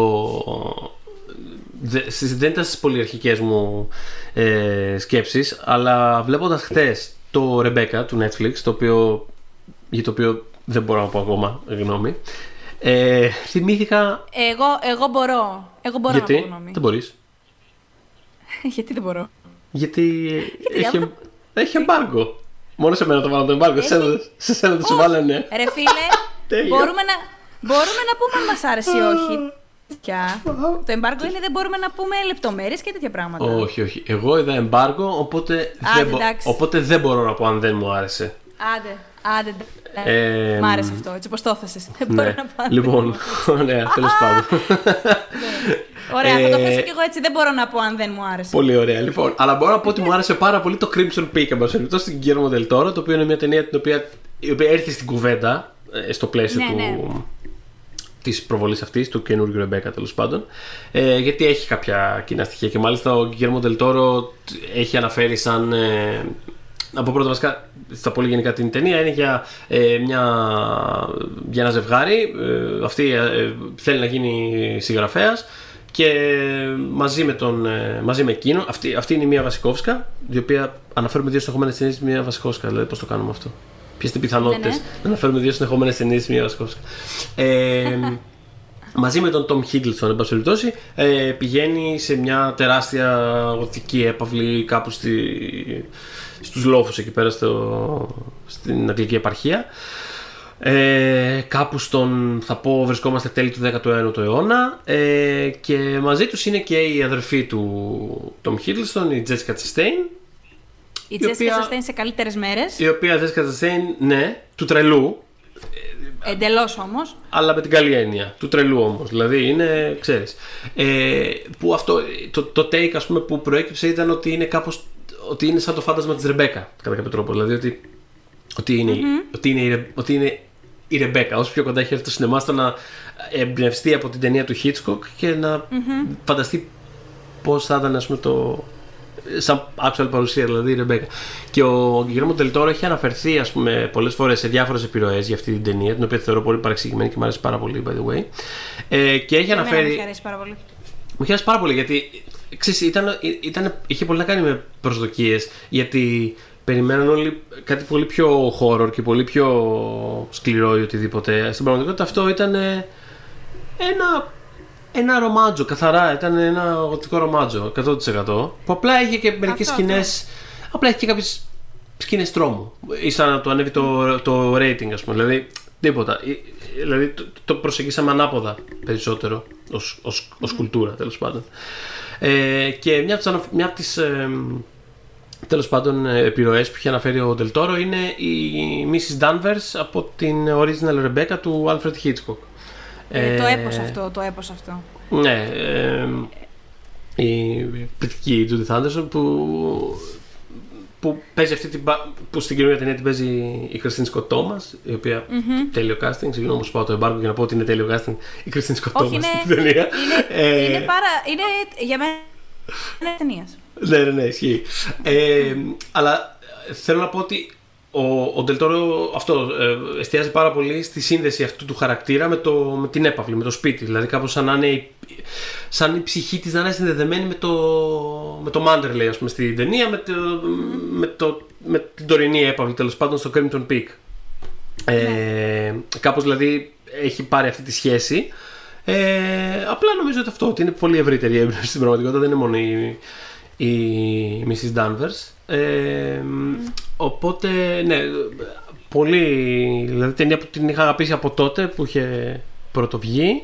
Δε- στις- Δεν ήταν στις πολυαρχικές μου ε, σκέψεις αλλά βλέποντας χτες το Rebecca του Netflix το οποίο, για το οποίο δεν μπορώ να πω ακόμα γνώμη ε, θυμήθηκα Εγώ, εγώ μπορώ. Εγώ μπορώ γιατί; να πω γνώμη. δεν μπορείς γιατί δεν μπορώ; γιατί, έχει, άμα- έχει εμπάργκο μόνο σε μένα το βάλω το εμπάργκο σε σένα- σε σένα το σου βάλανε Ρε φίλε, Τέλεια. μπορούμε να, μπορούμε να πούμε αν μας άρεσε ή όχι. Πια. Το εμπάργκο είναι δεν μπορούμε να πούμε λεπτομέρειες και τέτοια πράγματα. όχι όχι εγώ είδα εμπάργκο οπότε, Άντε, δεν, μπο- εντάξει. οπότε δεν μπορώ να πω αν δεν μου άρεσε Άντε, άντε. Ε, Μ' άρεσε αυτό, έτσι όπως το έθεσες. Δεν μπορώ Ναι. να πάω. Λοιπόν, ωραία, τέλος πάντων. Ωραία, θα το ε, θέσω κι εγώ έτσι. Δεν μπορώ να πω αν δεν μου άρεσε. πολύ ωραία. Λοιπόν, αλλά μπορώ να πω ότι μου άρεσε πάρα πολύ το Crimson Peak, εν πάση περιπτώσει, στην Guillermo del Toro, το οποίο είναι μια ταινία την οποία, η οποία έρθει στην κουβέντα ε, στο πλαίσιο Ναι, του. Ναι. Της προβολής αυτής, του καινούργιου Ρεμπέκα τέλος πάντων. Ε, γιατί έχει κάποια κοινά στοιχεία και μάλιστα ο Guillermo del Toro έχει αναφέρει σαν. Ε, να πω πρώτα βασικά στα πολύ γενικά την ταινία είναι για, ε, μια, για ένα ζευγάρι. Ε, αυτή ε, θέλει να γίνει συγγραφέας και μαζί με, τον, ε, μαζί με εκείνο, αυτή, αυτή είναι η Μία Βασικόφσκα, η οποία αναφέρουμε δύο συνεχόμενε ταινίες Μία Βασικόφσκα. Δηλαδή, πώς το κάνουμε αυτό. Ποιες είναι οι πιθανότητες Ναι, ναι. να αναφέρουμε δύο συνεχόμενες ταινίες Μία Βασικόφσκα. Ε, μαζί με τον Tom Hiddleston, εν πάση περιπτώσει, ε, πηγαίνει σε μια τεράστια γοτική έπαυλη κάπου στη, στους λόφους εκεί πέρα στο, στην αγγλική επαρχία. Ε, κάπου στον, θα πω, βρισκόμαστε τέλη του 19ου αιώνα ε, και μαζί τους είναι και η αδερφή του Tom Hiddleston, η Jessica Chastain, Η η Τζέσικα οποία- Σαστέν σε καλύτερες μέρες. η οποία Jessica Chastain, ναι, του τρελού, Εντελώς όμως. αλλά με την καλή έννοια. Του τρελού όμως. Δηλαδή είναι, ξέρεις. Ε, που αυτό, το, το take ας πούμε, που προέκυψε ήταν ότι είναι κάπως. ότι είναι σαν το φάντασμα της Ρεμπέκα, κατά κάποιο τρόπο. Δηλαδή ότι, ότι, είναι, ότι, είναι, η Ρε- ότι είναι η Ρεμπέκα. Όσο πιο κοντά έχει έρθει το σινεμά, στο να εμπνευστεί από την ταινία του Hitchcock και να φανταστεί πώς θα ήταν ας πούμε, το, σαν actual παρουσία, δηλαδή η Ρεμπέκα. Και ο Guillermo del Toro έχει αναφερθεί ας πούμε, πολλές φορές σε διάφορες επιρροές για αυτή την ταινία, την οποία θεωρώ πολύ παρεξηγημένη και μου αρέσει πάρα πολύ, by the way. Ε, και έχει Εμένα αναφέρει. μου αρέσει πάρα πολύ. Μου χαίρεσε πάρα πολύ γιατί ξέρεις, ήταν, ήταν, είχε πολύ να κάνει με προσδοκίες γιατί περιμέναν όλοι κάτι πολύ πιο horror και πολύ πιο σκληρό ή οτιδήποτε. Στην πραγματικότητα αυτό ήταν ε, ένα, ένα ρομάτζο, καθαρά. Ήταν ένα γοτικό ρομάτζο, 100%. Που απλά είχε και μερικές Αυτό, σκηνές, απλά είχε και κάποιες σκηνές τρόμου. Ή σαν να το ανέβει το, το rating, ας πούμε. Δηλαδή, τίποτα. Ε, Δηλαδή, το, το προσεγγίσαμε ανάποδα περισσότερο ως, ως, ως κουλτούρα, τέλος πάντων. Ε, και μια από τις, ανα- μια από τις ε, τέλος πάντων ε, επιρροές που είχε αναφέρει ο Ντελτόρο είναι η Mrs. Danvers από την original Rebecca του Alfred Hitchcock. Ε, το Ε, έπος αυτό, το έπος αυτό. Ναι, ε, η πληκτική Judy Anderson που, που παίζει αυτή την. πα- που στην καινούργια ταινία την παίζει η Κριστίν Σκοτ Τόμας, η οποία τέλειο casting. Συγγνώμη που πάω το εμπάργκο για να πω ότι είναι τέλειο casting η Κριστίν Σκοτ Όχι, Τόμας είναι, στην ταινία. είναι, Ε, είναι πάρα. Είναι για μένα. Είναι ταινίας. Ναι, ναι, ναι, ισχύει. Ε, αλλά θέλω να πω ότι ο, ο Ντελτόρο αυτό ε, εστιάζει πάρα πολύ στη σύνδεση αυτού του χαρακτήρα με, το, με την έπαυλη, με το σπίτι. Δηλαδή κάπως σαν να είναι η, σαν η ψυχή της να είναι συνδεδεμένη με το, με το Manderley, ας πούμε, στην ταινία, με, το, με, το, με την τωρινή έπαυλη, τέλος πάντων, στο Crimson Peak. Ε, Κάπως δηλαδή έχει πάρει αυτή τη σχέση. Ε, απλά νομίζω ότι αυτό ότι είναι πολύ ευρύτερη η έμπνευση στην πραγματικότητα, δεν είναι μόνο η, η Mrs. Danvers. Ε, Οπότε, ναι, πολύ. Δηλαδή, ταινία που την είχα αγαπήσει από τότε που είχε πρωτοβγεί.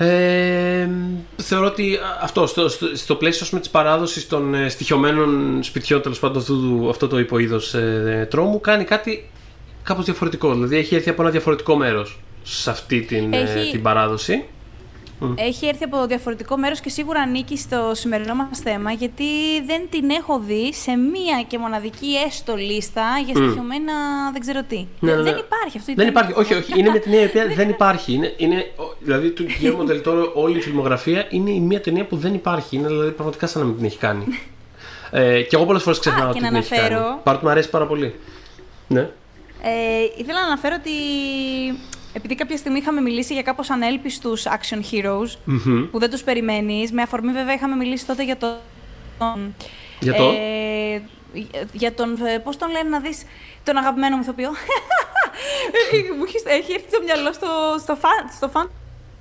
Ε, θεωρώ ότι αυτό στο, στο, στο πλαίσιο ας πούμε, της παράδοσης των ε, στοιχειωμένων σπιτιών τέλος πάντων αυτού, του- αυτό το υποείδος ε, τρόμου κάνει κάτι κάπως διαφορετικό δηλαδή έχει έρθει από ένα διαφορετικό μέρος σε αυτή την, ε, Έχει- την παράδοση Έχει έρθει από διαφορετικό μέρος και σίγουρα ανήκει στο σημερινό μας θέμα, γιατί δεν την έχω δει σε μία και μοναδική έστω λίστα για στοιχειωμένα δεν ξέρω τι. Ναι, ναι, ναι. Δεν υπάρχει αυτό. Δεν υπάρχει, όχι, όχι. Είναι μια ταινία η οποία δεν υπάρχει. Είναι, είναι, Δηλαδή, του Guillermo del Toro όλη η φιλμογραφία είναι η μία ταινία που δεν υπάρχει. Είναι δηλαδή πραγματικά σαν να μην την έχει κάνει. ε, και εγώ πολλές φορές ξεχνάω Α, ότι και την να έχει κάνει. αναφέρω- Παρότι μου αρέσει πάρα πολύ. Ναι. Ε, ήθελα να αναφέρω ότι επειδή κάποια στιγμή είχαμε μιλήσει για κάπως ανέλπιστους action heroes Μμμ. που δεν τους περιμένεις, με αφορμή βέβαια είχαμε μιλήσει τότε για το... Για το; Ε, για τον, ε, πώς τον λένε να δεις, τον αγαπημένο μου ηθοποιό. Μου έχει, έχει έρθει στο μυαλό στο, στο, φαν, στο φαν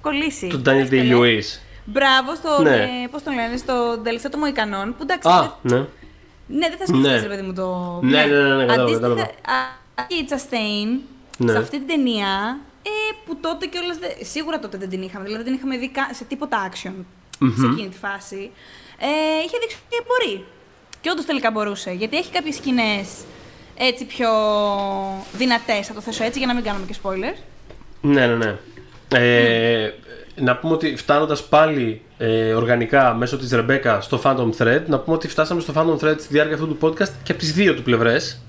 κολλήσει. Τον Daniel Πώς το λένε. Day-Lewis. Μπράβο, στον, Ναι. ε, πώς τον λένε, στον τελευταίο του Μοϊκανόν, που εντάξει, Α, δεν- ναι. ναι, δεν θα σκεφτείς, Ναι. ρε παιδί μου, το... Ναι, ναι, ναι, ναι, κατάλαβα, Αντίστοιχα, κατάλαβα. α, η Chastain, Ναι. σε αυτή την ταινία, ε, που τότε κιόλας, δεν- σίγουρα τότε δεν την είχαμε, δηλαδή δεν είχαμε δει κα- σε τίποτα action σε εκείνη τη φάση, ε, είχε δείξει ότι μπορεί. Και όντως τελικά μπορούσε, γιατί έχει κάποιες σκηνές έτσι πιο δυνατές, θα το θέσω έτσι, για να μην κάνουμε και spoilers. Ναι, ναι, ναι. Ε, Να πούμε ότι φτάνοντας πάλι ε, οργανικά μέσω της Ρεμπέκα στο Phantom Thread, να πούμε ότι φτάσαμε στο Phantom Thread στη διάρκεια αυτού του podcast και από τις δύο του πλευρές.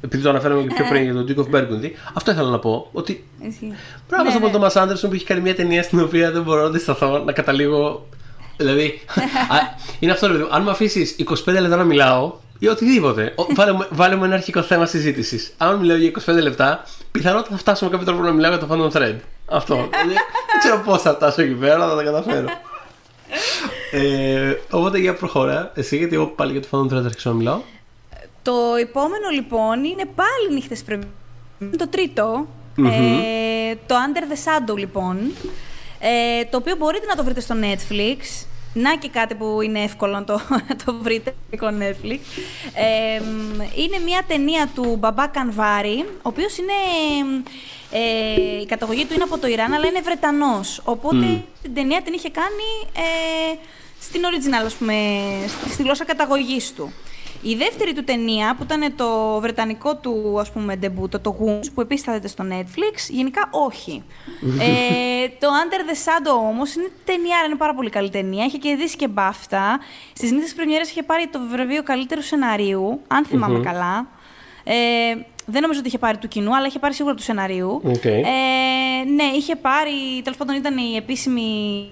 Επειδή το αναφέραμε και πιο πριν για τον Duke of Burgundy. Αυτό ήθελα να πω. Ότι Ισχύει. Μπράβο Ναι, στον ναι. Τόμα Άντερσον που έχει κάνει μια ταινία στην οποία δεν μπορώ να αντισταθώ να καταλήγω. Δηλαδή. α, είναι αυτό ρε παιδί μου. Αν με αφήσεις 25 λεπτά να μιλάω ή οτιδήποτε, ο- βάλε, μου- βάλε μου ένα αρχικό θέμα συζήτησης. Αν μιλάω για 25 λεπτά, πιθανότατα θα φτάσω με κάποιο τρόπο να μιλάω για το Phantom Thread. Αυτό. Δηλαδή, δεν ξέρω πώς θα φτάσω εκεί πέρα, αλλά θα τα καταφέρω. ε, οπότε για προχώρα, εσύ γιατί εγώ πάλι για το Phantom Thread αρχίσω να μιλάω. Το επόμενο λοιπόν είναι πάλι νύχτες πρεμιέρα. Το τριτο Ε, το Under the Shadow λοιπόν. Ε, το οποίο μπορείτε να το βρείτε στο Netflix. Να και κάτι που είναι εύκολο να το, να το βρείτε στο Netflix. Ε, μ, είναι μια ταινία του Μπαμπά Κανβάρη, ο οποίος είναι... Ε, η καταγωγή του είναι από το Ιράν, αλλά είναι Βρετανός. Οπότε την ταινία την είχε κάνει ε, στην original, ας πούμε, στη- στη γλώσσα καταγωγής του. Η δεύτερη του ταινία, που ήταν το βρετανικό του, ας πούμε, ντεμπούτο, το Wounds, που επίσης θα δείτε στο Netflix, γενικά όχι. ε, το Under the Shadow όμως είναι ταινία, είναι πάρα πολύ καλή ταινία. Είχε κερδίσει και BAFTA. Στις νύχτες πρεμιέρας είχε πάρει το βραβείο καλύτερου σεναρίου, αν θυμάμαι καλά. Ε, δεν νομίζω ότι είχε πάρει του κοινού, αλλά είχε πάρει σίγουρα του σεναρίου. Οκ. Ε, ναι, είχε πάρει, τέλος πάντων ήταν η επίσημη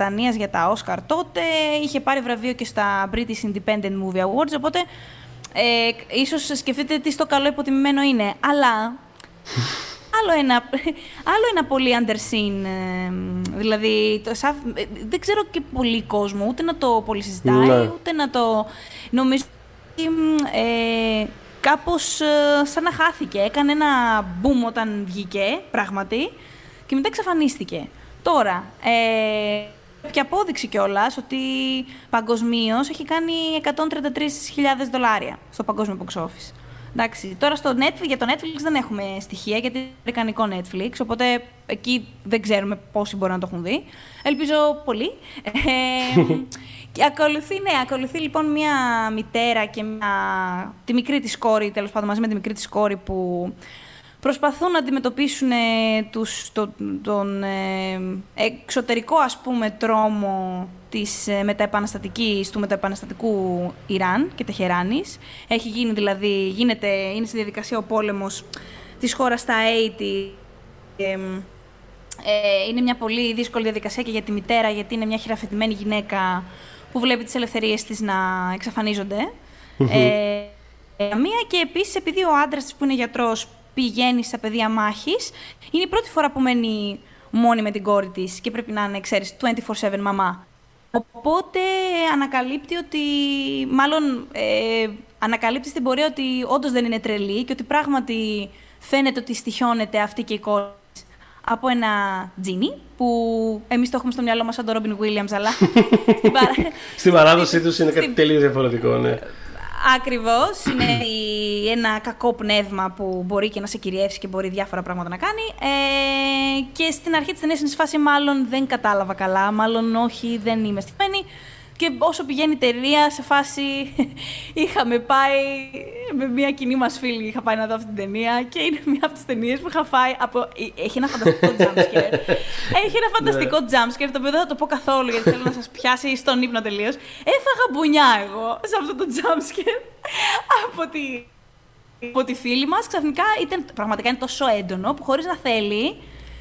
Βρετανίας για τα Oscar τότε, είχε πάρει βραβείο και στα British Independent Movie Awards, οπότε ε, ίσως σκεφτείτε τι στο καλό υποτιμημένο είναι. Αλλά άλλο ένα, άλλο ένα πολύ underseen, ε, δηλαδή το, σα- ε, δεν ξέρω και πολύ κόσμο ούτε να το πολύ συζητάει, Ναι. ούτε να το νομίζω ότι, μ, ε, κάπως ε, σαν να χάθηκε. Έκανε ένα boom όταν βγήκε, πράγματι, και μετά εξαφανίστηκε. Τώρα, ε, και απόδειξη κιόλας ότι παγκοσμίως έχει κάνει 133.000 δολάρια στο παγκόσμιο box office. Εντάξει, τώρα στο Netflix, για το Netflix δεν έχουμε στοιχεία γιατί είναι αμερικανικό Netflix, οπότε εκεί δεν ξέρουμε πόσοι μπορεί να το έχουν δει. Ελπίζω πολύ. Ε, και ακολουθεί, ναι, ακολουθεί λοιπόν μια μητέρα και μια, τη μικρή της κόρη, τέλος πάντων μαζί με τη μικρή της κόρη που προσπαθούν να αντιμετωπίσουν ε, τους, το- τον ε, εξωτερικό ας πούμε τρόμο της ε, μεταεπαναστατικής, του μεταεπαναστατικού Ιράν και Τεχεράνης. Έχει γίνει δηλαδή, γίνεται, είναι στη διαδικασία ο πόλεμος της χώρας στα 80 ε, ε, είναι μια πολύ δύσκολη διαδικασία και για τη μητέρα, γιατί είναι μια χειραφετημένη γυναίκα που βλέπει τις ελευθερίες της να εξαφανίζονται. ε, ε, μία και επίσης επειδή ο άντρας της που είναι γιατρός πηγαίνει στα πεδία μάχης, είναι η πρώτη φορά που μένει μόνη με την κόρη της και πρέπει να είναι, ξέρεις, 24-7 μαμά. Οπότε ανακαλύπτει ότι, μάλλον ε, ανακαλύπτει στην πορεία ότι όντως δεν είναι τρελή και ότι πράγματι φαίνεται ότι στοιχιώνεται αυτή και η κόρη της από ένα τζίνι, που εμείς το έχουμε στο μυαλό μας σαν τον Ρόμπιν Williams, αλλά στην παρά... Στην παράδοσή τους είναι κάτι στην- τελείως διαφορετικό, ναι. Ακριβώς, είναι η- ένα κακό πνεύμα που μπορεί και να σε κυριεύσει και μπορεί διάφορα πράγματα να κάνει. Ε, και στην αρχή της ταινίας είναι σε φάση μάλλον δεν κατάλαβα καλά, μάλλον όχι, δεν είμαι στημένη. Και όσο πηγαίνει η ταινία, σε φάση είχαμε πάει με μια κοινή μας φίλη, είχα πάει να δω αυτή την ταινία και είναι μια από τις ταινίες που είχα φάει από... ε, Έχει ένα φανταστικό jumpscare. Έχει ένα φανταστικό jumpscare, το οποίο δεν θα το πω καθόλου γιατί θέλω να σας πιάσει στον ύπνο τελείως. Έφαγα μπουνιά εγώ σε αυτό το jumpscare από τη, από τη φίλη μας. Ξαφνικά ήταν, πραγματικά είναι τόσο έντονο που χωρίς να θέλει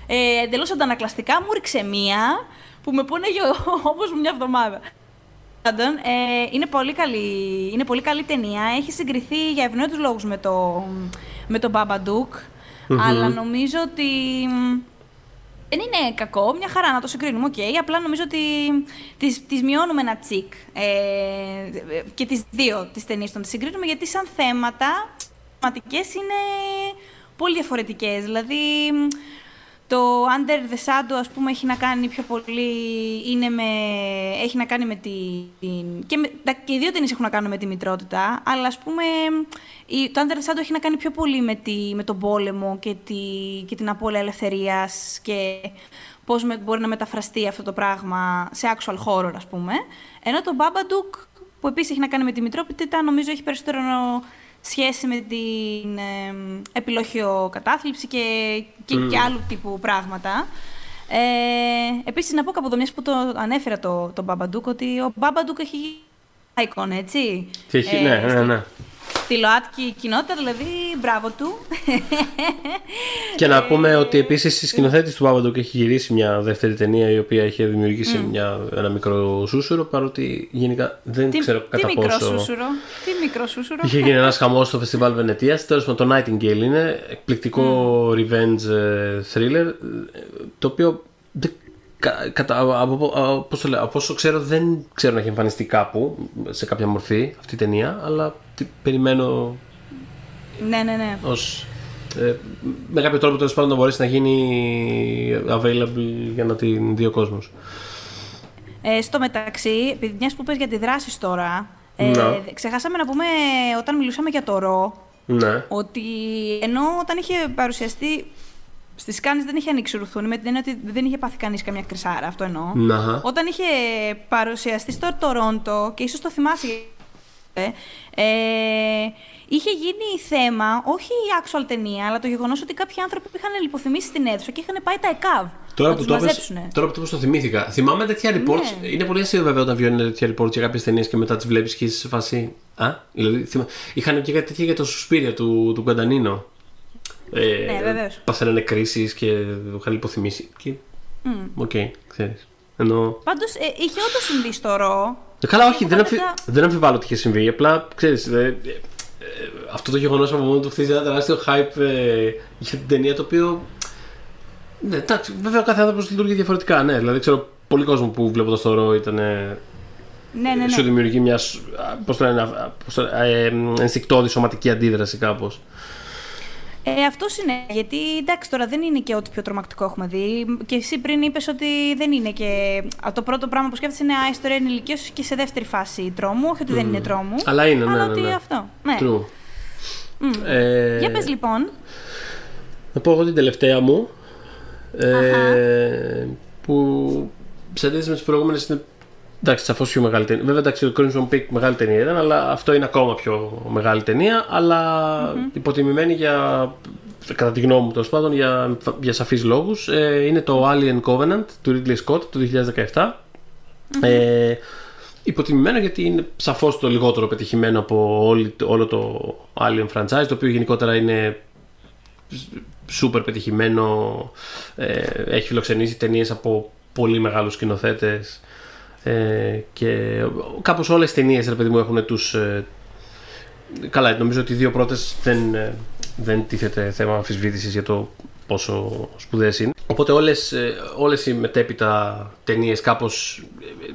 Ε, Εντελώς αντανακλαστικά μου ρίξε μία που με πόνεγε όπως μια εβδομάδα. Πάντων, ε, είναι, πολύ καλή, είναι πολύ καλή ταινία. Έχει συγκριθεί για ευνόητους λόγους με το, με τον Babadook. Αλλά νομίζω ότι δεν είναι κακό, μια χαρά να το συγκρίνουμε, OK. Okay. Απλά νομίζω ότι τις, τις μειώνουμε ένα τσικ. Ε, και τις δύο τις ταινίες των τις συγκρίνουμε, γιατί σαν θέματα, θεματικές είναι πολύ διαφορετικές. Δηλαδή, το Under the Shadow, ας πούμε, έχει να κάνει πιο πολύ, είναι με, έχει να κάνει με την... Και, με, και οι δύο ταινίες έχουν να κάνουν με τη μητρότητα, αλλά ας πούμε, το Under the Shadow έχει να κάνει πιο πολύ με, τη, με τον πόλεμο και, τη, και την απώλεια ελευθερίας και πώς με, μπορεί να μεταφραστεί αυτό το πράγμα σε actual horror, ας πούμε. Ενώ το Babadook, που επίσης έχει να κάνει με τη μητρότητα, νομίζω έχει περισσότερο σχέση με την ε, επιλοχιοκατάθλιψη και, και, και άλλου τύπου πράγματα. Ε, επίσης, να πω κάπου εδώ, μιας που το ανέφερα το, το Babadook, ότι ο Babadook έχει icon, έτσι. Έχει, ε, ναι, ναι, ναι στη ΛΟΑΤΚΙ κοινότητα, δηλαδή μπράβο του. Και να πούμε ότι επίσης η σκηνοθέτης του Πάπαντοκ έχει γυρίσει μια δεύτερη ταινία η οποία είχε δημιουργήσει μια, ένα μικρό σούσουρο. Παρότι γενικά δεν τι, ξέρω κατά τι πόσο. Μικρό σούσουρο; Τι μικρό σούσουρο; Είχε γίνει ένας χαμός στο φεστιβάλ Βενετίας. Τέλος πάντων, το Nightingale είναι εκπληκτικό revenge ε, thriller. Το οποίο Κατα, από, από, από όσο ξέρω δεν ξέρω να έχει εμφανιστεί κάπου σε κάποια μορφή αυτή η ταινία αλλά περιμένω ναι, ναι, ναι. Ως, ε, με κάποιο τρόπο τέλος πάντων να μπορέσει να γίνει available για να την δει ο κόσμος ε, στο μεταξύ, επειδή μιας που πες για τη δράση τώρα, ε, ναι. ξεχάσαμε να πούμε όταν μιλούσαμε για το ρο, ναι. ότι ενώ όταν είχε παρουσιαστεί Στις Κάνε δεν είχε ανοίξει ρουθούνη, με την έννοια ότι δεν είχε πάθει κανείς καμιά κρυσάρα, αυτό εννοώ. Να. Όταν είχε παρουσιαστεί στο Τορόντο, και ίσως το θυμάσαι. Ε, ε, είχε γίνει θέμα, όχι η actual ταινία, αλλά το γεγονός ότι κάποιοι άνθρωποι είχαν λιποθυμήσει στην αίθουσα και είχαν πάει τα ΕΚΑΒ. Τώρα, που το, πες, τώρα που το, το θυμήθηκα. Θυμάμαι τέτοια ναι. reports. Ναι. Είναι πολύ αστείο βέβαια όταν βιώνει τέτοια reports για κάποιες ταινίες και μετά τις βλέπεις και είσαι σε φάση. Α, δηλαδή, θυμά... είχαν και κάτι τέτοια για το Suspiria του, του Guadagnino. Ε, ναι, βεβαίως. Παθαίνανε κρίσεις και είχαν λιποθυμήσει. Και... OK, mm. okay, ξέρεις. Ενώ... Πάντως, ε, είχε όντως συμβεί στο Raw. Ε, καλά, όχι, δεν, αμφι... δεν αμφιβάλλω ότι είχε συμβεί. Απλά, ξέρεις, ε, ε, αυτό το γεγονός από μόνο του χτίζει ένα τεράστιο hype ε, για την ταινία το οποίο. Ναι, εντάξει, βέβαια ο κάθε άνθρωπος λειτουργεί διαφορετικά. Ναι, δηλαδή ξέρω πολύ κόσμο που βλέποντας το Raw ήταν. Ναι, ναι, ναι. Σου δημιουργεί μια. Πώς το λένε, ε, ενστικτόδη σωματική αντίδραση κάπως. Ε, αυτό είναι. Γιατί εντάξει, τώρα δεν είναι και ό,τι πιο τρομακτικό έχουμε δει. Και εσύ πριν είπες ότι δεν είναι και. Το πρώτο πράγμα που σκέφτεσαι είναι Α, ιστορία ενηλικίω και σε δεύτερη φάση τρόμου. Όχι ότι δεν είναι τρόμου. Αλλά είναι, ναι. Αλλά ναι, ότι ναι. αυτό. Ναι. True. Mm. Ε... Για πες λοιπόν. Να πω εγώ την τελευταία μου. Ε, που σε αντίθεση με τις προηγούμενες είναι Εντάξει, σαφώς πιο μεγάλη ταινία. Βέβαια, εντάξει, το Crimson Peak μεγάλη ταινία ήταν, αλλά αυτό είναι ακόμα πιο μεγάλη ταινία. Αλλά mm-hmm. υποτιμημένη για. κατά τη γνώμη μου τέλος πάντων, για, για σαφείς λόγους. Ε, είναι το Alien Covenant του Ridley Scott του 2017. Mm-hmm. Ε, υποτιμημένο γιατί είναι σαφώς το λιγότερο πετυχημένο από όλη, όλο το Alien franchise, το οποίο γενικότερα είναι super πετυχημένο. Ε, έχει φιλοξενήσει ταινίες από πολύ μεγάλους σκηνοθέτες ε, και κάπως όλες οι ταινίες ρε παιδί μου έχουν τους ε, καλά νομίζω ότι οι δύο πρώτες δεν, ε, δεν τίθεται θέμα αμφισβήτησης για το πόσο σπουδαίες είναι. Οπότε όλες, ε, όλες οι μετέπειτα ταινίες κάπως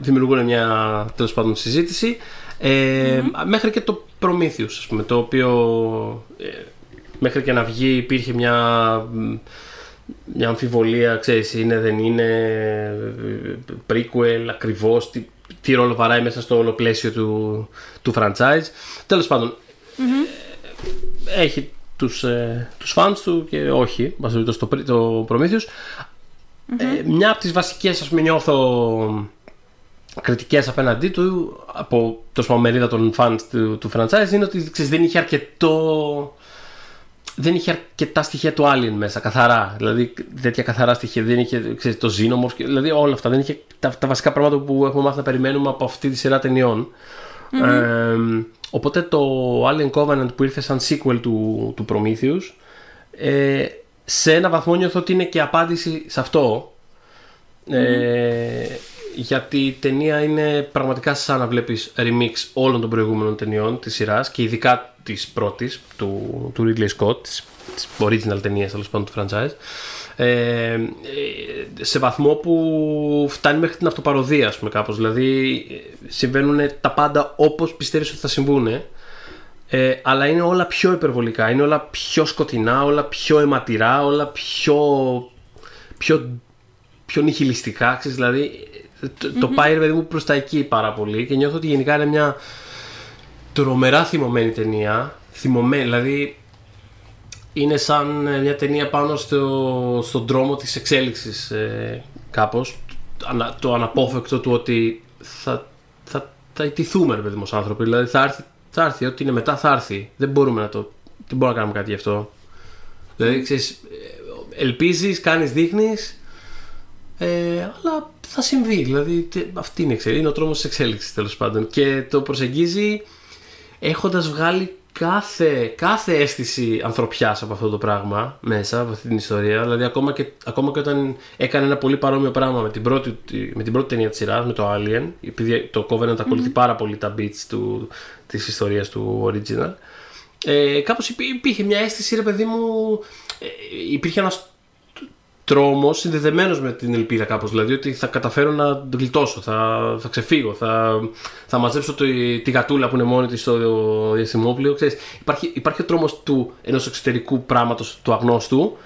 δημιουργούν μια τέλος πάντων συζήτηση. Ε, μέχρι και το Prometheus ας πούμε το οποίο μέχρι και να βγει υπήρχε μια μια αμφιβολία, ξέρεις, είναι, δεν είναι prequel, ακριβώς, τι, τι ρόλο βαράει μέσα στο όλο πλαίσιο του, του franchise. Τέλος πάντων, έχει τους, ε, τους fans του και όχι, μας το, το Prometheus. Ε, μια από τις βασικές, ας πούμε, νιώθω κριτικές απέναντί του από το μερίδα των fans του, του franchise είναι ότι ξέρεις, δεν είχε αρκετό δεν είχε αρκετά στοιχεία του Alien μέσα, καθαρά. Δηλαδή τέτοια καθαρά στοιχεία. Δεν είχε ξέρεις, το Xenomorph, δηλαδή όλα αυτά. Δεν είχε τα, τα βασικά πράγματα που έχουμε μάθει να περιμένουμε από αυτή τη σειρά ταινιών. Mm-hmm. Ε, οπότε το Alien Covenant που ήρθε σαν sequel του, του Prometheus ε, σε ένα βαθμό νιώθω ότι είναι και απάντηση σε αυτό. Ε, γιατί η ταινία είναι πραγματικά σαν να βλέπεις remix όλων των προηγούμενων ταινιών της σειράς και ειδικά της πρώτης του, του Ridley Scott, της, της original ταινίας τέλος πάντων του franchise. Ε, ε, σε βαθμό που φτάνει μέχρι την αυτοπαροδία ας πούμε κάπως δηλαδή ε, συμβαίνουν τα πάντα όπως πιστεύεις ότι θα συμβούν ε, αλλά είναι όλα πιο υπερβολικά είναι όλα πιο σκοτεινά όλα πιο αιματηρά όλα πιο πιο, πιο νυχιλιστικά ξέρεις, δηλαδή το, το πάει ρε παιδί μου προς τα εκεί πάρα πολύ και νιώθω ότι γενικά είναι μια τρομερά θυμωμένη ταινία. Θυμωμένη δηλαδή είναι σαν ε, μια ταινία πάνω στο, στον δρόμο της εξέλιξης ε, κάπως. Το αναπόφευκτο του ότι θα, θα, θα ιτηθούμε ρε παιδί μου άνθρωποι. Δηλαδή θα έρθει, θα έρθει ό,τι είναι μετά θα έρθει. Δεν μπορούμε να το δεν μπορούμε να κάνουμε κάτι γι' αυτό. Δηλαδή ξέρεις ε, ελπίζεις, κάνεις, δείχνεις ε, αλλά θα συμβεί δηλαδή αυτή είναι, είναι ο τρόμος της εξέλιξης τέλος πάντων και το προσεγγίζει έχοντας βγάλει κάθε, κάθε αίσθηση ανθρωπιάς από αυτό το πράγμα μέσα, από αυτή την ιστορία. Δηλαδή, ακόμα και, ακόμα και όταν έκανε ένα πολύ παρόμοιο πράγμα με την πρώτη, με την πρώτη ταινία της σειράς, με το Alien, επειδή το Covenant ακολουθεί πάρα πολύ τα beats του, της ιστορίας του original, ε, κάπως υπήρχε μια αίσθηση, ρε παιδί μου, ε, υπήρχε ένας τρόμος συνδεδεμένος με την ελπίδα κάπως δηλαδή ότι θα καταφέρω να το γλιτώσω θα, θα ξεφύγω θα, θα μαζέψω το, τη γατούλα που είναι μόνη της στο διαστημόπλαιο ξέρεις, υπάρχει, υπάρχει ο τρόμος του ενός εξωτερικού πράγματος του αγνώστου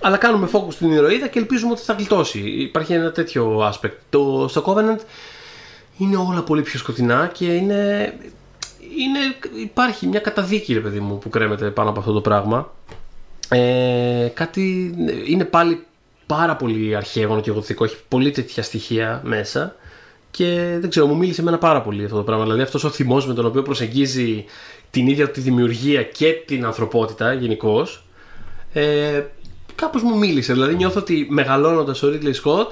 αλλά κάνουμε focus στην ηρωίδα και ελπίζουμε ότι θα γλιτώσει. Υπάρχει ένα τέτοιο aspect. Το, στο Covenant είναι όλα πολύ πιο σκοτεινά και είναι, είναι υπάρχει μια καταδίκη ρε παιδί μου που κρέμεται πάνω από αυτό το πράγμα. Ε, κάτι είναι πάλι πάρα πολύ αρχαίγωνο και γοθικό, έχει πολύ τέτοια στοιχεία μέσα και δεν ξέρω, μου μίλησε εμένα πάρα πολύ αυτό το πράγμα. Δηλαδή αυτός ο θυμός με τον οποίο προσεγγίζει την ίδια τη δημιουργία και την ανθρωπότητα γενικώ. Ε, κάπως μου μίλησε, δηλαδή νιώθω ότι μεγαλώνοντας ο Ridley Scott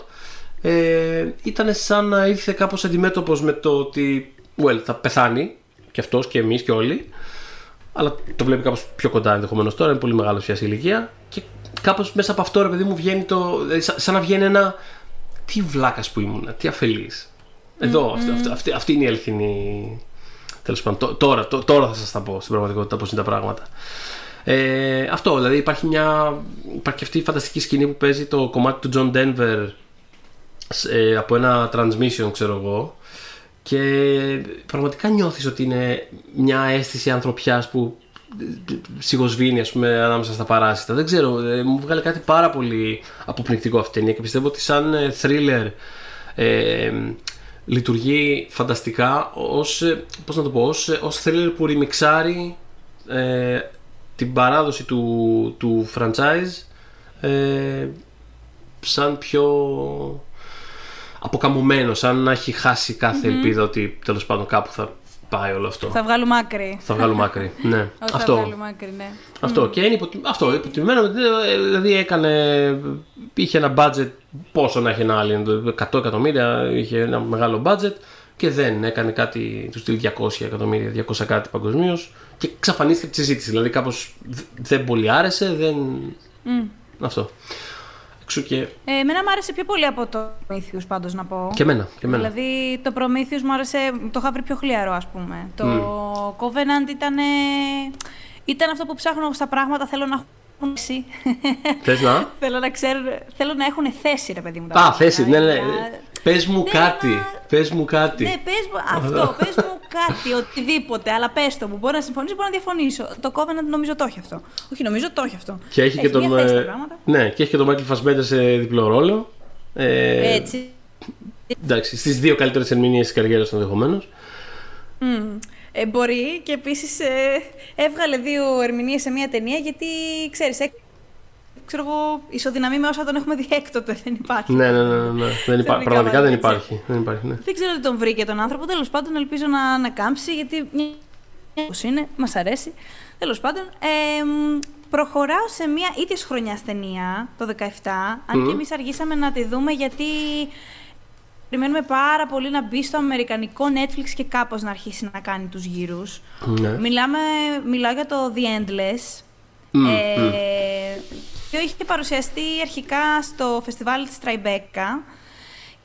ε, ήταν σαν να ήρθε κάπως αντιμέτωπος με το ότι well, θα πεθάνει και αυτός και εμείς και όλοι αλλά το βλέπει κάπως πιο κοντά ενδεχομένως τώρα, είναι πολύ μεγάλος πια ηλικία και κάπως μέσα από αυτό ρε παιδί μου βγαίνει το. Δηλαδή, σαν να βγαίνει ένα. Τι βλάκας που ήμουν, τι αφελής. Εδώ, mm, αυτή, αυτή, αυτή, είναι η αληθινή. Τέλος πάντων, τώρα, τώρα θα σας τα πω στην πραγματικότητα πώς είναι τα πράγματα. Ε, αυτό, δηλαδή υπάρχει μια. Υπάρχει αυτή η φανταστική σκηνή που παίζει το κομμάτι του John Denver ε, από ένα transmission, ξέρω εγώ. Και πραγματικά νιώθεις ότι είναι μια αίσθηση ανθρωπιάς που σιγοσβήνει ας πούμε ανάμεσα στα παράσιτα. Δεν ξέρω, ε, μου βγάλε κάτι πάρα πολύ αποπνικτικό αυτή η ταινία και πιστεύω ότι σαν ε, thriller ε, λειτουργεί φανταστικά ως, ε, πώς να το πω, ως, ως thriller που ρημιξάρει ε, την παράδοση του, του franchise ε, σαν πιο αποκαμωμένο, σαν να έχει χάσει κάθε ελπίδα ότι τέλος πάντων κάπου θα πάει όλο αυτό. Θα βγάλουμε άκρη. Θα βγάλουμε άκρη, ναι. αυτό. Θα βγάλουμε άκρη, ναι. Αυτό. Και είναι υποτι... αυτό, υποτιμημένο. Δηλαδή έκανε. είχε ένα budget. Πόσο να έχει ένα άλλο, 100 εκατομμύρια. Είχε ένα μεγάλο budget και δεν έκανε κάτι του στυλ 200 εκατομμύρια, 200 κάτι παγκοσμίως. Και εξαφανίστηκε από τη συζήτηση. Δηλαδή κάπως δεν πολύ άρεσε. Δεν... Αυτό. Και... Ε, εμένα μου άρεσε πιο πολύ από το Prometheus πάντως να πω. Και εμένα, και εμένα. Δηλαδή το Prometheus μου άρεσε, το είχα βρει πιο χλιαρό ας πούμε. Το mm. Covenant ήταν, ήταν αυτό που ψάχνω στα πράγματα, θέλω να έχουν θέση. Θες να; θέλω να ξέρω, θέλω να έχουν θέση ρε παιδί μου. Α, θέση, ναι, ναι. Πες μου κάτι. Πες μου κάτι. Ναι, πες μου αυτό. πες μου κάτι, οτιδήποτε. Αλλά πες το μου. Μπορεί να συμφωνήσω, μπορεί να διαφωνήσω. Το Covenant νομίζω το έχει αυτό. Όχι, νομίζω το έχει αυτό. Και έχει, και τον. Ε, ναι, και έχει και τον Michael Fassbender σε διπλό ρόλο. Ε, Έτσι. Εντάξει, στις δύο καλύτερες ερμηνείες της καριέρας του ενδεχομένως. Mm. Ε, μπορεί και επίσης ε, έβγαλε δύο ερμηνείες σε μία ταινία γιατί ξέρεις, ξέρω εγώ, ισοδυναμεί με όσα τον έχουμε δει έκτοτε. Δεν υπάρχει. Ναι, ναι, ναι. ναι. ναι. δεν υπά... Πραγματικά δεν υπάρχει. Δεν, υπάρχει ναι. δεν ξέρω τι τον βρήκε τον άνθρωπο. Τέλος πάντων, ελπίζω να ανακάμψει γιατί. Πώ είναι, μας αρέσει. Τέλος πάντων, ε, προχωράω σε μια ίδια χρονιάς ταινία, το 17, αν και εμείς αργήσαμε να τη δούμε γιατί περιμένουμε πάρα πολύ να μπει στο αμερικανικό Netflix και κάπως να αρχίσει να κάνει τους γύρους. Ναι. Μιλάμε, μιλάω για το The Endless, ε, είχε παρουσιαστεί αρχικά στο φεστιβάλ της Τραϊμπέκα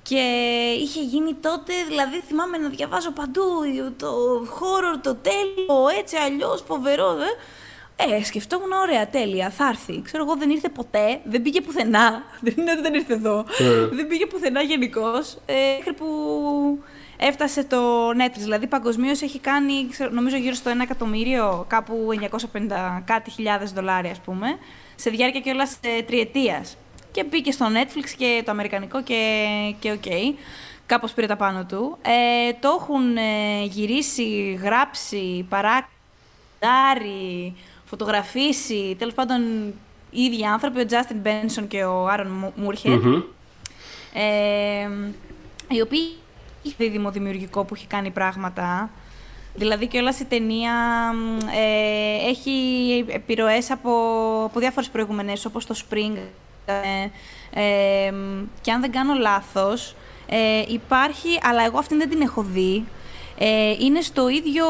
και είχε γίνει τότε, δηλαδή θυμάμαι να διαβάζω παντού το χώρο, το τέλειο, έτσι αλλιώς, φοβερό, δε. Ε, σκεφτόμουν, ωραία, τέλεια, θα έρθει. Ξέρω εγώ, δεν ήρθε ποτέ, δεν πήγε πουθενά. Δεν είναι ότι δεν ήρθε εδώ. δεν πήγε πουθενά γενικώς. Ε, μέχρι που έφτασε το Netflix. Δηλαδή, παγκοσμίως έχει κάνει, ξέρω, νομίζω, γύρω στο 1 εκατομμύριο, κάπου 950 κάτι χιλιάδες δολάρια, ας πούμε, σε διάρκεια κιόλας τριετίας. Και μπήκε στο Netflix και το αμερικανικό και, και OK. Okay. Κάπως πήρε τα πάνω του. Ε, το έχουν ε, γυρίσει, γράψει, παράξει, φωτογραφίσει, τέλος πάντων οι ίδιοι άνθρωποι, ο Justin Benson και ο Aaron Moorhead, mm-hmm. ε, οι οποίοι δίδυμο δημιουργικό που έχει κάνει πράγματα. Δηλαδή και όλας η ταινία ε, έχει επιρροές από, από διάφορες προηγούμενες, όπως το Spring. Ε, ε, και αν δεν κάνω λάθος, ε, υπάρχει, αλλά εγώ αυτήν δεν την έχω δει, ε, είναι στο ίδιο,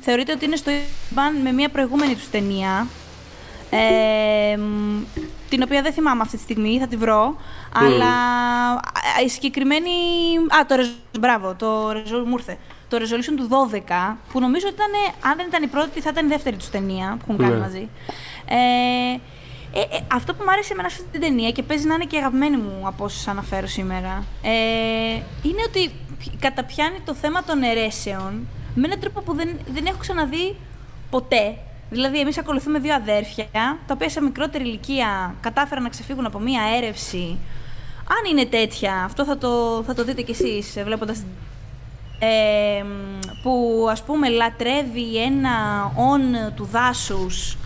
θεωρείται ότι είναι στο ίδιο με μια προηγούμενη τους ταινία, ε, την οποία δεν θυμάμαι αυτή τη στιγμή, θα τη βρω, αλλά η συγκεκριμένη, α, το, μπράβο, το μου ήρθε. Το Resolution του 12, που νομίζω ότι ήταν, αν δεν ήταν η πρώτη, θα ήταν η δεύτερη τους ταινία που έχουν κάνει ναι. μαζί. Ε, ε, ε, αυτό που μου άρεσε εμένα αυτή την ταινία και παίζει να είναι και αγαπημένη μου από όσους αναφέρω σήμερα, ε, είναι ότι καταπιάνει το θέμα των αιρέσεων με έναν τρόπο που δεν, δεν έχω ξαναδεί ποτέ. Δηλαδή, εμείς ακολουθούμε δύο αδέρφια, τα οποία σε μικρότερη ηλικία κατάφεραν να ξεφύγουν από μία έρευση. Αν είναι τέτοια, αυτό θα το, θα το δείτε κι εσείς βλέποντας ε, που ας πούμε λατρεύει ένα όν του δάσους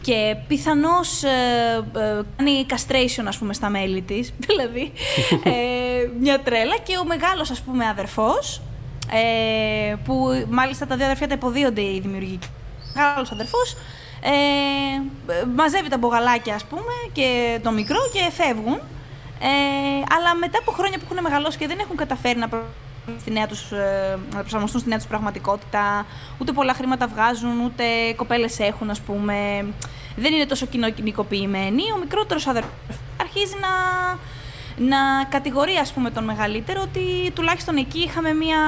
και πιθανώς ε, ε, κάνει castration ας πούμε στα μέλη της, δηλαδή ε, μια τρέλα και ο μεγάλος ας πούμε αδερφός ε, που μάλιστα τα δύο αδερφιά τα υποδίονται οι δημιουργοί. Μεγάλος αδερφός μαζεύει τα μπογαλάκια ας πούμε και το μικρό και φεύγουν αλλά μετά από χρόνια που έχουν μεγαλώσει και δεν έχουν καταφέρει να στη νέα τους, ε, να προσαρμοστούν στη νέα τους πραγματικότητα, ούτε πολλά χρήματα βγάζουν, ούτε κοπέλες έχουν, ας πούμε. Δεν είναι τόσο κοινωνικοποιημένοι. Ο μικρότερος αδερφός αρχίζει να, να κατηγορεί, ας πούμε, τον μεγαλύτερο ότι τουλάχιστον εκεί είχαμε μία,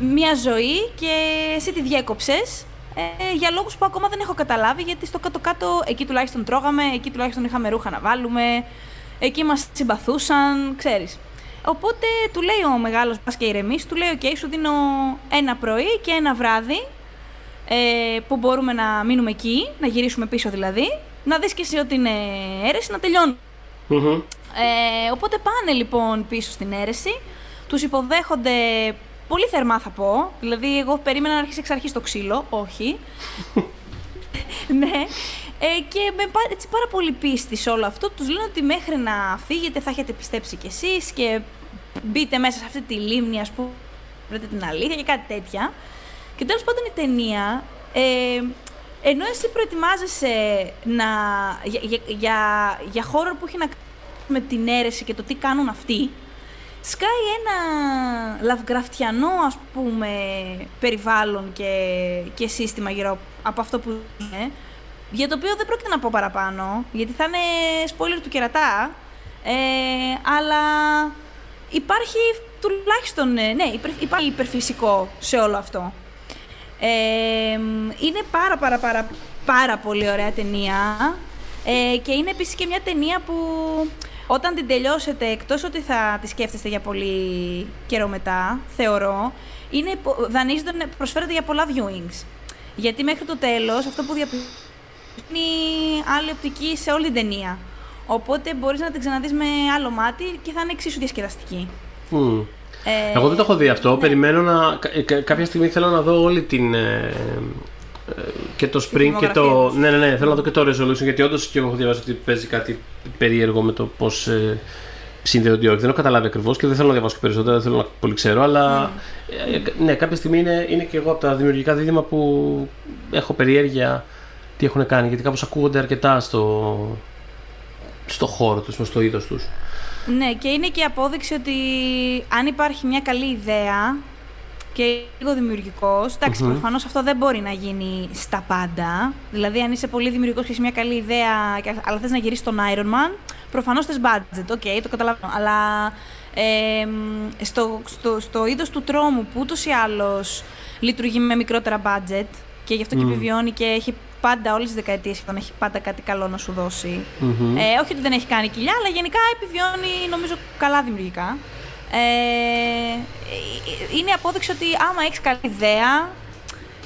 μία ζωή και εσύ τη διέκοψες ε, για λόγους που ακόμα δεν έχω καταλάβει, γιατί στο κάτω-κάτω εκεί τουλάχιστον τρώγαμε, εκεί τουλάχιστον είχαμε ρούχα να βάλουμε, εκεί μας συμπαθούσαν, ξέρεις. Οπότε του λέει ο μεγάλος μπας και ηρεμής, του λέει «ΟΚ, σου δίνω ένα πρωί και ένα βράδυ ε, που μπορούμε να μείνουμε εκεί, να γυρίσουμε πίσω δηλαδή, να δεις και εσύ ότι είναι αίρεση, να τελειωνει Ε, οπότε πάνε λοιπόν πίσω στην αίρεση, τους υποδέχονται πολύ θερμά θα πω, δηλαδή εγώ περίμενα να αρχίσει εξ αρχής το ξύλο, όχι. ναι, ε, και με έτσι, πάρα πολύ πίστη σε όλο αυτό, τους λένε ότι μέχρι να φύγετε θα έχετε πιστέψει κι εσείς και μπείτε μέσα σε αυτή τη λίμνη, ας πούμε, βρείτε την αλήθεια και κάτι τέτοια. Και τέλος πάντων η ταινία, ε, ενώ εσύ προετοιμάζεσαι να, για, για, για, για χώρο που έχει να κάνει με την αίρεση και το τι κάνουν αυτοί, σκάει ένα λαυγραφτιανό ας πούμε περιβάλλον και, και σύστημα γύρω από αυτό που είναι για το οποίο δεν πρόκειται να πω παραπάνω, γιατί θα είναι spoiler του κερατά, ε, αλλά υπάρχει τουλάχιστον, ε, ναι, υπάρχει υπερφυσικό σε όλο αυτό. Ε, είναι πάρα πάρα πάρα πάρα πολύ ωραία ταινία ε, και είναι επίσης και μια ταινία που όταν την τελειώσετε, εκτός ότι θα τη σκέφτεστε για πολύ καιρό μετά, θεωρώ, είναι, δανείζονται, προσφέρεται για πολλά viewings. Γιατί μέχρι το τέλος αυτό που διαπιστώνω είναι άλλη οπτική σε όλη την ταινία. Οπότε μπορείς να την ξαναδείς με άλλο μάτι και θα είναι εξίσου διασκεδαστική. Mm. Ε, Εγώ δεν το έχω δει αυτό. Ναι. Περιμένω να. Ε, κάποια στιγμή θέλω να δω όλη την. Ε, ε και το Spring και το. Ναι, ναι, ναι, θέλω να δω και το Resolution γιατί όντως και εγώ έχω διαβάσει ότι παίζει κάτι περίεργο με το πώς ε, συνδέονται όχι. Δεν έχω καταλάβει ακριβώς και δεν θέλω να διαβάσω και περισσότερο, δεν θέλω να πολύ ξέρω. Αλλά mm. ναι, κάποια στιγμή είναι, είναι και εγώ από τα δημιουργικά δίδυμα που έχω περιέργεια τι έχουν κάνει, γιατί κάπως ακούγονται αρκετά στο, στο χώρο τους, στο είδος τους. Ναι, και είναι και απόδειξη ότι αν υπάρχει μια καλή ιδέα, και λίγο δημιουργικός. Εντάξει, προφανώς αυτό δεν μπορεί να γίνει στα πάντα. Δηλαδή, αν είσαι πολύ δημιουργικός και έχεις μια καλή ιδέα, και- αλλά θες να γυρίσεις τον Iron Man, προφανώς θες budget. OK, το καταλαβαίνω. Αλλά ε, μ, στο, στο, στο είδος του τρόμου που ούτως ή άλλως λειτουργεί με μικρότερα budget και γι' αυτό και επιβιώνει και έχει πάντα όλες τις δεκαετίες σχεδόν έχει πάντα κάτι καλό να σου δώσει. Μμμ. Ε, όχι ότι δεν έχει κάνει κοιλιά, αλλά γενικά επιβιώνει νομίζω καλά δημιουργικά. Ε, είναι απόδειξη ότι άμα έχεις καλή ιδέα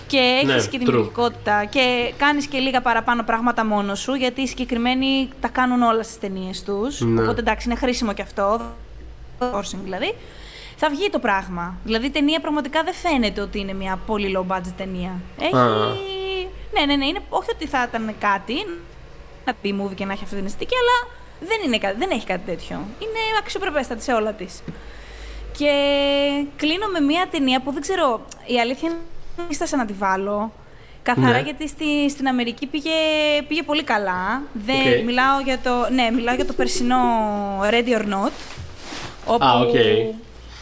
και έχεις Ναι, και true. δημιουργικότητα και κάνεις και λίγα παραπάνω πράγματα μόνος σου, γιατί οι συγκεκριμένοι τα κάνουν όλα στις ταινίες τους, Ναι. οπότε εντάξει είναι χρήσιμο και αυτό, forcing δηλαδή, θα βγει το πράγμα. Δηλαδή η ταινία πραγματικά δεν φαίνεται ότι είναι μια πολύ low budget ταινία. Έχει... Α. Ναι, ναι, ναι, είναι, όχι ότι θα ήταν κάτι, ένα B movie και να έχει αυτή την αισθητική, αλλά δεν, είναι, κα- δεν έχει κάτι τέτοιο. Είναι αξιοπρεπέστατη σε όλα της. Και κλείνω με μια ταινία που δεν ξέρω. Η αλήθεια είναι ότι δίστασα να τη βάλω. Καθαρά Ναι. γιατί στη, στην Αμερική πήγε, πήγε πολύ καλά. Δεν, Οκ. μιλάω, για το, ναι, μιλάω για το περσινό Ready or Not. Όπου, Α, οκ.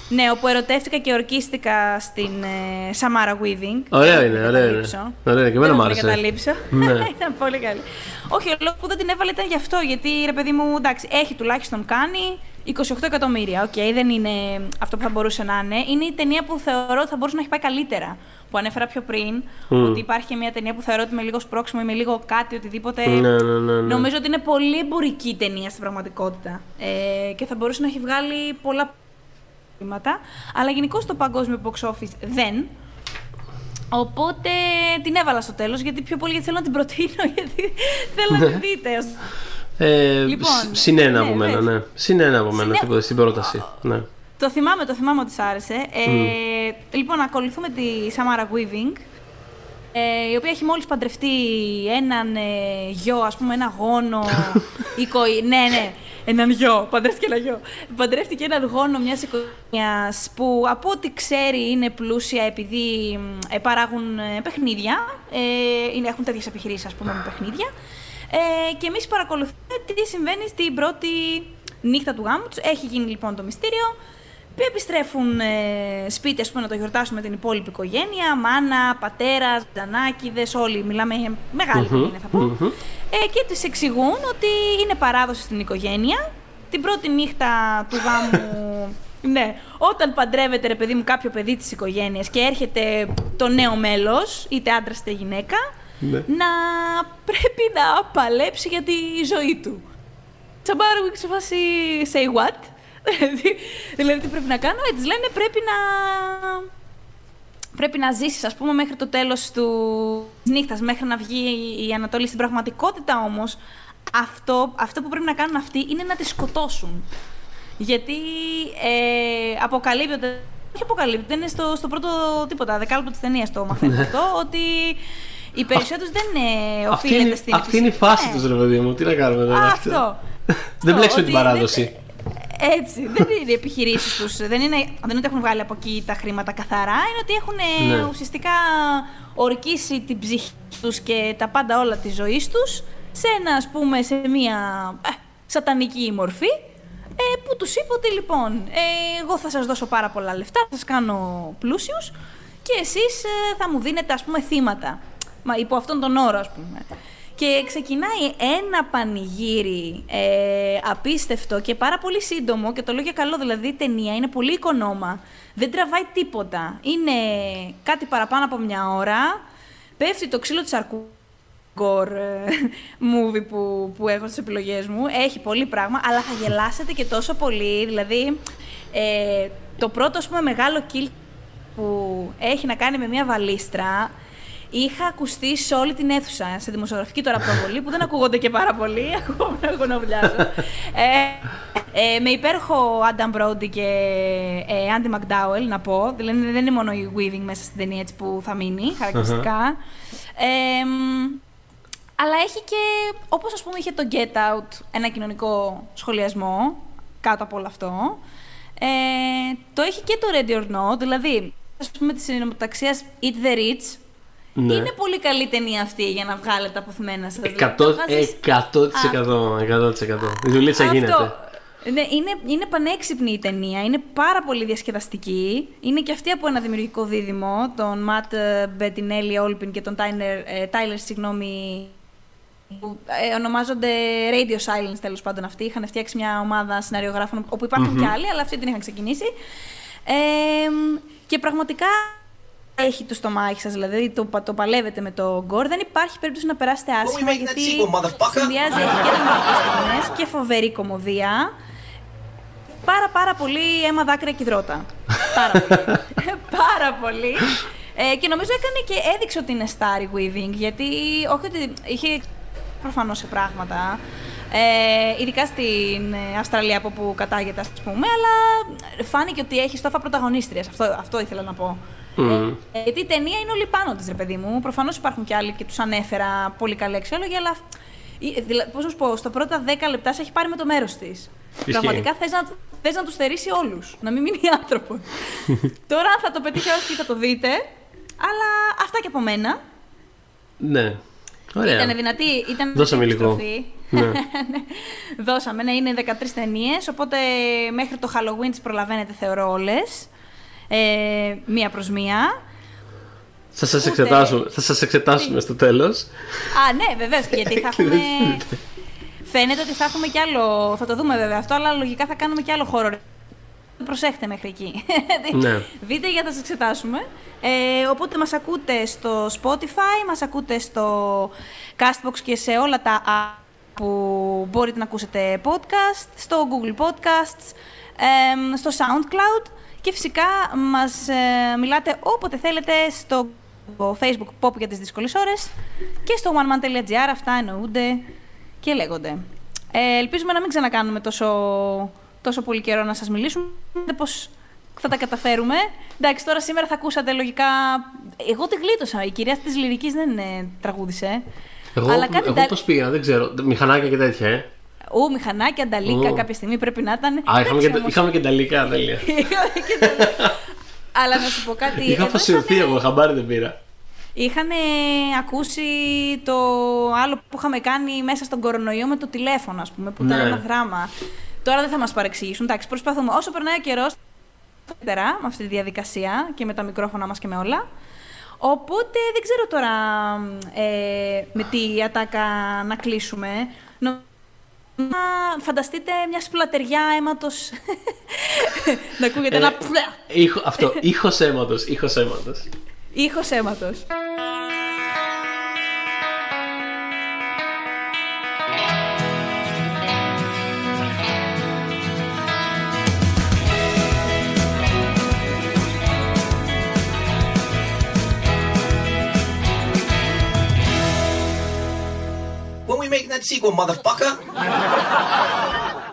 Ναι, όπου ερωτεύτηκα και ορκίστηκα στην ε, Samara Weaving. Ωραίο Δεν είναι, θα ωραίο είναι. καταλήψω. Ωραίο είναι, και εμένα Δεν μ' θα άρεσε. την καταλήψω. Ναι. ήταν πολύ καλή. Όχι, ο λόγος που δεν την έβαλε ήταν γι' αυτό. Γιατί ρε παιδί μου, εντάξει, έχει τουλάχιστον κάνει 28 εκατομμύρια. Οκ, δεν είναι αυτό που θα μπορούσε να είναι. Είναι η ταινία που θεωρώ ότι θα μπορούσε να έχει πάει καλύτερα. Που ανέφερα πιο πριν. Μμ. Ότι υπάρχει και μια ταινία που θεωρώ ότι με λίγο σπρώξιμο ή με λίγο κάτι, οτιδήποτε. Ναι, ναι, ναι, ναι. Νομίζω ότι είναι πολύ εμπορική ταινία στην πραγματικότητα. Ε, και θα μπορούσε να έχει βγάλει πολλά πράγματα. Αλλά γενικώ το παγκόσμιο box office δεν. Οπότε την έβαλα στο τέλος, γιατί πιο πολύ γιατί θέλω να την προτείνω, γιατί θέλω να την δείτε. Ε, Λοιπόν, σ- συν ένα ναι, από μένα, ναι. ναι. Συν ένα από μένα Συν- στην- στην πρόταση. Ναι. Το θυμάμαι, το θυμάμαι ότι σ' άρεσε. Ε, Λοιπόν, ακολουθούμε τη Samara Weaving, ε, η οποία έχει μόλις παντρευτεί έναν ε, γιο, ας πούμε, ένα γόνο, οικοή, ναι, ναι, έναν γιο, παντρεύτηκε ένα γιο. Παντρεύτηκε έναν γόνο μιας οικογένειας που από ό,τι ξέρει είναι πλούσια επειδή μ, ε, παράγουν ε, παιχνίδια, ε, είναι, έχουν τέτοιες επιχειρήσεις, ας πούμε, με παιχνίδια. Ε, και εμείς παρακολουθούμε τι συμβαίνει στην πρώτη νύχτα του γάμου τους. Έχει γίνει λοιπόν το μυστήριο. Επιστρέφουν ε, σπίτι, ας πούμε, να το γιορτάσουν με την υπόλοιπη οικογένεια. Μάνα, πατέρα, ζανάκιδες, όλοι. Μιλάμε για μεγάλη οικογένεια, θα πω. μμμ. Ε, και τις εξηγούν ότι είναι παράδοση στην οικογένεια. Την πρώτη νύχτα του γάμου. Ναι, όταν παντρεύεται ρε παιδί μου κάποιο παιδί της οικογένειας και έρχεται το νέο μέλος, είτε άντρας είτε γυναίκα, Ναι. να πρέπει να παλέψει για τη ζωή του. Τσαμπάρο μου σε φάση say what; Δηλαδή, δηλαδή τι πρέπει να κάνω, ε, της λένε πρέπει να... Πρέπει να ζήσεις, ας πούμε, μέχρι το τέλος του νύχτας, μέχρι να βγει η Ανατολή. Στην πραγματικότητα όμως, αυτό, αυτό που πρέπει να κάνουν αυτοί είναι να τη σκοτώσουν. Γιατί ε, αποκαλύπτεται. Όχι αποκαλύπτεται, είναι στο, στο πρώτο τίποτα, δεκάλεπτο της ταινίας το μαθαίνουμε αυτό, ότι οι περισσότεροι δεν ε, Αυτή οφείλεται είναι, στην. αυτή είναι η φάση Ναι. του, ρε παιδί μου. Τι να κάνουμε τώρα. Αυτό. Δεν μπλέξουμε την ότι παράδοση. Δεν- Έτσι. Δεν είναι οι επιχειρήσεις τους. Δεν είναι, δεν είναι ότι έχουν βγάλει από εκεί τα χρήματα καθαρά. Είναι ότι έχουν ε, Ναι. ουσιαστικά ορκίσει την ψυχή τους και τα πάντα όλα της ζωής τους σε ένα, ας πούμε, σε μία ε, σατανική μορφή. Ε, που τους είπε ότι λοιπόν, ε, εγώ θα σας δώσω πάρα πολλά λεφτά, θα σας κάνω πλούσιους και εσείς ε, θα μου δίνετε ας πούμε θύματα. Μα υπό αυτόν τον όρο ας πούμε. Και ξεκινάει ένα πανηγύρι ε, απίστευτο και πάρα πολύ σύντομο και το λέω για καλό, δηλαδή η ταινία είναι πολύ οικονόμα. Δεν τραβάει τίποτα. Είναι κάτι παραπάνω από μια ώρα. Πέφτει το ξύλο της αρκού gore ε, movie που, που έχω στις επιλογές μου. Έχει πολύ πράγμα, αλλά θα γελάσετε και τόσο πολύ. Δηλαδή, ε, το πρώτο, ας πούμε, μεγάλο kill που έχει να κάνει με μια βαλίστρα, είχα ακουστεί σε όλη την αίθουσα, σε δημοσιογραφική τώρα προβολή, που δεν ακούγονται και πάρα πολύ, ακόμα να γονοβουλιάζω. ε, ε, με υπέροχο Adam Brody και ε, Andy McDowell, να πω. Δηλαδή δεν είναι μόνο η Weaving μέσα στην ταινία έτσι που θα μείνει, χαρακτηριστικά. Ε, μ, αλλά έχει και, όπως ας πούμε είχε το Get Out, ένα κοινωνικό σχολιασμό κάτω από όλο αυτό. Ε, το έχει και το Ready or Not, δηλαδή, ας πούμε, της συνομοταξίας Eat the Rich. Ναι. Είναι πολύ καλή ταινία αυτή για να βγάλετε αποθυμένα σας. δηλαδή. Εκατό- Το βγάζεις- Εκατό της εκατό. εκατό της εκατό. Η δουλίτσα αυτό. γίνεται. Ναι, είναι, είναι πανέξυπνη η ταινία, είναι πάρα πολύ διασκεδαστική. Είναι και αυτή από ένα δημιουργικό δίδυμο, τον Ματ Μπετινέλη Όλπιν και τον Τάιλερ, συγγνώμη, που ε, ονομάζονται Radio Silence τέλος πάντων αυτοί. Είχαν φτιάξει μια ομάδα σεναριογράφων όπου υπάρχουν κι άλλοι, αλλά αυτοί την είχαν ξεκινήσει. Ε, και πραγματικά έχει το στομάχι σας, δηλαδή το, το παλεύετε με το γκορ. Δεν υπάρχει περίπτωση να περάσετε άσχημα γιατί συνδυάζει έχει και δραματικές και φοβερή κομμωδία. Πάρα πάρα πολύ αίμα δάκρυα και υδρότα. πάρα πολύ. πάρα πολύ. Ε, και νομίζω έκανε και έδειξε ότι είναι Starry Weaving, γιατί όχι ότι είχε προφανώς σε πράγματα, ε, ειδικά στην Αυστραλία από που κατάγεται, ας πούμε, αλλά φάνηκε ότι έχει στόφα πρωταγωνίστριας. Αυτό, αυτό ήθελα να πω. Mm. Ε, γιατί η ταινία είναι όλοι πάνω της, ρε παιδί μου. Προφανώς υπάρχουν και άλλοι και τους ανέφερα πολύ καλή αξιόλογοι, αλλά. Πώς να σου πω, στα πρώτα 10 λεπτά σε έχει πάρει με το μέρος της. Πραγματικά θες να, θες να τους θερήσει όλους. Να μην μείνει άνθρωπος. Τώρα, αν θα το πετύχει όχι, θα το δείτε. Αλλά αυτά και από μένα. Ναι. Ωραία. Ήταν δυνατή. Ήταν Δώσαμε λίγο. Ναι. ναι. Δώσαμε, ναι, είναι 13 ταινίες. Οπότε μέχρι το Halloween τις προλαβαίνετε, θεωρώ όλες ε, μία προς μία. Θα σας, εξετάσουμε, θα σας εξετάσουμε στο τέλος. Α, ναι, βεβαίως, γιατί θα έχουμε... Φαίνεται ότι θα έχουμε κι άλλο, θα το δούμε βέβαια αυτό, αλλά λογικά θα κάνουμε κι άλλο χώρο. Προσέχτε μέχρι εκεί. Ναι. Δείτε για να σας εξετάσουμε. Ε, οπότε μας ακούτε στο Spotify, μας ακούτε στο Castbox και σε όλα τα app που μπορείτε να ακούσετε podcast, στο Google Podcasts, ε, στο SoundCloud και φυσικά μας ε, μιλάτε όποτε θέλετε στο facebook pop για τις δύσκολες ώρες και στο oneman.gr αυτά εννοούνται και λέγονται. Ε, ελπίζουμε να μην ξανακάνουμε τόσο, τόσο πολύ καιρό να σας μιλήσουμε. Πώς θα τα καταφέρουμε. Εντάξει, τώρα σήμερα θα ακούσατε λογικά... Εγώ τη γλίτωσα. Η κυρία της λυρικής δεν ε, τραγούδισε. Εγώ, αλλά κάτι εγώ πώς πήγα, δεν ξέρω. Μηχανάκια και τέτοια, ε. Ού, μηχανάκια, ανταλίκα, κάποια στιγμή πρέπει να ήταν. Α, είχαμε, και, είχαμε και ανταλίκα, τέλεια. Αλλά να σου πω κάτι. Είχα φασιωθεί εγώ, χαμπάρι δεν πήρα. Είχαν ακούσει το άλλο που είχαμε κάνει μέσα στον κορονοϊό με το τηλέφωνο, ας πούμε, που ήταν ναι. ένα δράμα. Τώρα δεν θα μας παρεξηγήσουν. Εντάξει, προσπαθούμε όσο περνάει ο καιρός, με αυτή τη διαδικασία και με τα μικρόφωνα μας και με όλα. Οπότε δεν ξέρω τώρα ε, με τι ατάκα να κλείσουμε να φανταστείτε μια σπλατεριά αίματος. Να ακούγεται ένα ε, ήχο, Αυτό, ήχος αίματος, make that sequel, motherfucker.